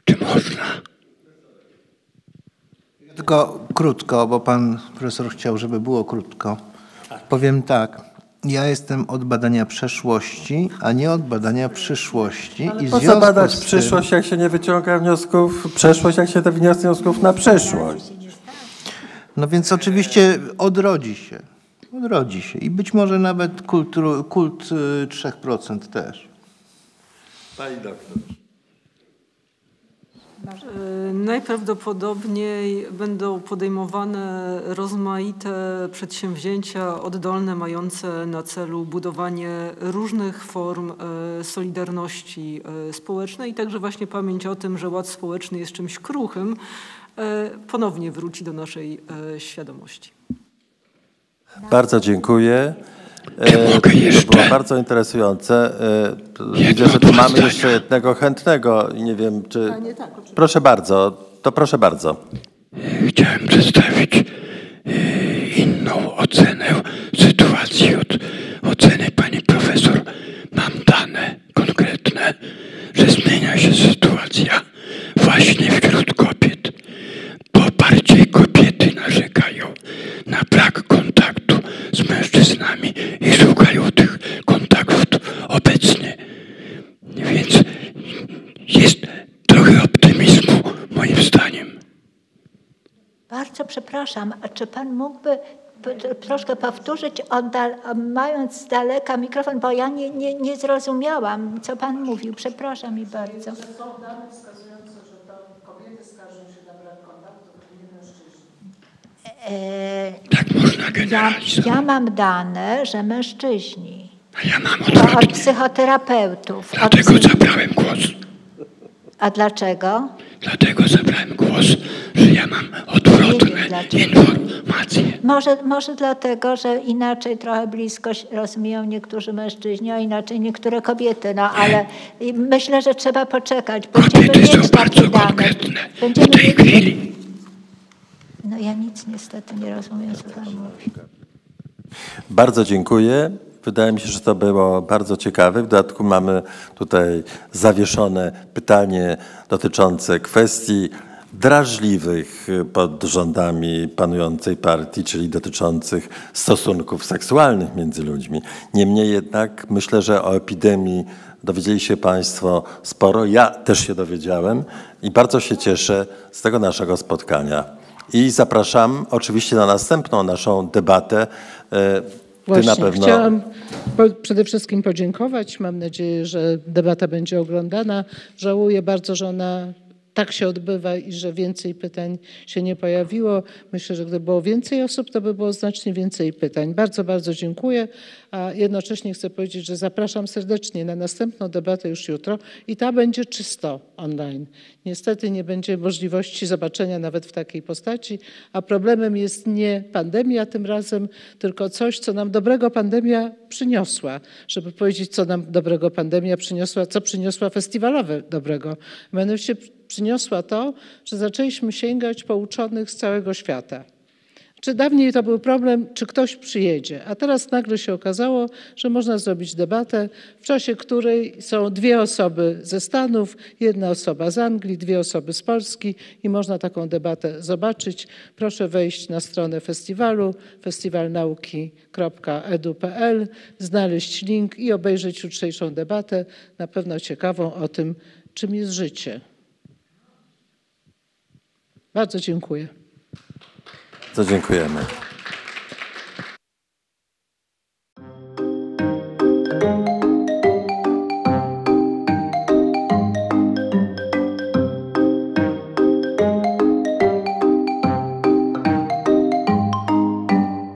Czy można?
Tylko krótko, bo pan profesor chciał, żeby było krótko. Powiem tak. Ja jestem od badania przeszłości, a nie od badania przyszłości.
Ale
I
po co badać
tym-
przyszłość, jak się nie wyciąga wniosków, przeszłość, jak się te wniosków na przyszłość?
No więc oczywiście odrodzi się. Odrodzi się. I być może nawet kulturu, kult y, 3% też.
Pani doktor.
E, Najprawdopodobniej będą podejmowane rozmaite przedsięwzięcia oddolne mające na celu budowanie różnych form e, solidarności e, społecznej i także właśnie pamięć o tym, że ład społeczny jest czymś kruchym, ponownie wróci do naszej świadomości.
Bardzo dziękuję. E,
mogę
To
jeszcze?
było bardzo interesujące. E, to Widzę, że tu mamy
zdania.
jeszcze jednego chętnego i nie wiem, czy... Proszę bardzo, to proszę bardzo.
Chciałem przedstawić e, inną ocenę sytuacji od oceny pani profesor. Mam dane konkretne, że zmienia się sytuacja właśnie wśród kobiet, bo bardziej kobiety narzekają na brak kontaktu z mężczyznami i szukają tych kontaktów obecnie. Więc jest trochę optymizmu moim zdaniem.
Bardzo przepraszam, a czy pan mógłby troszkę powtórzyć, oddal, mając z daleka mikrofon, bo ja nie, nie, nie zrozumiałam, co pan mówił. Przepraszam mi bardzo. E,
Tak można
Ja,
generalizować.
ja mam dane, że mężczyźni,
A ja mam
to od psychoterapeutów. Od
Dlatego
psy-
zabrałem głos.
A dlaczego?
Dlatego zabrałem głos, że ja mam odwrotne informacje.
Może, może dlatego, że inaczej trochę bliskość rozumieją niektórzy mężczyźni, a inaczej niektóre kobiety. No ale myślę, że trzeba poczekać. Będziemy
Kobiety są
mieć
bardzo
dane.
konkretne
Będziemy
w tej
mieć...
chwili.
No ja nic niestety nie rozumiem, co pan mówi.
Bardzo dziękuję. Wydaje mi się, że to było bardzo ciekawe. W dodatku mamy tutaj zawieszone pytanie dotyczące kwestii drażliwych pod rządami panującej partii, czyli dotyczących stosunków seksualnych między ludźmi. Niemniej jednak myślę, że o epidemii dowiedzieli się Państwo sporo. Ja też się dowiedziałem i bardzo się cieszę z tego naszego spotkania. I zapraszam oczywiście na następną naszą debatę. E, Ty
Właśnie,
na pewno.
chciałam po, przede wszystkim podziękować. Mam nadzieję, że debata będzie oglądana. Żałuję bardzo, że ona tak się odbywa i że więcej pytań się nie pojawiło. Myślę, że gdyby było więcej osób, to by było znacznie więcej pytań. Bardzo, bardzo dziękuję. A jednocześnie chcę powiedzieć, że zapraszam serdecznie na następną debatę już jutro i ta będzie czysto online. Niestety nie będzie możliwości zobaczenia nawet w takiej postaci, a problemem jest nie pandemia tym razem, tylko coś, co nam dobrego pandemia przyniosła. Żeby powiedzieć, co nam dobrego pandemia przyniosła, co przyniosła festiwalowe dobrego. Mianowicie przyniosła to, że zaczęliśmy sięgać po uczonych z całego świata. Czy dawniej to był problem, czy ktoś przyjedzie, a teraz nagle się okazało, że można zrobić debatę, w czasie której są dwie osoby ze Stanów, jedna osoba z Anglii, dwie osoby z Polski i można taką debatę zobaczyć. Proszę wejść na stronę festiwalu, festiwalnauki.edu.pl, znaleźć link i obejrzeć jutrzejszą debatę, na pewno ciekawą o tym, czym jest życie. Bardzo dziękuję.
To dziękujemy.